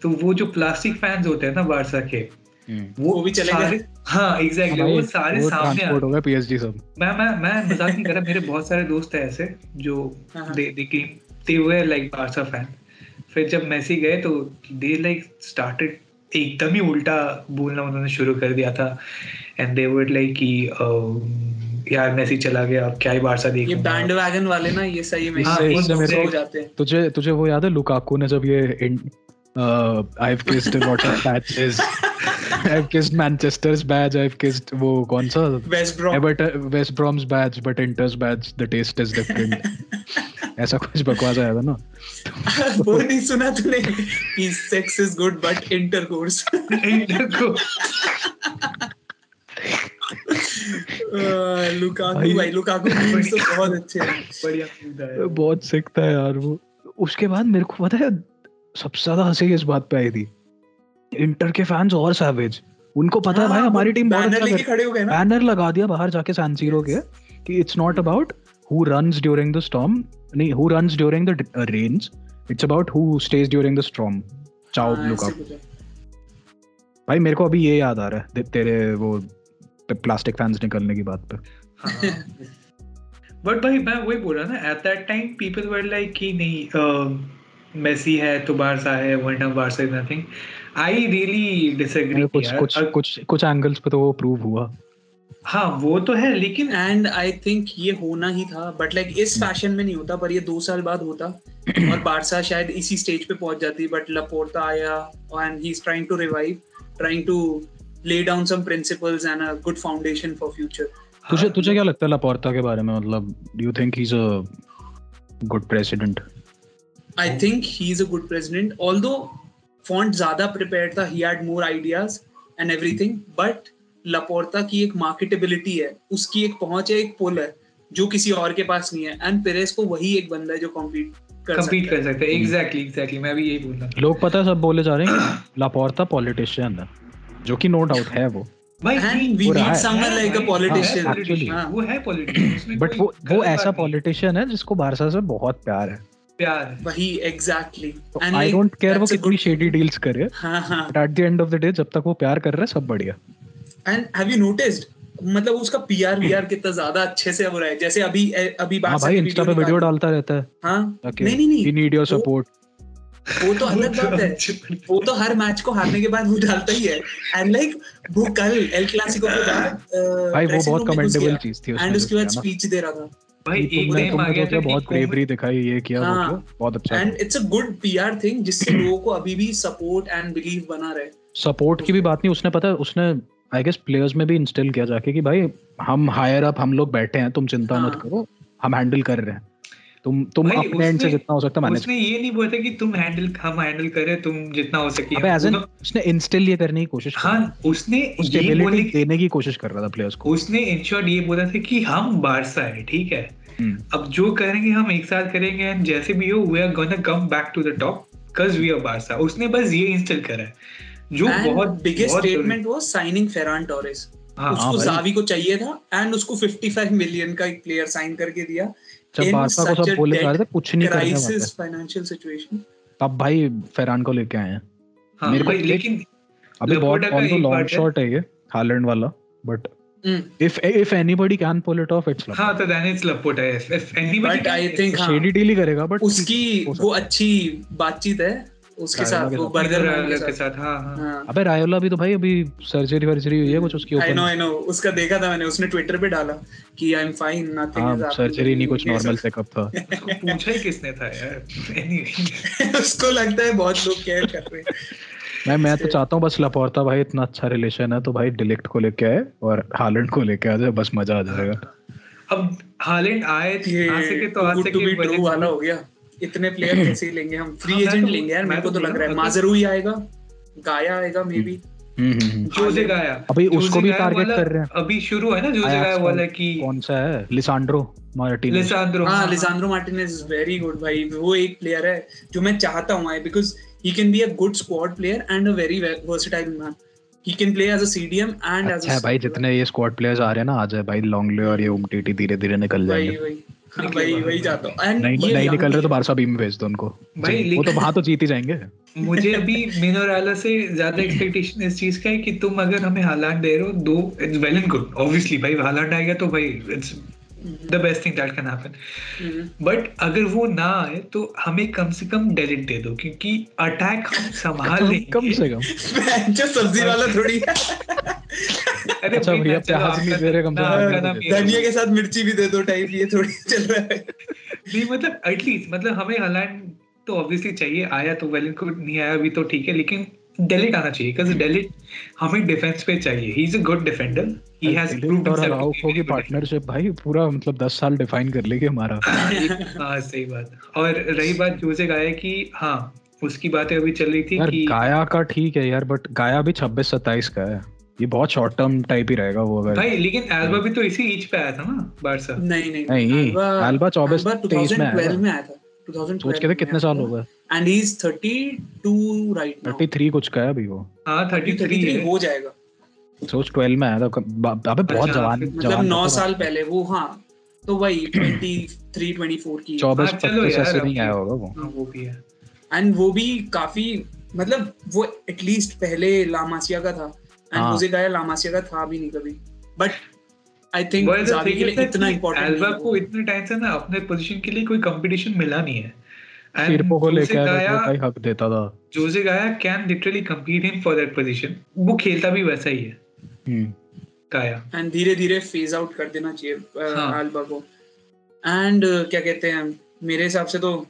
तो वो जो प्लास्टिक फैंस होते हैं ना बारसा के वो भी चले गए। हाँ एग्जैक्टली वो सारे सामने आ हो गया पीएसजी सब मैं मैं मैं मज़ाक नहीं कर रहा मेरे बहुत सारे दोस्त हैं ऐसे जो हाँ, हाँ। They they came they were like Barca fan फिर जब मेसी गए तो दे लाइक स्टार्टेड एकदम ही उल्टा बोलना उन्होंने शुरू कर दिया था एंड दे वर लाइक कि यार मेसी चला गया अब क्या ही बारसा ये बैंड वैगन वाले ना ये सही में हाँ, इससे मेरे हो जाते हैं। तुझे तुझे वो याद है लुकाकू ने जब ये I have kissed lot of badges I have kissed Manchester's badge I have kissed वो कौन सा? West Brom Everton West Brom's badge but Inter's badge the taste is different ऐसा कुछ बकवास आया था ना? वो नहीं सुना तूने? कि sex is good but intercourse को लुकाकू भाई- भाई लुकाकू तो बहुत अच्छे हैं। बढ़िया बहुत सिक था यार वो। उसके बाद मेरे को पता है सबसे ज़्यादा हँसी इस बात पे आई थी? इंटर के फैंस और सैवेज उनको पता है भाई हाँ, हमारी टीम बहुत अच्छा खड़े हो गए ना। बैनर लगा दिया बाहर जाके सैनसीरो के कि it's not about who runs during the storm नहीं who runs during the rains it's about who stays during the storm चाओ हाँ, लुका है। भाई मेरे को अभी ये याद आ रहा है तेरे वो प्लास्टिक फैंस निकलने की बात पे। बट भाई मैं वही बोल रहा ना at that time people were like कि नहीं मेसी है तो बारसा है वरना Barca is nothing I really disagree कुछ कुछ कुछ कुछ एंगल्स पे तो वो प्रूव हुआ। हाँ वो तो है लेकिन एंड आई थिंक ये होना ही था बट लाइक इस फ़ैशन में नहीं होता पर ये दो साल बाद होता। और बारसा शायद इसी स्टेज पे पहुँच जाती बट लपोर्टा आया and he is trying to revive trying to lay down some principles and a good foundation for future तुझे तुझे क्या लगता है लापोर्ता के बारे में मतलब do you think he is a good president I think he's a good president. Although Font ज़्यादा prepared था, he had more ideas and everything. But Laporta की एक marketability है, उसकी एक पहुँच है, एक पुल है, जो किसी और के पास नहीं है. And Perez को वही एक बंदा है जो compete कर सकता कर सकते हैं एग्जैक्टली एग्जैक्टली मैं भी यही बोल रहा लोग पता है सब बोले जा रहे हैं लापोर्ता पॉलिटिशियन है जो कि नो डाउट है वो। भाई है. है. someone like a हाँ. वो है बट वो वो ऐसा पॉलिटिशियन है जिसको बारसा से बहुत प्यार है। प्यार वही exactly. आई डोंट केयर वो कितनी शेडी डील्स करे। हाँ हाँ. But at the end of the day जब तक वो प्यार कर रहा है सब बढ़िया। And have you noticed? मतलब उसका पीआर वीआर कितना ज़्यादा अच्छे से हो रहा है। जैसे अभी अभी हाँ भाई इंस्टा पे वीडियो डालता रहता है। हाँ? नहीं नहीं वी नीड योर सपोर्ट वो तो अलग बात है। वो तो हर मैच को हारने के बाद वो डालता ही है। एंड लाइक वो कल एल क्लासिको के बाद भाई वो बहुत कमेंडेबल चीज़ थी एंड उसके बाद स्पीच दे रहा था। भाई एक तुमने आ गया तो था बहुत ब्रेवरी दिखाई ये किया हाँ। बहुत अच्छा and it's a good PR thing जिससे लोगों को अभी भी सपोर्ट एंड बिलीव बना रहे। सपोर्ट की भी बात नहीं उसने पता उसने आई गेस प्लेयर्स में भी इंस्टॉल किया जाके कि भाई हम हायर अप हम लोग बैठे हैं तुम चिंता मत हाँ। करो हम हैंडल कर रहे हैं। तुम तुम अपने एंड से जितना हो सकता मैनेज उसने ये नहीं बोला था कि तुम हैंडल हम हैंडल करें तुम जितना हो सके। अबे एज एन उसने इंस्टॉल ये करने की कोशिश हाँ उसने ये बोलने देने की कोशिश कर रहा था प्लेयर्स को। उसने इन शॉर्ट ये बोला था कि हम बारसा है ठीक है? हम्म, अब जो करेंगे हम एक साथ करेंगे एंड जैसे भी हो we are gonna come back to the top cuz we are Barca उसने बस ये इंस्टॉल करा है जो बहुत biggest statement was signing Ferran Torres हाँ उसको। जावी को चाहिए था एंड उसको 55 मिलियन का एक प्लेयर साइन करके दिया। जब बारसा को सब बोले जा रहे थे कुछ नहीं कर क्राइसिस फाइनेंशियल सिचुएशन तब भाई फेरान को लेके आए हैं। हाँ मेरे को लेकिन अभी बहुत ऑन लॉन्ग शॉट है। ये हालैंड वाला but if if anybody can can it off, it's it's हाँ तो then it's If if anybody but can, I think हाँ shady deal ही करेगा but उसकी वो अच्छी बातचीत है। उसके साथ वो। बर्गर के साथ। हाँ हाँ। हाँ। अबे रायोला भी तो भाई अभी सर्जरी वर्जरी हुई है कुछ उसकी आई नो आई नो उसका देखा था मैंने उसने ट्विटर पे डाला कि आई एम फाइन नथिंग हाँ सर्जरी नहीं कुछ नॉर्मल चेकअप था। उसको पूछा ही किसने था यार? एनीवे उसको लगता है बहुत लोग केयर कर रहे हैं। मैं मैं तो चाहता हूँ बस लपोर्ता भाई इतना अच्छा रिलेशन है तो भाई डिलेक्ट को लेके आए और हालैंड को लेके आ जाए बस मज़ा आ जाएगा। अब हालैंड आए ये आ सके तो आ सके वाला हो गया। इतने प्लेयर कैसे ही लेंगे हम? फ्री हाँ, एजेंट तो- लेंगे यार मेरे को तो तो लग रहा है रहा हूँ, माजरूई आएगा गाया आएगा may be hmm hmm, hmm. Jose गाया अभी उसको भी टारगेट कर रहे हैं। अभी शुरू है ना जोजे गाया वाला कि कौन सा है? लिसांड्रो मार्टिनेज लिसांद्रो हाँ Lisandro Martinez is very good भाई। वो एक प्लेयर है जो मैं चाहता हूँ I because he can be a good squad player and a very versatile man he can play as a CDM and as अच्छा है भाई जितने ये स्क्वाड प्लेयर्स आ रहे हैं ना आ जाए भाई लॉन्गले और ये उमटीटी धीरे धीरे निकल भाई जाएँगे। भाई हाँ, भाई वही चाहता हूँ। नहीं नहीं निकल रहे तो बारसा बी में भेज दो उनको। भाई, वो तो वहाँ तो जीत ही जाएँगे। मुझे अभी मिनोराला से ज़्यादा एक्सपेक्टेशन इस चीज़ का है कि तुम अगर हमें हालांड दे रहे हो दो it's well and good obviously भाई हालांड आएगा तो भाई it's the best thing that can happen but अगर वो ना आए तो हमें कम से कम डेलिट दे दो क्योंकि अटैक हम संभाल लेंगे। कम से कम। जो सब्ज़ी वाला थोड़ी अरे अच्छा भैया प्याज नहीं आपका- दे रहे कम से कम। धनिया के साथ मिर्ची भी दे दो टाइप ये थोड़ी चल रहा है। नहीं मतलब एटलीस्ट मतलब हमें हालांड तो ऑब्वियसली चाहिए आया तो वेल को नहीं आया अभी तो ठीक है लेकिन डेलिट आना चाहिए बिकॉज़ डेलिट हमें डिफेंस पे चाहिए। He is a good defender he has De Ligt और अराउखो की पार्टनरशिप भाई पूरा मतलब 10 साल डिफाइन कर लेगी हमारा। हाँ सही बात। और रही बात जोसे गाया की हाँ उसकी बातें अभी चल रही थी यार कि गाया का ठीक है यार बट गाया भी 26 27 का है। ये बहुत शॉर्ट टर्म टाइप ही रहेगा वो अगर। भाई लेकिन एल्बा भी तो इसी एज पे आया था ना बारसा नहीं नहीं नहीं, Alba 24 23 में आया था। में आया था 2012 सोच के थे कितने साल हो गए? And he is 32 right now 33 कुछ का है अभी वो। हाँ थर्टी 33 है। हो जाएगा। सोच 12 में आया था अबे बहुत अच्छा, जवान मतलब 9 साल पहले वो हाँ। तो वही 23 24 की। 24 हाँ, चलो 25 यार, ऐसे नहीं आया होगा वो। हाँ वो भी है। एंड वो भी काफ़ी मतलब वो एटलीस्ट पहले लामासिया का था। एंड हाँ। मुझे गाया लामासिया का था भी नहीं कभी। बट आई थिंक के लिए इतना कि इम्पोर्टेंट एल्बा को इतने टाइम से ना अपने पोजीशन के लिए कोई कंपटीशन मिला नहीं है। को जोसे लेके आया गाया था, भाई हक देता था। Jose Gaya can literally compete him for that position वो खेलता भी वैसा ही है। हम्म। गाया। एंड धीरे धीरे फ़ेज़ आउट कर देना चाहिए हाँ। एल्बा को। एंड क्या कहते हैं मेरे हिसाब से तो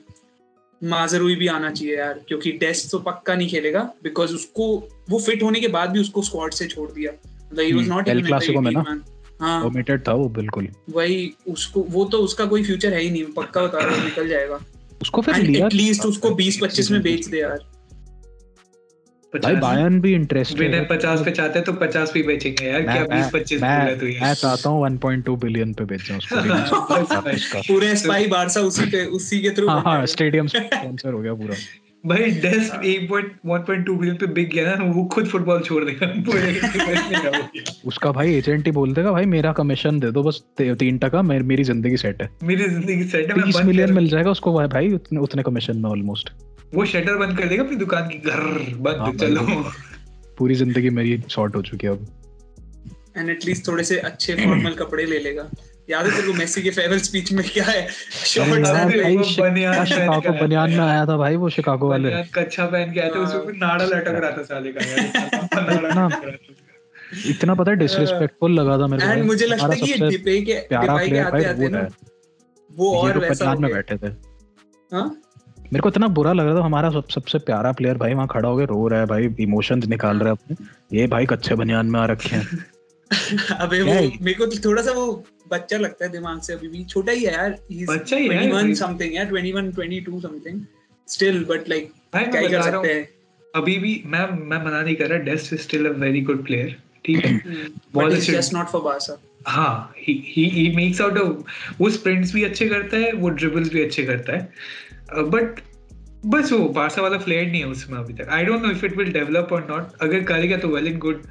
माजरूई भी आना चाहिए यार क्योंकि डेस्ट तो पक्का नहीं खेलेगा बिकॉज़ उसको वो फिट होने के बाद भी उसको स्क्वाड से छोड़ दिया। मतलब he was hmm, not El Clasico में ना? हाँ। ओमिटेड था वो बिल्कुल। वही उसको वो तो उसका कोई फ्यूचर है ही नहीं पक्का बता रहा निकल जाएगा। उसको फिर लिया एटलीस्ट उसको 20 25 में बेच दे यार। भाई बायर्न भी इंटरेस्टेड विनर पचास पे चाहते तो पचास पे बेचेंगे यार क्या बीस पच्चीस बोल मैं रहा मैं चाहता हूँ 1.2 बिलियन पे बेचें उसको। पूरे स्पाई बारसा उसी पे उसी के थ्रू हाँ हाँ स्टेडियम स्पॉन्सर हो गया पूरा। भाई डेस्ट एक point one point two billion पे बिक गया ना वो खुद फुटबॉल छोड़ देगा। उसका भाई एजेंट ही बोल देगा भाई मेरा कमीशन दे दो बस तीन टका मेरी मेरी ज़िंदगी सेट है। मेरी ज़िंदगी सेट है तीस मिलियन मिल जाएगा उसको भाई भाई उतने उतने कमीशन में ऑलमोस्ट वो शटर बंद कर देगा अपनी दुकान की घर हाँ बंद चलो पूरी ज़िंदगी मेरी शॉर्ट हो चुकी है अब। एंड एटलीस्ट थोड़े से अच्छे फॉर्मल कपड़े ले लेगा। याद है तेरे को मेसी के फेयरवेल स्पीच में क्या है? शॉर्ट्स शिकागो बनियान में आया था भाई वो शिकागो वाले। कच्छा पहन के आए थे उसमें नाड़ा लटक रहा था साले का इतना- पता है डिसरिस्पेक्टफुल लगा था मेरे को एंड मुझे लगता है कि ये डिपे के प्यारा प्लेयर आते भाई आते वो ना है। वो और वैसा में बैठे थे। हाँ? मेरे को इतना बुरा लग रहा था हमारा सब सबसे प्यारा प्लेयर भाई वहाँ खड़ा हो गया रो रहा है भाई इमोशंस निकाल रहा है अपने। ये भाई कच्चे बनियान में आ रखे हैं। अबे वो मेरे को तो थोड़ा सा वो बच्चा लगता है दिमाग से अभी भी। छोटा ही है यार। बच्चा ही है 21 समथिंग यार 21 22 समथिंग स्टिल बट लाइक भाई क्या ही कर सकते हैं अभी भी मैं मैं मना नहीं कर रहा Dest is still a very good player ठीक है? But it's just not for Barca हाँ he he he makes out वो स्प्रिंट्स भी अच्छे करता है वो ड्रिबल्स भी अच्छे करता है। बट बस वो बारसा वाला फ्लेयर नहीं है उसमें अभी तक। I don't know if it will develop और नॉट अगर करेगा तो वेल एंड गुड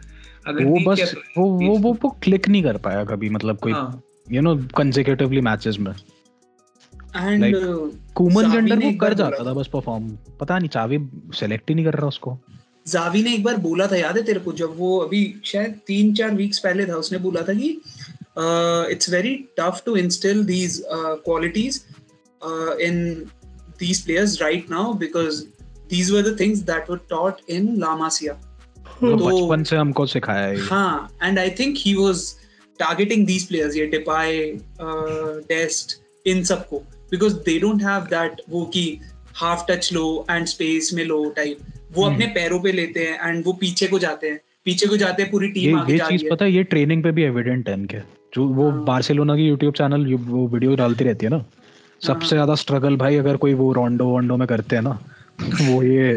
अगर वो बस तो वो वो वो वो क्लिक नहीं कर पाया कभी मतलब कोई यू नो कंसेक्यूटिवली मैचेस में। एंड कूमन के अंडर वो कर जाता था बस परफॉर्म पता नहीं चावी सेलेक्ट ही नहीं कर रहा उसको। जावी ने एक बार बोला था याद है तेरे को जब वो अभी शायद तीन चार वीक्स पहले था उसने बोला था कि it's very tough to instil these qualities in these players right now because these were the things that were taught in La Masia. तो बचपन से हमको सिखाया है। हाँ and I think he was targeting these players ये Depay Dest इन सबको because they don't have that वो की हाफ़ टच लो एंड स्पेस में लो टाइप वो hmm. अपने पैरों पे लेते हैं एंड वो पीछे को जाते हैं। पीछे को जाते हैं पूरी टीम ये, आगे ये चीज़ पता है ये ट्रेनिंग पे भी एविडेंट है इनके। जो वो बार्सिलोना की यूट्यूब चैनल वो वीडियो डालती रहती है ना। सबसे ज़्यादा स्ट्रगल भाई अगर कोई वो रोंडो वोंडो में करते हैं ना वो ये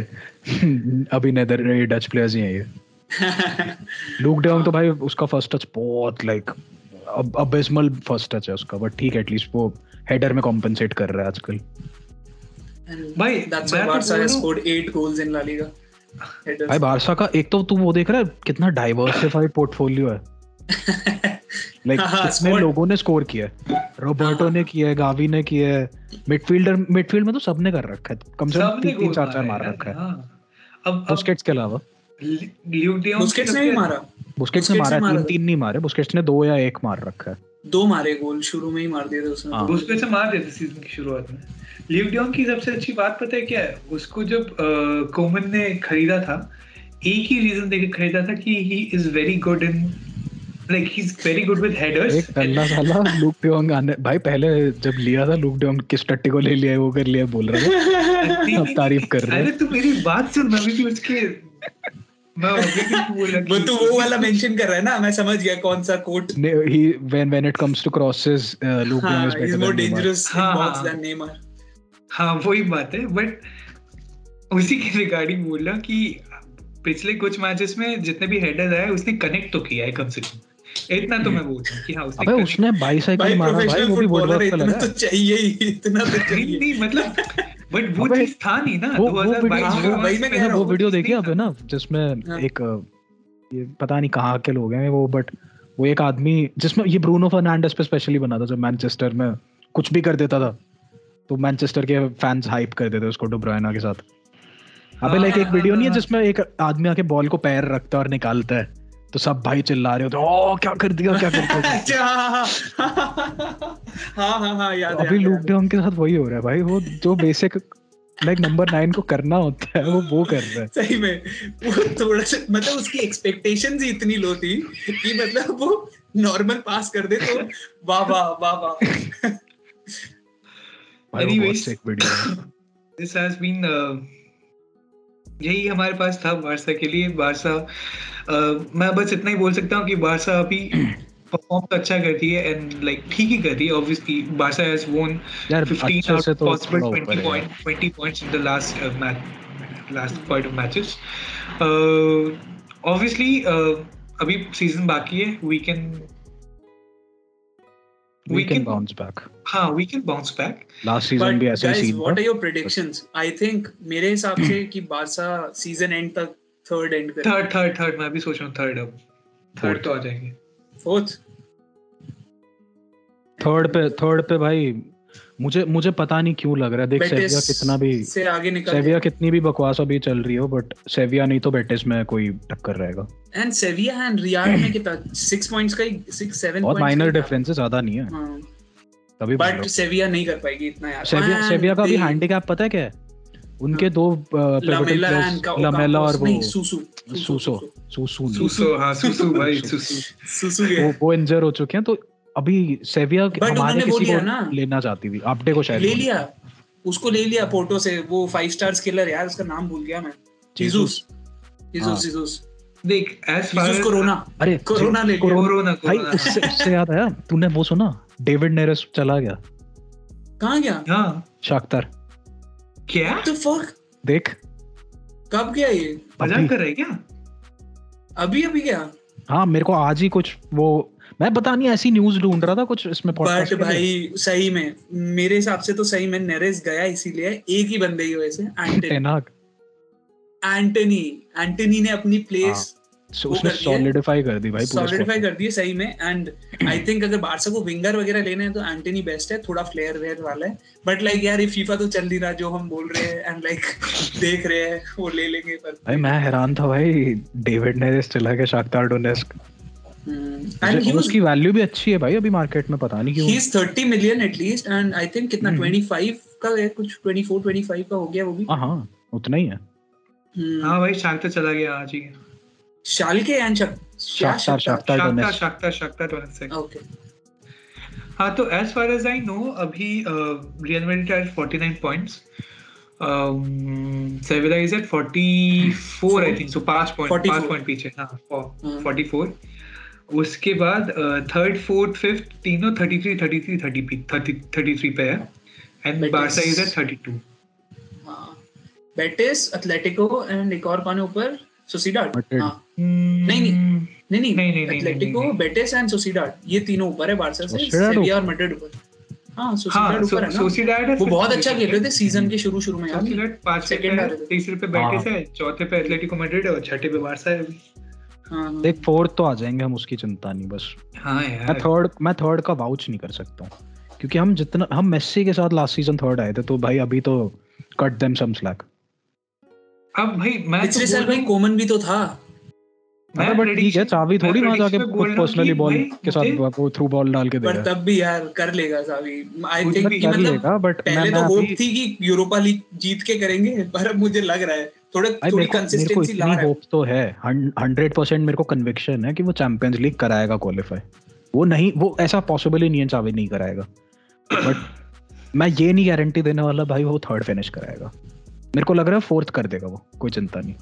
अभी नेदर डच प्लेयर्स ही हैं ये। लूक डाउन तो भाई उसका फ़र्स्ट टच बहुत लाइक अबिसमल फ़र्स्ट टच है उसका बट ठीक है एटलीस्ट वो हेडर में कॉम्पेंसेट कर रहा है आजकल। भाई that's why Barca has scored 8 goals in La Liga भाई बारसा का एक तो तू वो देख रहा है कितना डाइवर्सिफाइड पोर्टफोलियो है। लाइक like, कितने लोगों ने स्कोर किया है। रोबर्टो ने किया है गावी ने किया है। मिडफील्डर मिडफील्ड में तो सबने कर रखा है। कम से कम तीन तीन चार चार मार रखा है। हाँ। अब बुस्केट्स के अलावा। बुस्केट्स ने मारा। बुस्केट्स ने मारा तीन तीन नहीं मारे बुस्केट्स ने दो या एक मार रखा है। दो मारे गोल शुरू में ही मार दिए थे उसने। बुस्केट्स ने मार दिए थे सीज़न की शुरुआत में। लिव डियोंग की सबसे अच्छी बात पता है क्या है? उसको जब कोमन ने खरीदा था एक ही रीजन देके खरीदा था कि he is very good in like he's very good with headers एक अल्लाह साला लूक डियोंग आने भाई पहले जब लिया था लूक डियोंग किस टट्टी को ले लिया वो कर लिया बोल रहा था। अब तारीफ़ कर रहा है। अरे तू मेरी बात सुन मैं भी उसके वो तो वो वाला मेंशन कर रहा है ना मैं समझ गया कौन सा कोट uh, हाँ, हाँ, हाँ। वही बात है बट उसी के रिगार्डिंग बोल रहा कि पिछले कुछ मैचेस में जितने भी हेडर आए उसने कनेक्ट तो किया है कम से कम। इतना तो मैं बोलता हूँ कि हाँ उसने अबे उसने बाईसाइकिल मारा भाई वो भी बहुत अच्छा लगा। तो चाहिए ही इतना तो चाहिए। नहीं मतलब बट वो चीज़ था नहीं ना वो वो वीडियो वो वीडियो देखिए अब ना जिसमें हाँ। एक ये पता नहीं कहाँ के लोग हैं वो बट वो एक आदमी जिसमें ये ब्रूनो फर्नांडिस पे स्पेशली बना था जब मैनचेस्टर में कुछ भी कर देता था तो मैनचेस्टर के फैंस हाइप कर देते उसको डुब्रायना के साथ। अबे लाइक एक वीडियो नहीं है जिसमें एक आदमी आके बॉल को पैर रखता है और निकालता है। तो सब भाई चिल्ला रहे होते ओ क्या कर दिया क्या कर दिया? हाँ हाँ हाँ याद अभी लूक डाउन के साथ वही हो रहा है भाई वो जो बेसिक लाइक नंबर नाइन को करना होता है वो वो कर रहा है। सही में वो थोड़ा सा मतलब उसकी एक्सपेक्टेशन ही इतनी लो थी कि मतलब वो नॉर्मल पास कर दे तो वाह वाह वाह वाह। has been uh, यही हमारे पास था बारसा के लिए। बारसा मैं बस इतना ही बोल सकता हूँ कि बारसा अभी परफॉर्म तो अच्छा करती है एंड लाइक ठीक ही कर रही है obviously Barca has won 15 out possible 20 point 20 points in the last match last point of matches obviously अभी सीज़न बाकी है we can we, can, can bounce back हाँ we can bounce back last season भी ऐसा ही scene what are your predictions? I think मेरे हिसाब से कि बारसा सीज़न एंड तक थर्ड एंड करें थर्ड थर्ड थर्ड मैं भी सोच रहा हूँ थर्ड अब। थर्ड तो आ जाएँगे। फोर्थ थर्ड पे थर्ड पे भाई मुझे मुझे पता नहीं क्यों लग रहा है। देख सेविया कितना भी से आगे निकल सेविया कितनी भी बकवास अभी चल रही हो बट सेविया नहीं तो बेटिस में कोई टक्कर रहेगा। एंड सेविया एंड रियल में कितना? 6 पॉइंट्स का 6 7 बहुत माइनर डिफरेंस है ज़्यादा नहीं है। हाँ। तभी बट सेविया नहीं कर पाएगी इतना यार। सेविया सेविया का भी हैंडिकैप पता है क्या है? उनके हाँ। दो लमेला और वो सुसु। सुसो सुसु। सुसु हाँ सुसु भाई सुसु। सुसु। वो वो इंजर हो चुके हैं तो अभी सेविया हमारे किसी को लेना चाहती थी। आपडे को शायद ले लिया। उसको ले लिया पोर्टो से। वो फाइव स्टार किलर यार उसका नाम भूल गया मैं। जीसस। जीसस जीसस देख एज फार कोरोना अरे कोरोना ले कोरोना भाई उससे उससे याद आया? तूने वो सुना? डेविड नेरेस चला गया। कहाँ गया? हाँ। शाख्तर। क्या? तो फक देख। कब गया ये? मज़ाक कर रहा है क्या? अभी अभी गया? हाँ मेरे को आज ही कुछ वो मैं पता नहीं ऐसी न्यूज़ ढूंढ रहा था कुछ इसमें बट। भाई सही में मेरे हिसाब से तो सही में नरेस गया इसीलिए एक ही बंदे की वजह से एंटनी एंटनी एंटनी ने अपनी प्लेस सो वो उसने है। सॉलिडिफाई कर दी भाई सॉलिडिफाई कर दिए सही में। एंड आई थिंक अगर बारसा को विंगर वगैरह लेने हैं तो एंटनी बेस्ट है थोड़ा फ्लेयर वेयर वाला है। बट लाइक यार ये फीफा तो चल नहीं रहा जो हम बोल रहे हैं एंड लाइक देख रहे हैं वो ले लेंगे पर। भाई मैं हैरान था भाई डेविड नेरेस चला गया शाख्तार डोनेस्क एंड ही उसकी वैल्यू भी अच्छी है भाई अभी मार्केट में पता नहीं क्यों। He is 30 million at least and I think कितना हम्म। 25 का है कुछ 24 25 का हो गया वो भी। हाँ हाँ उतना ही है। हम्म। हाँ भाई शाख्तर चला गया आज ही। Schalke and Donetsk Shakhtar Shakhtar okay हाँ तो as far as I know अभी Real Madrid has 49 points Sevilla is at 44 I think so 5 point 44 5 point पीछे। हाँ हाँ। 44 उसके बाद थर्ड फोर्थ फिफ्थ तीनों 33 33 30 30 33 पे है। एंड बारसा इज़ एट 32 हाँ। बेटिस एटलेटिको एंड एक और कौन ऊपर? सोसिडाड हाँ। नहीं, नहीं। नहीं नहीं नहीं, एटलेटिको। बेटिस एंड सोसिडाड ये तीनों ऊपर है बारसा से सेविया और मैड्रिड ऊपर. हाँ हाँ सोसिडाड ऊपर है ना। सोसिडाड वो बहुत अच्छा खेल रहे थे सीज़न के शुरू शुरू में यार। पाँच पे Second आ है रहे थे। तीसरे पे बेटिस है चौथे पे एटलेटिको मैड्रिड और छठे पे बारसा है। अभी हाँ हाँ। देख फोर्थ तो आ जाएँगे हम उसकी चिंता नहीं बस। हाँ मैं थर्ड मैं थर्ड का वाउच नहीं कर सकता हूँ। क्योंकि हम जितना हम मेस्सी के साथ लास्ट सीज़न थर्ड आए थे तो भाई अभी तो कट देम सम स्लैक अब भाई मैं पिछले तो साल भाई कोमन भी तो था। मैं बट ठीक है चावी थोड़ी वहाँ जाके हूँ पर्सनली बॉल के साथ वो थ्रू बॉल डाल के देगा पर तब भी यार कर लेगा सावी आई थिंक कि मतलब लेगा बट मैं पहले तो होप थी कि यूरोपा लीग जीत के करेंगे पर अब मुझे लग रहा है थोड़ा थोड़ी मेरे को कंसिस्टेंसी ला रहा है। होप तो है। हंड्रेड परसेंट मेरे को कन्विक्शन है कि वो चैंपियंस लीग कराएगा क्वालिफाई वो नहीं वो ऐसा पॉसिबल ही नहीं है चावी नहीं कराएगा। बट मैं ये नहीं गारंटी देने वाला भाई वो थर्ड फिनिश कराएगा। मेरे को लग रहा है फोर्थ कर देगा वो कोई चिंता नहीं।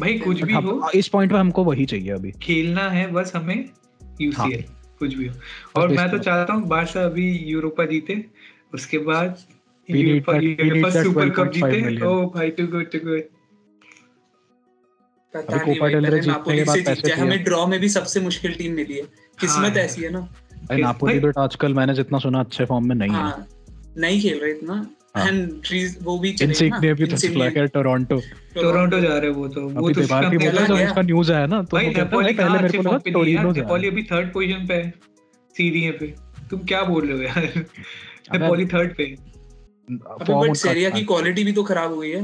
भाई कुछ भी हो। इस पॉइंट पे हमको वही चाहिए अभी। खेलना है बस हमें यूसीएल कुछ भी हो। और मैं तो चाहता हूँ बारसा अभी यूरोपा जीते उसके बाद सुपर कप जीते। ओ भाई टू गुड टू गुड। हमें ड्रॉ में भी सबसे मुश्किल टीम मिली है। किस्मत हाँ ऐसी है ना। नापोली बट आजकल मैंने जितना सुना अच्छे फॉर्म में नहीं है। हाँ नहीं खेल रहे इतना। हाँ। एंड वो भी चले भी तो चला गया टोरंटो टोरंटो जा रहे वो तो। वो तो दीवार भी बोला पहला उसका न्यूज़ आया ना तो भाई वो कहता है, नेपोली भाई, पहले मेरे को लगा फॉर्म पे नहीं है टोरिनो जा नेपोली अभी थर्ड पोजीशन पे है। सीडीए पे तुम क्या बोल रहे हो यार? नेपोली थर्ड पे है। फॉर्म की क्वालिटी भी तो खराब हो गई है।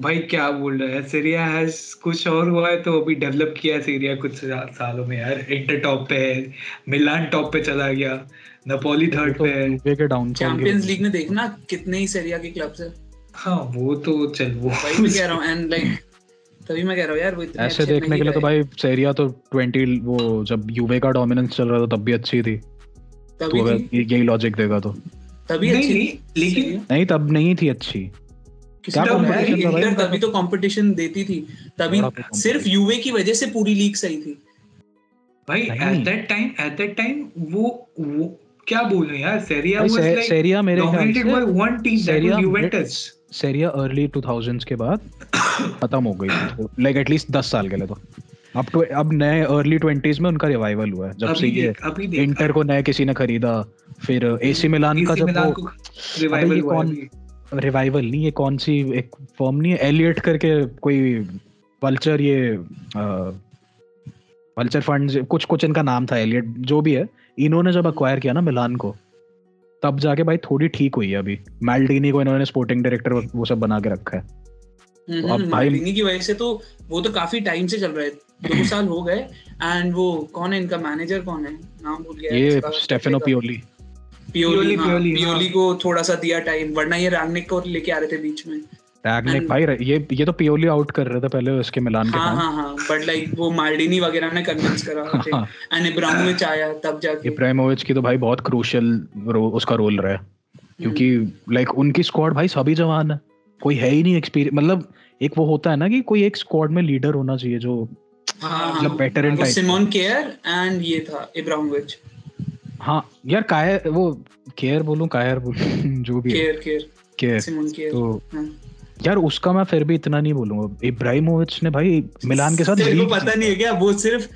भाई क्या बोल रहा है? सीरिया हैज़ कुछ और हुआ है तो अभी डेवलप किया है सीरिया कुछ सालों में यार। इंटर टॉप पे है मिलान टॉप पे चला गया नेपोली थर्ड तो पे है। चैंपियंस लीग में देखना कितने ही सेरिया के क्लब्स है। हाँ वो तो चल वो वही मैं कह रहा हूँ एंड लाइक तभी मैं कह रहा हूँ यार वो इतने ऐसे देखने के लिए तो भाई सेरिया तो 20 वो जब यूवे का डोमिनेंस चल रहा था तब भी अच्छी थी। तो तभी ये- यही लॉजिक देगा तो। तभी नहीं अच्छी नहीं लेकिन नहीं तब नहीं थी अच्छी। क्या इंटर उनका? तभी तो कंपटीशन देती थी तभी सिर्फ़ यूवे की वजह से पूरी लीग सही थी। भाई at that time at that time वो वो क्या बोल यार सेरिया वाज लाइक सेरिया मेरे ख्याल dominated by से one team that Serie A Serie A early 2000s के बाद खत्म हो गई थी। लाइक एटलीस्ट 10 साल के लिए तो। अब तो अब नए अर्ली 20s में उनका रिवाइवल हुआ है जब से ये इंटर को नए किसी ने खरीदा फिर एसी मिलान का जब वो रिवाइवल हुआ। रिवाइवल नहीं ये कौन सी एक फॉर्म नहीं है? एलियट करके कोई वल्चर ये वल्चर फंड कुछ कुछ इनका नाम था एलियट जो भी है इन्होंने जब अक्वायर किया ना मिलान को तब जाके भाई थोड़ी ठीक हुई है अभी। मैल्डिनी को इन्होंने स्पोर्टिंग डायरेक्टर वो सब बना के रखा है। तो अब भाई- मार्टिनी की वजह से तो वो तो काफ़ी टाइम से चल रहा है दो साल हो गए एंड वो कौन है इनका मैनेजर कौन है? नाम भूल गया ये स्टेफेनो पियोली पियोली पियोली, हाँ, पियोली, हाँ। को थोड़ा सा दिया टाइम वरना ये रैंगनिक को लेके आ रहे थे बीच में। रैगनिक भाई ये ये तो पियोली आउट कर रहे थे पहले उसके मिलान के हाँ हाँ हाँ बट लाइक वो मार्डिनी वगैरह ने कन्विंस करा हाँ। एंड इब्राहिमोविच आया तब जाके। इब्राहिमोविच की तो भाई बहुत क्रूशियल उसका रोल रहा है। क्योंकि लाइक उनकी स्क्वाड भाई सभी जवान है। कोई है ही नहीं एक्सपीरियंस मतलब एक वो होता है ना कि कोई एक स्क्वाड में लीडर होना चाहिए जो हाँ मतलब veteran type Simon Kjaer and ये था इब्राहिमोविच हाँ यार कायर वो केयर बोलूँ कायर बोलूँ जो भी केयर केयर। केयर तो हाँ। यार उसका मैं फिर भी इतना नहीं बोलूँगा। इब्राहिमोविच ने भाई मिलान के साथ तेरे को पता नहीं है क्या? वो सिर्फ़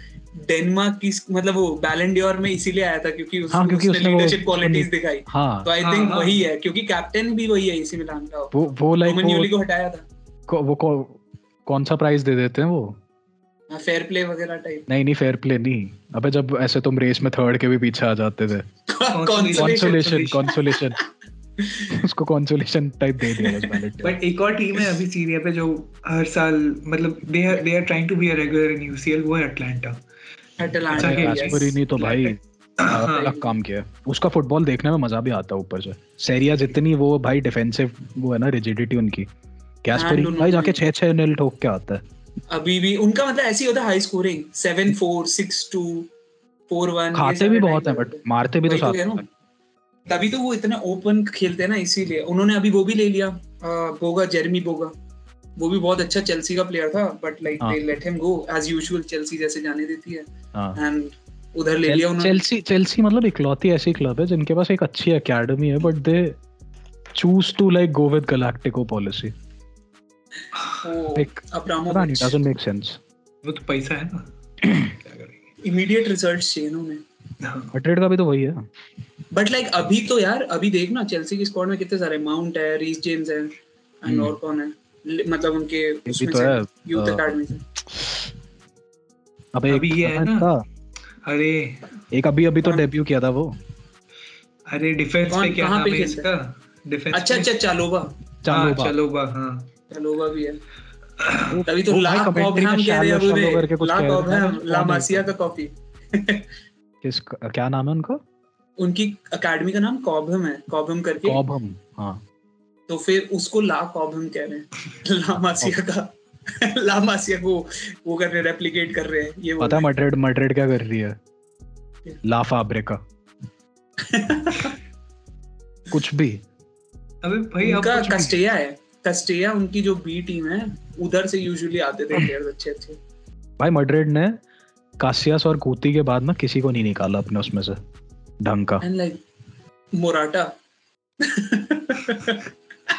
डेनमार्क की मतलब वो बैलेंडियोर में इसीलिए आया था क्योंकि उस, हाँ, क्योंकि उसने उसने लीडरशिप क्वालिटीज दिखाई। हाँ। तो आई हाँ, थिंक हाँ। वही है क्योंकि कैप्टन भी वही है इसी मिलान का। वो वो लाइक को हटाया था। वो कौन सा प्राइस दे देते हैं वो? फेयर प्ले वगैरह टाइप नहीं नहीं फेयर प्ले नहीं। अबे जब ऐसे तुम रेस में थर्ड के भी पीछे आ जाते थे। Consolation. कॉन्सोलेशन कॉन्सोलेशन उसको कॉन्सोलेशन टाइप दे दिया बस बैलेट बट एक और टीम है अभी सीरिया पे जो हर साल मतलब they are they are trying to be a regular in UCL वो है अटलांटा अटलांटा yes. कास्परी तो भाई हाँ। अलग काम किया। उसका फुटबॉल देखने में मज़ा भी आता है ऊपर से। सेरिया जितनी वो भाई डिफेंसिव वो है ना रिजिडिटी उनकी। कैस्परी भाई जाके उन्होंने- छह छह नील ठोक के आता है। अभी भी उनका मतलब ऐसे ही होता है high scoring seven four six two four one खाते भी बहुत है बट मारते भी तो साथ है। तभी तो वो इतना ओपन खेलते हैं ना इसीलिए। उन्होंने अभी वो भी ले लिया बोगा जेरमी बोगा वो भी बहुत अच्छा चेल्सी का प्लेयर था बट लाइक हाँ। They let him go as usual Chelsea जैसे जाने देती है। हाँ। एंड उधर ले लिया उन्होंने। चेल्सी चेल्सी मतलब इकलौती ऐसी क्लब है जिनके पास एक अच्छी एकेडमी है but they choose to like go with galactico policy वो एक पता नहीं डजंट मेक सेंस वो तो पैसा है ना। क्या करेंगे? इमीडिएट रिजल्ट्स चाहिए उन्हें। हाँ। मैड्रिड का भी तो वही है। बट लाइक अभी तो यार अभी देख चेल्सी की स्क्वाड में कितने सारे माउंट है रीस जेम्स है एंड हम्म। और कौन है मतलब उनके उसमें तो है, यूथ अ, से। अबे अभी ये है ना। अरे। एक अभी अभी तो डेब्यू किया था वो। अरे डिफेंस पे क्या नाम है इसका? डिफेंस अच्छा अच्छा चालोबा। चालो चलोबा हाँ। चालोबा भी है। तभी तो ला कॉबहैम कह रहे हैं करके ला। कॉबहैम ला मासिया का कॉपी। किस क्या नाम है उनका? उनकी अकेडमी का नाम कॉबहम है। कॉबहम करके। कॉबहम हाँ। तो फिर उसको ला कॉबहम कह रहे हैं। ला मासिया का ला मासिया को वो कर रहे रेप्लिकेट कर रहे हैं। ये पता है मैड्रिड मैड्रिड क्या कर रही है? ला फाब्रिका कुछ भी। अबे भाई अब उनका कस्टेया है। कस्टेया उनकी जो बी टीम है उधर से यूजुअली आते थे प्लेयर्स अच्छे अच्छे। भाई मैड्रिड ने कासियास और कूती के बाद ना किसी को नहीं निकाला अपने उसमें से ढंग का। एंड लाइक मोराटा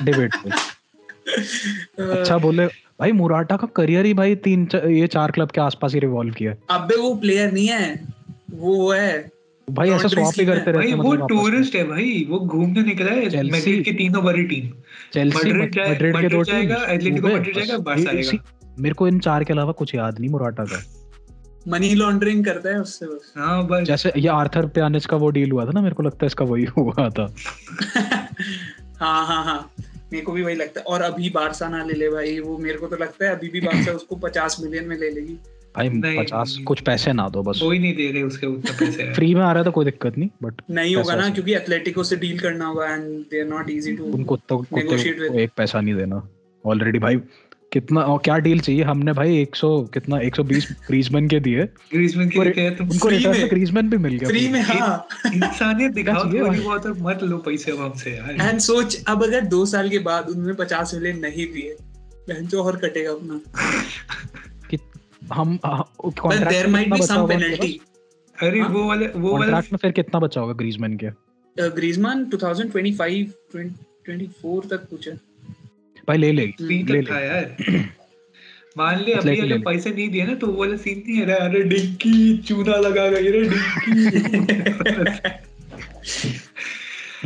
डिबेट अच्छा बोले भाई मुराटा का करियर ही भाई तीन च- ये चार क्लब के आसपास ही रिवॉल्व किया अबे वो प्लेयर नहीं है वो है भाई ऐसा स्वैप ही करते रहते हैं वो मतलब टूरिस्ट है भाई वो घूमने निकला है। मैड्रिड की तीनों बड़ी टीम चेल्सी मैड्रिड के दो जाएगा, एटलेटिको मैड्रिड जाएगा, बार्सा आएगा। मेरे को इन चार के अलावा कुछ याद नहीं मुराटा का। मनी लॉन्ड्रिंग करता है उससे बस। हाँ बस। जैसे ये आर्थर प्यानिच का वो डील हुआ था ना मेरे को लगता है इसका वही हुआ था। हाँ हाँ हाँ। मेरे को भी वही लगता है। और अभी बारसा ना ले ले भाई वो मेरे को तो लगता है अभी भी बारसा उसको पचास मिलियन में ले लेगी। भाई पचास कुछ पैसे ना दो बस। कोई नहीं दे रहे उसके उतना पैसे। फ्री में आ रहा था कोई दिक्कत नहीं बट नहीं होगा ना क्योंकि एथलेटिको से डील करना होगा and they are not easy to उनको तो कुत्ते को एक पैसा नहीं देना। ऑलरेडी भाई कितना और क्या डील चाहिए? हमने भाई 100 कितना 120 ग्रीजमैन के दिए। ग्रीजमैन के लिए तुम उनको रिटर्न में। ग्रीजमैन भी मिल गया। फ्री में। हाँ। इंसानियत दिखाओ थोड़ी बहुत और मत लो पैसे हमसे यार। एंड सोच अब अगर दो साल के बाद उन्होंने पचास मिलियन नहीं दिए। बहन जो और कटेगा अपना। हम there might be some penalty अरे हाँ? वो वाले वो वाले कॉन्ट्रैक्ट में फिर कितना बचा होगा ग्रीजमैन के? ग्रीजमान 2025 24 तक कुछ है। भाई ले लेगी फ्री ले ले। यार। मान ले अभी अगर पैसे नहीं दिए ना तो वो वाला सीन नहीं है अरे अरे डिंकी चूना लगा गई रे डिंकी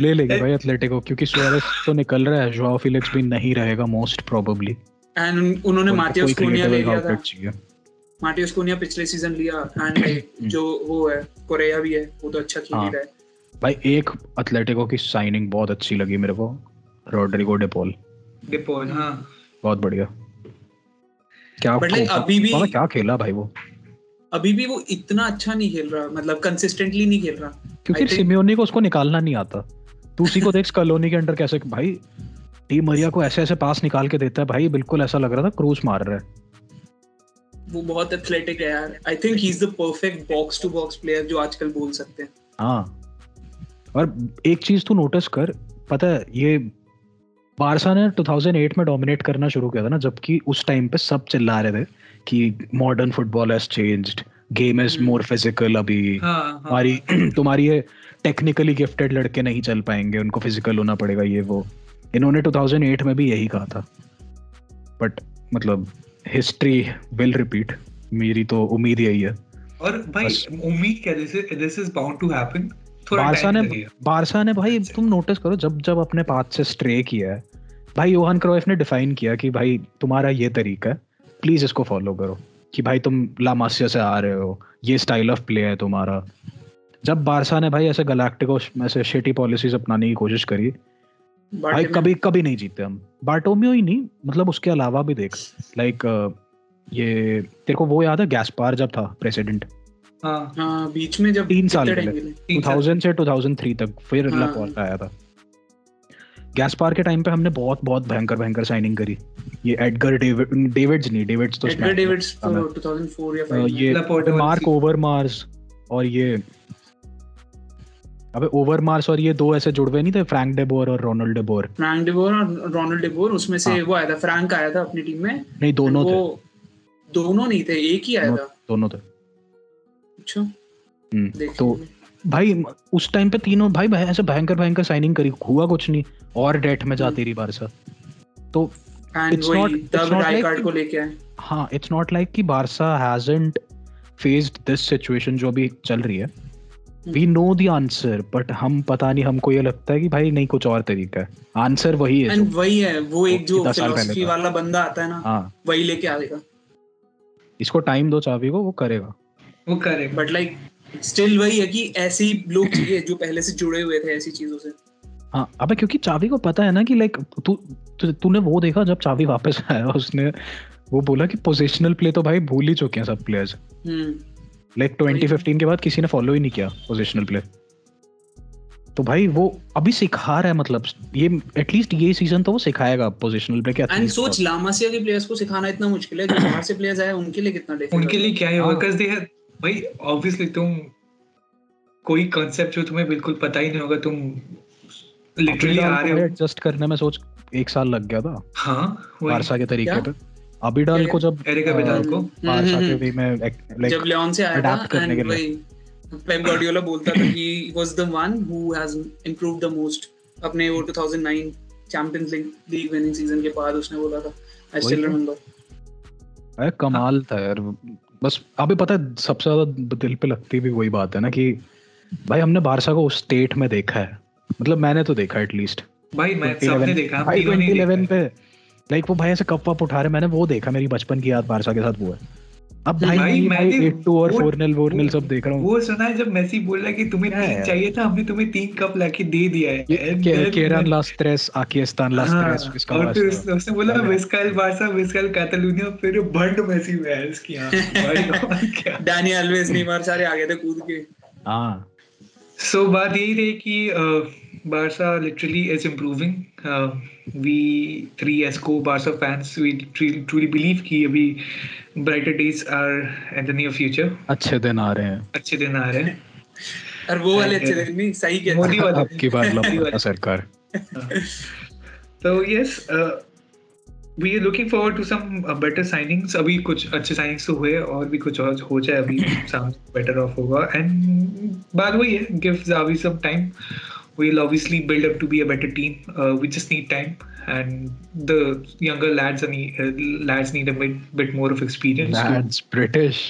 ले लेगी भाई एथलेटिको क्योंकि सुआरेस तो निकल रहा है जोआओ फिलिक्स भी नहीं रहेगा मोस्ट प्रोबेबली एंड उन्होंने माथियोस कोनिया ले लिया था। मार्टियस कोनिया पिछले सीज़न लिया एंड जो वो है कोरिया भी है वो तो अच्छा खेल हाँ। रहा है। भाई एक एथलेटिको की साइनिंग बहुत अच्छी लगी मेरे को रोड्रिगो डेपोल डिपोल हाँ। बहुत बढ़िया। क्या But like अभी भी- क्या खेला भाई वो? अभी भी वो इतना अच्छा नहीं खेल रहा मतलब कंसिस्टेंटली नहीं खेल रहा। क्योंकि सिमियोनी को उसको निकालना नहीं आता। तू उसी को देख कॉलोनी के अंडर कैसे भाई टी मरिया को ऐसे ऐसे पास निकाल के देता है भाई बिल्कुल ऐसा लग रहा था क्रूज मार रहा है। वो बहुत एथलेटिक है यार. I think he is the perfect box to box player जो आजकल बोल सकते हैं. हाँ. और एक चीज़ तू नोटिस कर पता है ये बारसा ने 2008 में डोमिनेट करना शुरू किया था ना जबकि उस टाइम पे सब चिल्ला रहे थे कि modern football has changed game is more physical अभी. हाँ हाँ. तुम्हारी तुम्हारी ये टेक्निकली गिफ्टेड लड़के नहीं चल पाएँगे उनको फ़िज़िकल होना पड़ेगा ये वो. इन्होंने 2008 में भी यही कहा था. बट मतलब हिस्ट्री विल रिपीट मेरी तो उम्मीद यही है। और भाई उम्मीद क्या this is this is bound to happen Barca ने बारसा ने भाई तुम नोटिस करो जब जब अपने पाथ से स्ट्रे किया है। भाई योहान क्रोइफ ने डिफाइन किया कि भाई तुम्हारा ये तरीका है। प्लीज़ इसको फॉलो करो कि भाई तुम लामासिया से आ रहे हो। ये स्टाइल ऑफ़ प्ले है तुम्हारा। जब बारसा ने भाई ऐसे गैलेक्टिको में से शेटी पॉलिसीज़ अपनाने की कोशिश करी भाई कभी कभी नहीं जीते हम। बार्टोमियो ही नहीं मतलब उसके अलावा भी देख लाइक ये तेरे को वो याद है गैस्पार जब था प्रेसिडेंट? हाँ। हाँ बीच में जब तीन साल पहले। के 2000 से 2003 तक फिर हाँ। लापोर्टा आया था। गैस्पार के टाइम पे हमने बहुत बहुत भयंकर भयंकर साइनिंग करी। ये एडगर डेविड्स नहीं डेविड्स तो एडगर डेविड्स तो 2004 या 5 ये मार्क ओवरमार्स और ये अबे ओवरमार्स और ये दो ऐसे जुड़वे नहीं थे? फ्रैंक डेबोर और रोनाल्ड डेबोर फ्रैंक डिबोर और रोनाल्ड डिबोर उसमें से हाँ। वो आया था फ्रैंक आया था अपनी टीम में। नहीं दोनों थे। दोनों नहीं थे एक ही आया था। दोनों थे। अच्छा। हम्म, तो भाई उस टाइम पे तीनों भाई भाई ऐसे भयंकर भयंकर साइनिंग करी। हुआ कुछ नहीं। और डेट में जाती रही बारसा तो तब not राय like- कार्ड को लेके आए। हाँ इट्स नॉट लाइक कि Barca hasn't faced this situation जो अभी चल रही है। We know the answer but हम पता नहीं हमको ये लगता है कि भाई नहीं कुछ और तरीका है। आंसर वही है एंड वही है वो एक जो फिलोसफी वाला बंदा आता है ना हाँ। वही लेके आएगा इसको टाइम दो चाबी को वो करेगा। वो करेगा। बट लाइक स्टिल वही है कि ऐसे ही लोग चाहिए जो पहले से जुड़े हुए थे ऐसी चीज़ों से। हाँ अबे क्योंकि चावी को पता है ना कि लाइक तू तू- तूने वो देखा जब चावी वापस आया उसने वो बोला कि पोजिशनल प्ले तो भाई भूल ही चुके हैं सब प्लेयर्स लाइक 2015 के बाद किसी ने फॉलो ही नहीं किया पोजिशनल प्ले तो भाई वो अभी सिखा रहा है मतलब ये एटलीस्ट ये सीज़न तो वो सिखाएगा पोजिशनल प्ले क्या एंड सोच लामासिया के प्लेयर्स को सिखाना इतना मुश्किल है जो बाहर से प्लेयर्स आए उनके लिए कितना डिफ़िकल्ट उनके लिए क्या है हाँ। बिकॉज़ दे हैव भाई ऑब्वियसली तुम कोई कॉन्सेप्ट जो तुम्हें बिल्कुल पता ही नहीं होगा तुम लिटरली आ रहे हो। एडजस्ट करने में सोच एक साल लग गया था। हाँ बारसा के तरीके? पे। अबिडाल को जब एरिका बिडाल को? बारसा के हम्म, में लाइक जब लियोन से आया था करने के लिए। वही पेप गार्डियोला बोलता था कि was the one who has improved the most अपने वो 2009 Champions League league winning season के बाद उसने बोला था आई स्टिल। रिमेंबर अरे कमाल था यार बस अभी पता है सबसे ज़्यादा दिल पे लगती भी वही बात है ना कि भाई हमने बारसा को उस स्टेट में देखा है। मतलब मैंने तो देखा एटलीस्ट भाई मैं सबने देखा भाई तीनों ने देखा 2011 पे लाइक वो भाई ऐसे कप वप उठा रहे मैंने वो देखा मेरी बचपन की याद बारसा के साथ वो है। अब भाई भाई, भाई मैंने 8-2 और वो- 4-0 4-0 सब देख रहा हूँ। वो सुना है जब मेसी बोल रहा है कि तुम्हें तीन चाहिए था हमने तुम्हें तीन कप लाके दे दिया है। केरन लास tres aquí están las हाँ, इसका और फिर उसने बोला। विस्कल बारसा विस्कल कैटलोनिया फिर भंड मेसी वेल्स की हाँ डैनी अल्वेज नेमार सारे आ गए थे कूद के। हाँ। सो बात यही रही कि बारसा लिटरली इज़ वी थ्री एस को Barca fans we truly believe कि अभी brighter days are in the near future अच्छे दिन आ रहे हैं। अच्छे दिन आ रहे हैं। और वो वाले अच्छे दिन नहीं सही कहता मोदी वाले। अब की बार वाले। सरकार। तो yes we are looking forward to some better signings अभी कुछ अच्छे साइनिंग्स तो हुए और भी कुछ और हो जाए अभी सामने बेटर ऑफ़ होगा। एंड बात वही है give Xavi some time we'll obviously build up to be a better team uh, we just need time and the younger lads need uh, lads need a bit, bit more of experience to Lads British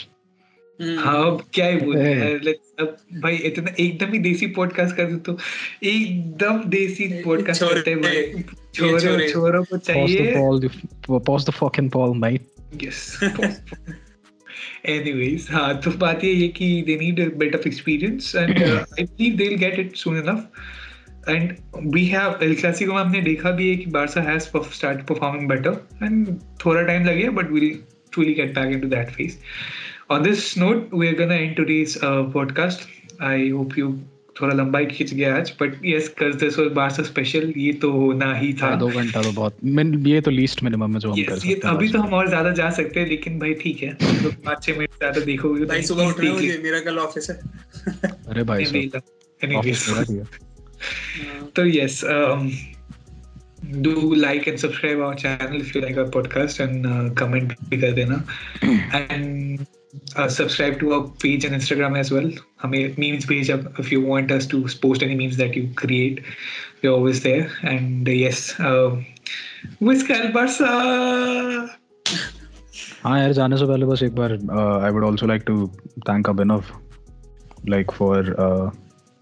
हम्म, हाँ अब क्या ही बोले Hey. यार let's अब भाई इतना एकदम ही देसी पॉडकास्ट कर दो तो एकदम देसी पॉडकास्ट छोरे, करते हैं भाई ये छोरों छोरे। छोरों को pause the चाहिए ball the, pause the fucking ball mate yes anyways हाँ तो बात ये है कि they need a bit of experience and uh, I believe they'll get it soon enough and we have El Clasico में हमने देखा भी है कि Barca has perf- started performing better and थोड़ा टाइम लगेगा but we'll truly get back into that phase on this note we are gonna end today's uh, podcast I hope you थोड़ा लंबा ही खींच गया आज but yes cuz this was Barca special ये तो होना ही था। दो घंटा तो बहुत मिन, ये तो लीस्ट मिनिमम है जो हम कर Yes, ये सकते हैं अभी तो हम और ज़्यादा जा सकते हैं लेकिन भाई ठीक है लोग पाँच छह मिनट ज़्यादा देखोगे तो भाई सुबह उठना है। मुझे मेरा कल ऑफ़िस है। अरे भाई है। So yes, um, do like and subscribe our channel if you like our podcast and uh, comment भी कर देना। And uh, subscribe to our page and Instagram as well. हमें memes भेज अब if you want us to post any memes that you create, we're always there. And uh, yes, um, Wiz Cal Barca. हाँ यार जाने से पहले बस एक बार I would also like to thank Abhinav like for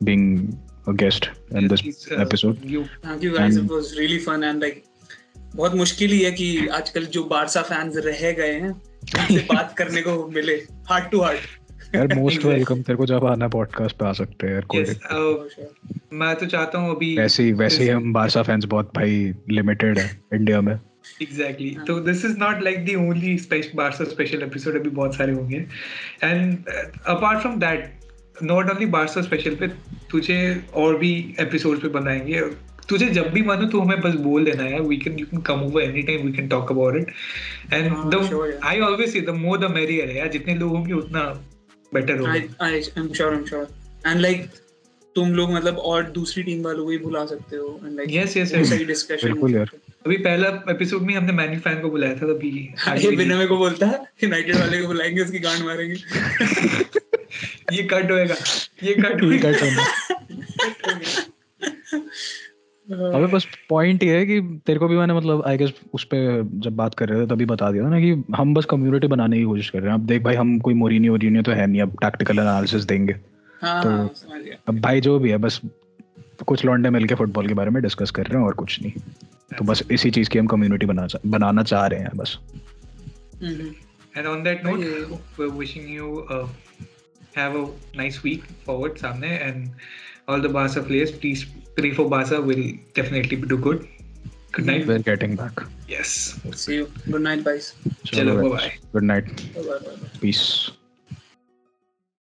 being a guest in this Please, uh, episode You thank you guys And- it was really fun and like बहुत मुश्किल ही है कि आजकल जो बारसा फैंस रह गए हैं उनसे बात करने को मिले हार्ट टू हार्ट यार मोस्ट वेलकम तेरे को जब आना पॉडकास्ट पे आ सकते हैं यार कोई yes, uh, मैं तो चाहता हूँ अभी वैसे ही वैसे ही हम बारसा फैंस बहुत भाई लिमिटेड है इंडिया में। एग्जैक्टली तो this is not like the only Barca special episode अभी बहुत सारे होंगे। And apart from that not only Barca special पे तुझे और भी एपिसोड पे बनाएँगे। तुझे जब भी मानो तो हमें बस बोल देना है we can you can come over any time we can talk about it and हाँ, the I always say the more the merrier है यार। जितने लोग होंगे उतना बेटर होगा। I am sure I am sure and like तुम लोग मतलब और दूसरी टीम वालों को भी बुला सकते हो। एंड लाइक Yes, yes, बहुत yes. डिस्कशन बिल्कुल यार। अभी पहला एपिसोड में हमने मैन्यू फ़ैन को बुलाया था तभी ये बिना मेरे को बोलता है यूनाइटेड वाले को बुलाएँगे उसकी गांड मारेंगे। ये कट होएगा। ये कट होएगा अबे बस पॉइंट ये है कि तेरे को भी मैंने मतलब आई गेस उस पे जब बात कर रहे थे तभी बता दिया था ना कि हम बस कम्युनिटी बनाने की कोशिश कर रहे हैं। अब देख भाई हम कोई मोरिनी ओरिनी तो है नहीं अब टैक्टिकल एनालिसिस देंगे। हाँ तो- हाँ, अब भाई जो भी है बस कुछ लौंडे मिलके फुटबॉल के बारे में डिस्कस कर रहे हैं और कुछ नहीं। तो बस इसी चीज़ की हम कम्युनिटी बना बनाना चाह रहे हैं बस। हम्म, And on that note, Yeah. we're wishing you uh, have a nice week forward, Samne, and all three four Barca will definitely do good. Good night. We're getting back. Yes. See you. Good night, guys. Chalo, bye bye. Good night. Bye-bye. Peace.